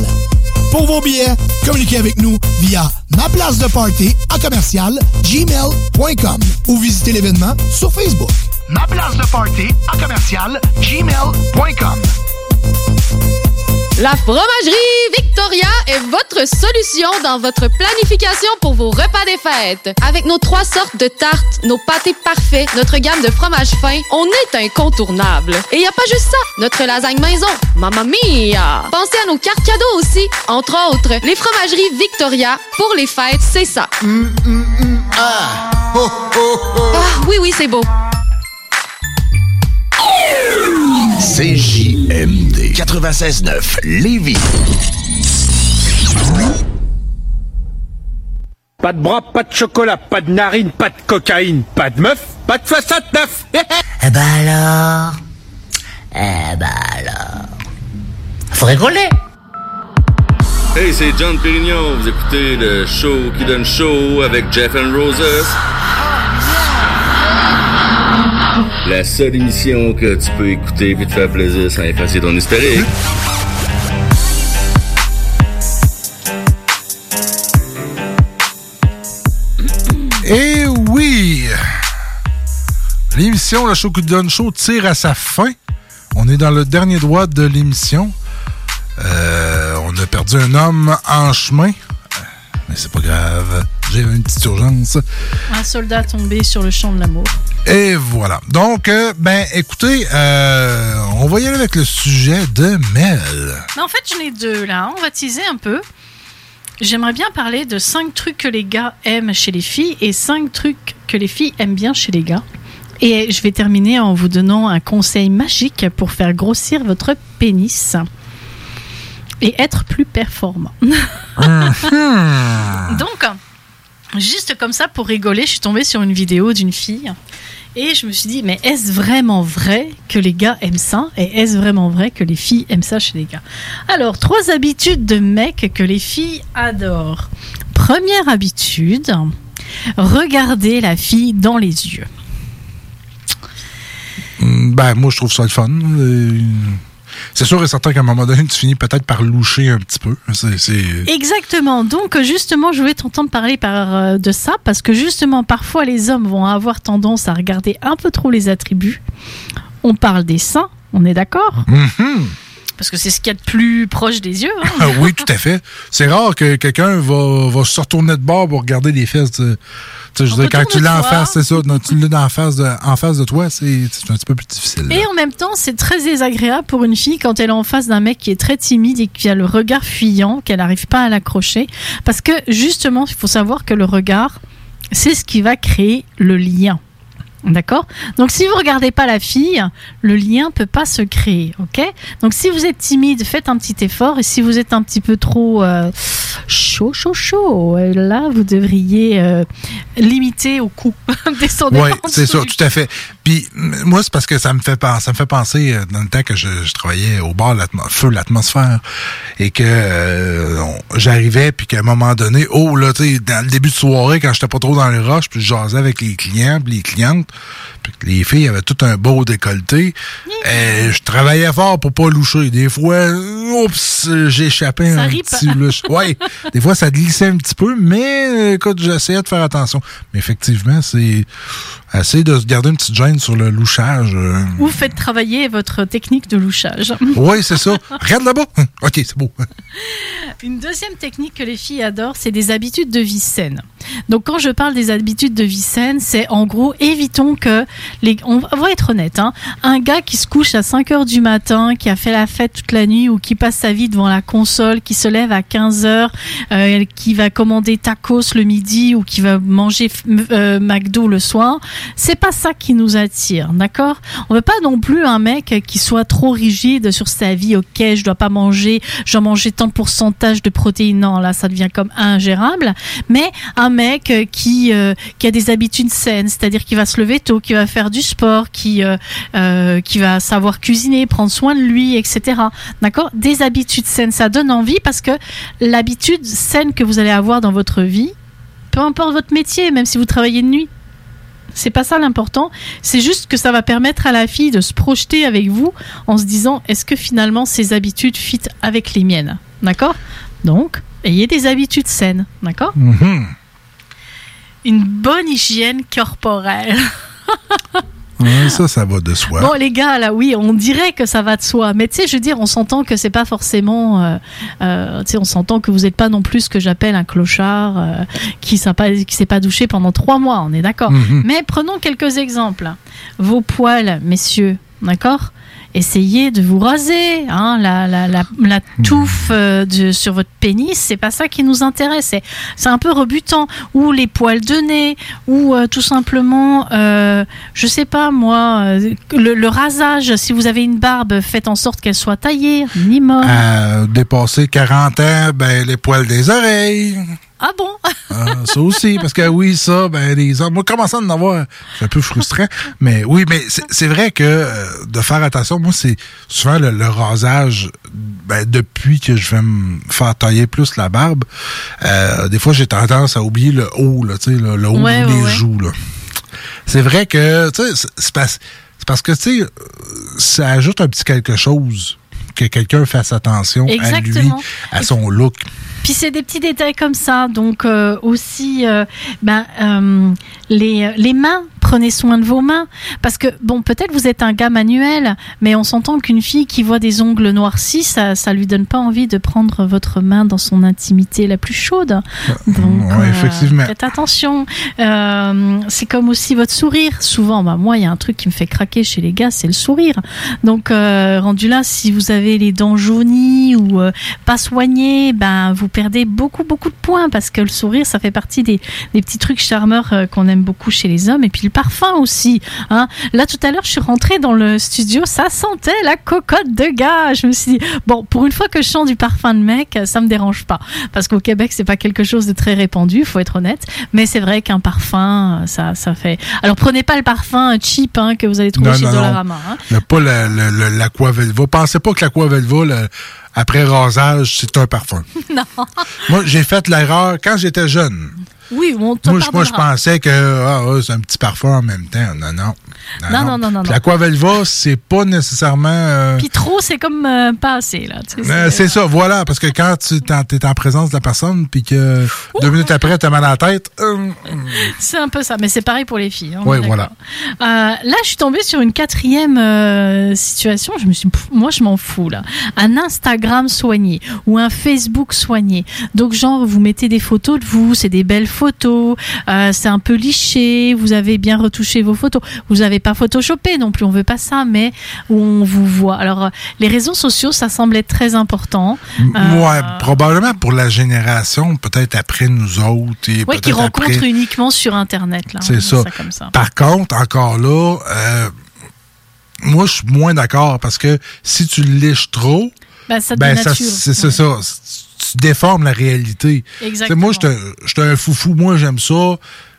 Pour vos billets, communiquez avec nous via ma place de party à commercial gmail.com ou visitez l'événement sur Facebook. Ma place de party à commercial gmail.com. La fromagerie Victoria est votre solution dans votre planification pour vos repas des fêtes. Avec nos trois sortes de tartes, nos pâtés parfaits, notre gamme de fromages fins, on est incontournable. Et il n'y a pas juste ça, notre lasagne maison, mamma mia! Pensez à nos cartes cadeaux aussi. Entre autres, les fromageries Victoria, pour les fêtes, c'est ça. Ah! Ah, oui, oui, c'est beau. CJMD 96.9 Lévis. Pas de bras, pas de chocolat, pas de narine, pas de cocaïne, pas de meuf, pas de façade neuf. Eh ben alors Eh ben alors Faut rigoler Hey, c'est John Pérignon. Vous écoutez le show qui donne show avec Jeff and Roses. La seule émission que tu peux écouter puis te faire plaisir sans effacer ton historique. Et oui! L'émission, le show donne show, tire à sa fin. On est dans le dernier droit de l'émission. Euh, on a perdu un homme en chemin. Mais c'est pas grave. J'ai une petite urgence. Un soldat tombé sur le champ de l'amour. Et voilà. Donc, euh, ben, écoutez, euh, on va y aller avec le sujet de Mel. Mais en fait, j'en ai deux là. On va teaser un peu. J'aimerais bien parler de cinq trucs que les gars aiment chez les filles et cinq trucs que les filles aiment bien chez les gars. Et je vais terminer en vous donnant un conseil magique pour faire grossir votre pénis et être plus performant. Donc, juste comme ça, pour rigoler, je suis tombée sur une vidéo d'une fille et je me suis dit, mais est-ce vraiment vrai que les gars aiment ça Et est-ce vraiment vrai que les filles aiment ça chez les gars? Alors, trois habitudes de mecs que les filles adorent. Première habitude, regarder la fille dans les yeux. Mm, Ben, moi, je trouve ça le fun. C'est sûr et certain qu'à un moment donné, tu finis peut-être par loucher un petit peu. Exactement. Donc justement, je voulais t'entendre parler par, euh, de ça parce que justement, parfois les hommes vont avoir tendance à regarder un peu trop les attributs. On parle des seins, on est d'accord? Mhm. Parce que c'est ce qu'il y a de plus proche des yeux. hein? Ah oui, tout à fait. C'est rare que quelqu'un va, va se retourner de bord pour regarder les fesses. de- je veux dire, quand tu l'as en face, c'est ça. tu l'as en face de, en face de toi, c'est c'est un petit peu plus difficile. là. Et en même temps, c'est très désagréable pour une fille quand elle est en face d'un mec qui est très timide et qui a le regard fuyant, qu'elle n'arrive pas à l'accrocher. Parce que justement, il faut savoir que le regard, c'est ce qui va créer le lien. D'accord. Donc si vous regardez pas la fille, le lien peut pas se créer, ok? Donc si vous êtes timide, faites un petit effort. Et si vous êtes un petit peu trop euh, chaud, chaud, chaud, euh, là vous devriez euh, limiter au cou, descendez Oui, c'est du tout à fait. Puis moi, c'est parce que ça me fait penser, dans le temps que je, travaillais au bar Feu l'atmosphère et que j'arrivais puis qu'à un moment donné, oh là, tu sais, dans le début de soirée, quand j'étais pas trop dans les roches, puis je jasais avec les clients, puis les clientes, Puis les filles avaient tout un beau décolleté. Je travaillais fort pour pas loucher. Des fois, oups, Ça un petit louche. Ouais, des fois, ça glissait un petit peu, mais écoute, j'essayais de faire attention. Mais effectivement, c'est assez de se garder une petite gêne sur le louchage. euh. Ou faites travailler votre technique de louchage. Oui, c'est ça. Regarde là-bas. OK, c'est beau. Une deuxième technique que les filles adorent, c'est des habitudes de vie saines. Donc quand je parle des habitudes de vie saines, c'est en gros que les on va être honnête hein, un gars qui se couche à 5 heures du matin, qui a fait la fête toute la nuit ou qui passe sa vie devant la console, qui se lève à 15 heures, euh, qui va commander tacos le midi ou qui va manger euh, McDo le soir, c'est pas ça qui nous attire, d'accord? On veut pas non plus un mec qui soit trop rigide sur sa vie. Ok, je dois pas manger, je dois manger tant de pourcentage de protéines. Non, là, ça devient comme ingérable. Mais un mec qui euh, qui a des habitudes saines, c'est-à-dire qui va se lever qui va faire du sport, qui euh, euh, qui va savoir cuisiner, prendre soin de lui, etc. D'accord? Des habitudes saines, ça donne envie parce que l'habitude saine que vous allez avoir dans votre vie, peu importe votre métier, même si vous travaillez de nuit. C'est pas ça l'important, c'est juste que ça va permettre à la fille de se projeter avec vous en se disant est-ce que finalement ces habitudes fit avec les miennes? D'accord? Donc, ayez des habitudes saines, d'accord? Mhm. Une bonne hygiène corporelle. Ouais, ça, ça va de soi. Bon, les gars, là, oui, on dirait que ça va de soi. Mais tu sais, je veux dire, on s'entend que c'est pas forcément. euh, euh, tu sais, on s'entend que vous n'êtes pas non plus ce que j'appelle un clochard euh, qui s'est pas, qui pas douché pendant trois mois, on est d'accord. Mhm. Mais prenons quelques exemples. Vos poils, messieurs, d'accord? Essayez de vous raser, hein, la, la, la, la touffe euh, de, sur votre pénis, c'est pas ça qui nous intéresse. C'est, un peu rebutant. Ou les poils de nez, ou euh, tout simplement, euh, je sais pas moi, le, le rasage. Si vous avez une barbe, faites en sorte qu'elle soit taillée, minimum. Dépasser 40 ans, ben, les poils des oreilles. Ah bon? Ah, ça aussi, parce que oui, ça, ben, les hommes, moi, commençant à en avoir, c'est un peu frustrant, mais oui, mais c'est vrai que euh, de faire attention, moi, c'est souvent le, le rasage, ben, depuis que je vais me faire tailler plus la barbe, euh, des fois, j'ai tendance à oublier le haut, là, tu sais, le, le haut Ouais, des ouais, joues, là. C'est vrai que, tu sais, c'est- parce, c'est parce que, tu sais, ça ajoute un petit quelque chose que quelqu'un fasse attention à lui, à son look. Puis c'est des petits détails comme ça. Donc euh, aussi, euh, ben, euh, les, les mains, prenez soin de vos mains. Parce que, bon, peut-être vous êtes un gars manuel, mais on s'entend qu'une fille qui voit des ongles noircis, ça ça lui donne pas envie de prendre votre main dans son intimité la plus chaude. Donc, Ouais, effectivement. faites attention. Euh, c'est comme aussi votre sourire. Souvent, bah, moi, il y a un truc qui me fait craquer chez les gars, c'est le sourire. Donc, euh, rendu là, si vous avez les dents jaunies ou pas soignées, ben, vous perdez beaucoup, beaucoup de points parce que le sourire, ça fait partie des, des petits trucs charmeurs euh, qu'on aime beaucoup chez les hommes. Et puis le parfum aussi. Hein. Là, tout à l'heure, je suis rentrée dans le studio, ça sentait la cocotte de gars. Je me suis dit, bon, pour une fois que je sens du parfum de mec, ça me dérange pas. Parce qu'au Québec, c'est pas quelque chose de très répandu, faut être honnête. Mais c'est vrai qu'un parfum, ça, ça fait. Alors prenez pas le parfum cheap hein, que vous allez trouver Non, chez non. Dollarama. Hein. Pas le- le- l'Aquavelva. Pensez pas que l'Aquavelva, le- après rasage, c'est un parfum. non. Moi, j'ai fait l'erreur quand j'étais jeune. Oui, on Moi, je- moi, je pensais que ah, c'est un petit parfum en même temps. Non, non. Non, non, non, non, non. L'Aquavelva, c'est pas nécessairement... euh, Puis trop, c'est comme euh, pas assez là. sais, euh, c'est ça, voilà, parce que quand tu es en présence de la personne, puis que deux minutes après, t'as mal à la tête, C'est un peu ça, mais c'est pareil pour les filles. hein, est voilà. là, je suis tombée sur une quatrième situation. Je me suis, moi, je m'en fous là. Un Instagram soigné ou un Facebook soigné. Donc, genre, vous mettez des photos de vous, c'est des belles photos, c'est un peu liché, vous avez bien retouché vos photos. Vous pas photoshopé non plus, on veut pas ça, mais où on vous voit. Alors, euh, les réseaux sociaux, ça semble être très important. Euh, ouais, probablement pour la génération, peut-être après nous autres. Et ouais, qui rencontrent après- uniquement sur Internet là. C'est dit ça. comme ça. Par contre, encore là, euh, moi, je suis moins d'accord parce que si tu liches trop, Ben, ça ben, dénature. c'est c'est ça. Tu déformes la réalité. Exactement. Moi, un- j'étais un foufou. Moi, j'aime ça.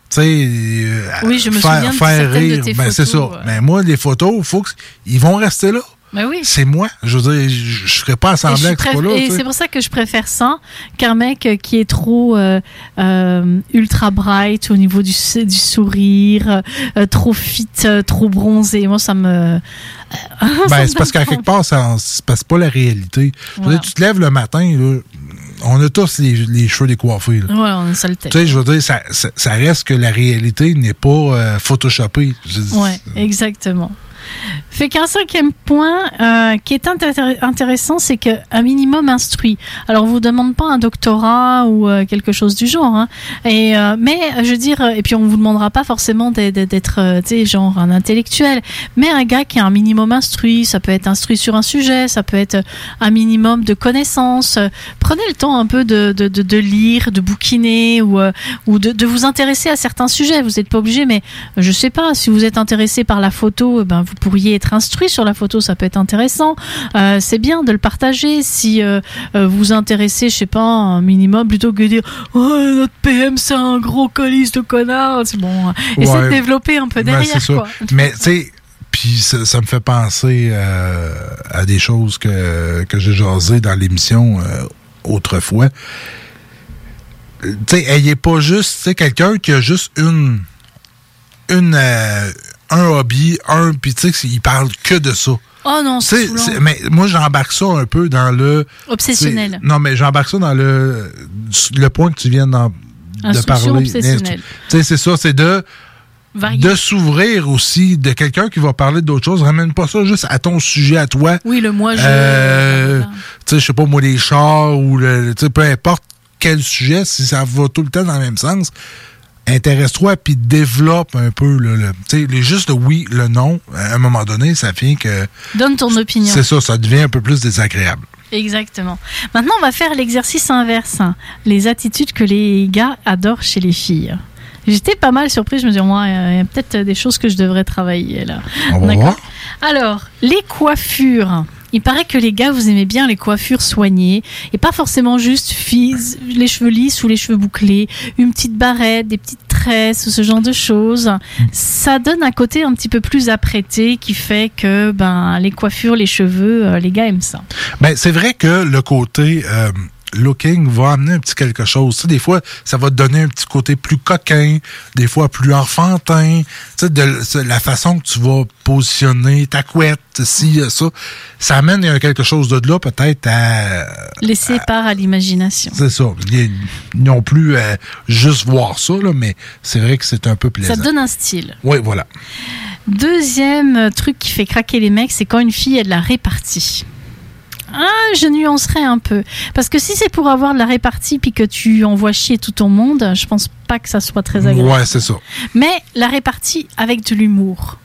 Tu sais, euh, Oui, je me faire, souviens de faire certaines de rire. ben, c'est ça. ouais. Mais moi, les photos, faut que, ils vont rester là. Ben oui. C'est moi. Je veux dire, je, je ferais pas préf- pas là. et c'est pour ça que je préfère ça qu'un mec euh, qui est trop euh, euh, ultra bright au niveau du, du sourire, euh, trop fit, euh, trop bronzé. Moi, ça me. Ben, c'est parce qu'à quelque part, ça- c'est pas la réalité. Je veux Voilà. dire, tu te lèves le matin, là, on a tous les, les cheveux décoiffés. Ouais, on est saleté. Tu sais, je veux dire, ça, ça, ça reste que la réalité n'est pas euh, photoshopée. Ouais, exactement. Fait qu'un cinquième point euh, qui est intér- intéressant, c'est qu'un minimum instruit. Alors, on vous demande pas un doctorat ou euh, quelque chose du genre, hein. et euh, mais je veux dire, et puis on vous demandera pas forcément d'être- tu genre un intellectuel, mais un gars qui est un minimum instruit. Ça peut être instruit sur un sujet, ça peut être un minimum de connaissances. Prenez le temps un peu de, de, lire, de bouquiner ou ou de, vous intéresser à certains sujets. Vous n'êtes pas obligé, mais je sais pas, si vous êtes intéressé par la photo, eh ben, vous pourriez être instruit sur la photo, ça peut être intéressant. Euh, c'est bien de le partager si euh, euh, vous vous intéressez, je sais pas, un minimum, plutôt que de dire oh, notre PM c'est un gros colis de connard. Bon, essayez de Ouais. développer un peu derrière. quoi. Mais, tu sais, puis ça, ça me fait penser euh, à des choses que, que j'ai jasées dans l'émission autrefois. Tu sais, ayez pas juste, quelqu'un qui a juste une, une, euh, un hobby, un, puis tu sais, il parle que de ça. Oh non, c'est mais moi, j'embarque ça un peu dans le. Obsessionnel. Non, mais j'embarque ça dans le, le point que tu viens d'en- de parler. obsessionnelle. Tu sais, c'est ça, c'est de. Varier. De s'ouvrir aussi, de quelqu'un qui va parler d'autres choses. Ramène pas ça juste à ton sujet, à toi. Oui, le moi je. Euh, tu sais, je sais pas, moi, les chars ou le. Tu sais, peu importe quel sujet, si ça va tout le temps dans le même sens, intéresse-toi puis développe un peu le. le- tu sais, juste le oui, le non, à un moment donné, ça fait que. Donne ton opinion. C'est ça, ça devient un peu plus désagréable. Exactement. Maintenant, on va faire l'exercice inverse. hein. Les attitudes que les gars adorent chez les filles. J'étais pas mal surprise. Je me dis, moi, il y a peut-être des choses que je devrais travailler là. On va D'accord. voir. Alors, les coiffures. Il paraît que les gars, vous aimez bien les coiffures soignées et pas forcément juste les cheveux lisses ou les cheveux bouclés, une petite barrette, des petites tresses ou ce genre de choses. Ça donne un côté un petit peu plus apprêté qui fait que ben les coiffures, les cheveux, euh, les gars aiment ça. Ben, c'est vrai que le côté euh, looking va amener un petit quelque chose. Tu sais, des fois, ça va te donner un petit côté plus coquin, des fois plus enfantin. Tu sais, de, la façon que tu vas positionner ta couette, si ça, ça amène euh, quelque chose de là, peut-être à... Laissé part à l'imagination. C'est ça. Ils non plus euh, juste voir ça, là, mais c'est vrai que c'est un peu plaisant. Ça donne un style. Oui, voilà. Deuxième euh, truc qui fait craquer les mecs, c'est quand une fille a de la répartie. Ah, je nuancerais un peu. Parce que si c'est pour avoir de la répartie puis que tu envoies chier tout ton monde, je pense pas que ça soit très agréable. Ouais, c'est ça. Mais la répartie avec de l'humour.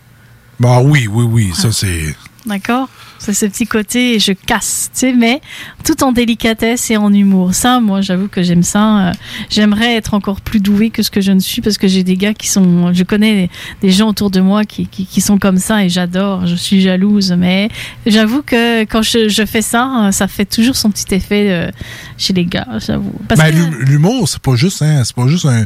Bah oui, oui, oui, ça c'est... D'accord? C'est ce petit côté, je casse, tu sais, mais tout en délicatesse et en humour. Ça, moi, j'avoue que j'aime ça. Euh, J'aimerais être encore plus douée que ce que je ne suis parce que j'ai des gars qui sont. Je connais des gens autour de moi qui, qui, qui sont comme ça et j'adore. Je suis jalouse, mais j'avoue que quand je, je fais ça, euh, ça fait toujours son petit effet euh, chez les gars, j'avoue. Ben, que- l'hum- l'humour, c'est pas juste, hein, c'est pas juste un,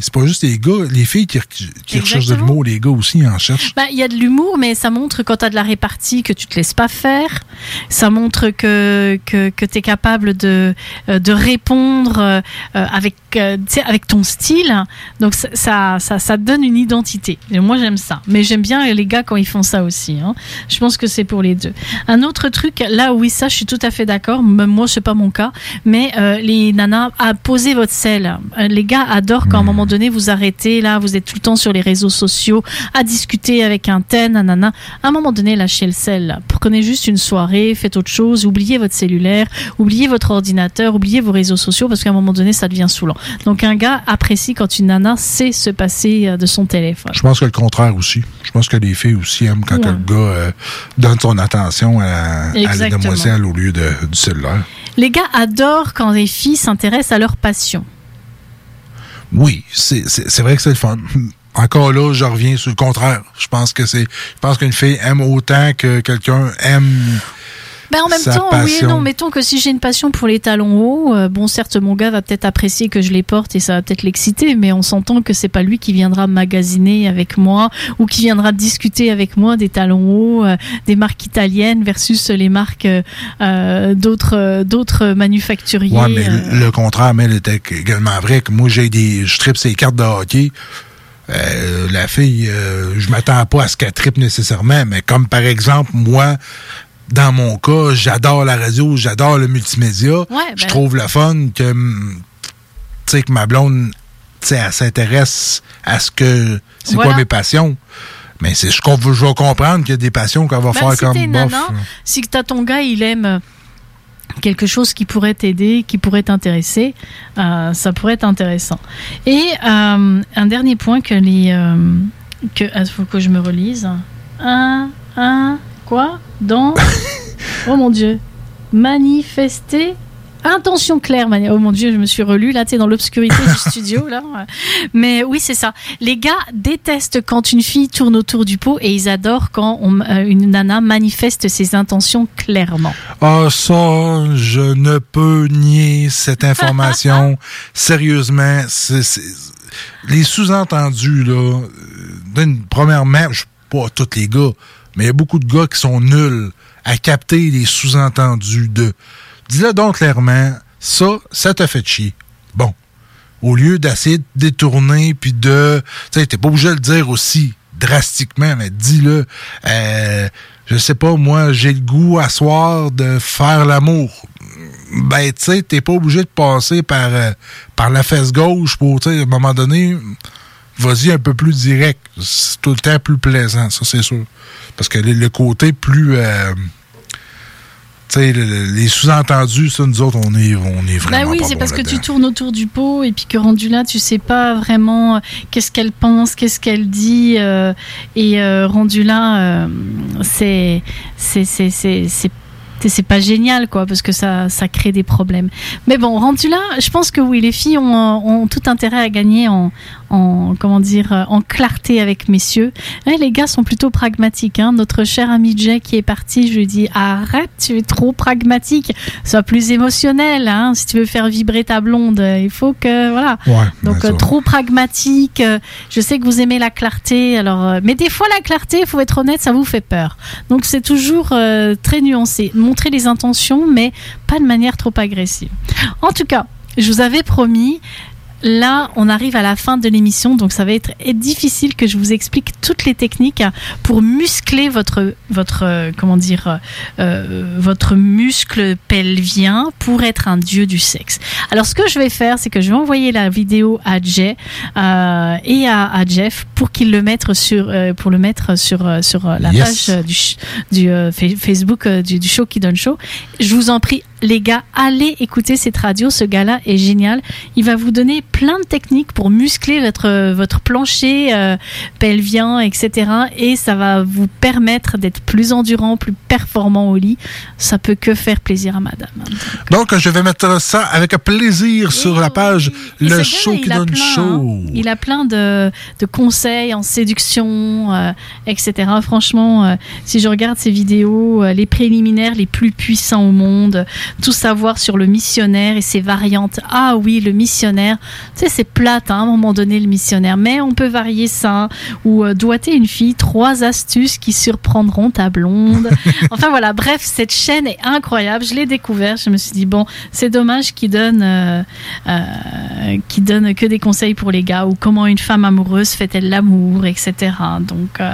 c'est pas juste les gars, les filles qui, qui recherchent de l'humour, les gars aussi en cherchent. Bah, il y a de l'humour, mais ça montre quand tu as de la répartie que tu te laisses pas faire. Ça montre que, que, que tu es capable de, euh, de répondre euh, avec, euh, avec ton style. Donc ça, ça, donne une identité. Et moi, j'aime ça. Mais j'aime bien les gars quand ils font ça aussi. hein. Je pense que c'est pour les deux. Un autre truc, là, oui, ça, je suis tout à fait d'accord. Moi, c'est pas mon cas. Mais euh, les nanas, à poser votre sel. Euh, Les gars adorent quand à un moment donné, vous arrêtez, là, vous êtes tout le temps sur les réseaux sociaux, à discuter avec un tel, nanana. À un moment donné, lâchez le sel. Prenez juste une soirée, faites autre chose, oubliez votre cellulaire, oubliez votre ordinateur, oubliez vos réseaux sociaux, parce qu'à un moment donné, ça devient saoulant. Donc un gars apprécie quand une nana sait se passer euh, de son téléphone. Je pense que le contraire aussi. Je pense que les filles aussi aiment quand Ouais. le gars euh, donne son attention à, à la demoiselle au lieu de, du cellulaire. Les gars adorent quand les filles s'intéressent à leur passion. Oui, c'est vrai que c'est le fun. Encore là, je reviens sur le contraire. Je pense que c'est. Je pense qu'une fille aime autant que quelqu'un aime Ben, en même sa temps, oui et non. Mettons que si j'ai une passion pour les talons hauts, euh, bon, certes, mon gars va peut-être apprécier que je les porte et ça va peut-être l'exciter, mais on s'entend que c'est pas lui qui viendra magasiner avec moi ou qui viendra discuter avec moi des talons hauts, euh, des marques italiennes versus les marques euh, d'autres d'autres manufacturiers. Ouais, mais le- le contraire, mais était également vrai que moi, j'ai des. Je tripe ces cartes de hockey. Euh, la fille, euh, je m'attends pas à ce qu'elle tripe nécessairement, mais comme par exemple, moi, dans mon cas, j'adore la radio, j'adore le multimédia. je ben- trouve le fun que, que ma blonde, elle s'intéresse à ce que. C'est Voilà. quoi mes passions? Mais c'est je, je vais comprendre qu'il y a des passions qu'on va Ben, faire si comme bof. nana, si t'as ton gars, il aime euh, quelque chose qui pourrait t'aider, qui pourrait t'intéresser, euh, ça pourrait être intéressant. Et euh, un dernier point que les... euh, que, ah, faut que je me relise. Un, un, quoi Dans... oh mon Dieu. Manifester... Intention claire, mani- oh mon dieu, je me suis relu là, tu dans l'obscurité du studio là. Mais oui, c'est ça. Les gars détestent quand une fille tourne autour du pot et ils adorent quand on- euh, une nana manifeste ses intentions clairement. Ah, ça, je ne peux nier cette information. Sérieusement, les sous-entendus, là, euh, d'une premièrement, je pas tous les gars, mais il y a beaucoup de gars qui sont nuls à capter les sous-entendus de. Dis-le donc clairement, ça, ça t'a fait chier. Bon. Au lieu d'essayer de détourner, puis de. Tu sais, t'es pas obligé de le dire aussi drastiquement, mais dis-le. Euh, je sais pas, moi, j'ai le goût à soir de faire l'amour. Ben, tu sais, t'es pas obligé de passer par, euh, par la fesse gauche pour, tu sais, à un moment donné, vas-y un peu plus direct. C'est tout le temps plus plaisant, ça, c'est sûr. Parce que le, le côté plus. euh, tu sais, le- le- les sous-entendus, ça, nous autres, on est, on est vraiment. Bah oui, c'est parce que tu tournes autour du pot et puis que rendu là, tu sais pas vraiment euh, qu'est-ce qu'elle pense, qu'est-ce qu'elle dit euh, et euh, rendu là, c'est c'est c'est c'est c'est c'est- c'est pas génial quoi parce que ça ça crée des problèmes. Mais bon, rendu là, je pense que oui, les filles ont, ont tout intérêt à gagner en en comment dire euh, en clarté avec messieurs. Hein, les gars sont plutôt pragmatiques. Hein. Notre cher ami Jay qui est parti, je lui dis arrête, tu es trop pragmatique, sois plus émotionnel. Hein. Si tu veux faire vibrer ta blonde, euh, il faut que voilà. Ouais, Donc euh, trop pragmatique. je sais que vous aimez la clarté, alors euh, mais des fois la clarté, il faut être honnête, ça vous fait peur. Donc c'est toujours euh, très nuancé. Montrer les intentions, mais pas de manière trop agressive. En tout cas, je vous avais promis. Là, on arrive à la fin de l'émission, donc ça va être difficile que je vous explique toutes les techniques pour muscler votre votre euh, comment dire euh, votre muscle pelvien pour être un dieu du sexe. Alors, ce que je vais faire, c'est que je vais envoyer la vidéo à Jay euh, et à, à Jeff pour qu'ils le mettent sur euh, pour le mettre sur euh, sur euh, la Yes. page du du fa- Facebook du, du show qui donne show. Je vous en prie, les gars, allez écouter cette radio. Ce gars-là est génial. Il va vous donner plein de techniques pour muscler votre votre plancher euh, pelvien, etc. Et ça va vous permettre d'être plus endurant, plus performant au lit. Ça peut que faire plaisir à madame. Donc, je vais mettre ça avec plaisir sur la page Et Le Show qui il a donne plein, show. hein. Il a plein de, de conseils en séduction, euh, etc. Franchement, euh, si je regarde ses vidéos, euh, les préliminaires les plus puissants au monde, tout savoir sur le missionnaire et ses variantes. Ah oui, le missionnaire. Tu sais, c'est plate hein, à un moment donné, le missionnaire. Mais on peut varier ça. Ou euh, doiter une fille, trois astuces qui surprendront ta blonde. enfin voilà, bref, cette chaîne est incroyable. Je l'ai découvert. Je me suis dit, bon, c'est dommage qu'il donne, euh, euh, que des conseils pour les gars ou comment une femme amoureuse fait-elle l'amour, etc. Donc, euh,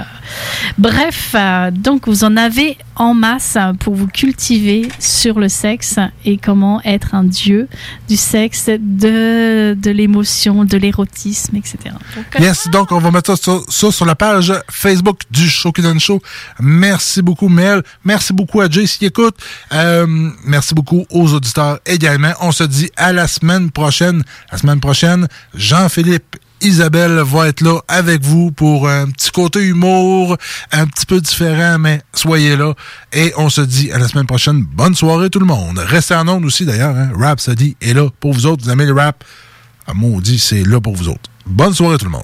bref, euh, donc vous en avez en masse pour vous cultiver sur le sexe et comment être un dieu du sexe, de, de l'émotion, de l'érotisme, etc. Donc, Yes, donc on va mettre ça sur, ça sur la page Facebook du Show qui donne show. Merci beaucoup, Mel. Merci beaucoup à Jay s'il écoute. Euh, merci beaucoup aux auditeurs également. On se dit à la semaine prochaine. La semaine prochaine, Jean-Philippe Isabelle va être là avec vous pour un petit côté humour, un petit peu différent, mais soyez là. Et on se dit à la semaine prochaine. Bonne soirée tout le monde. Restez en ondes aussi d'ailleurs. Hein? Rap dit est là pour vous autres. Vous aimez le rap? Ah, maudit, c'est là pour vous autres. Bonne soirée tout le monde.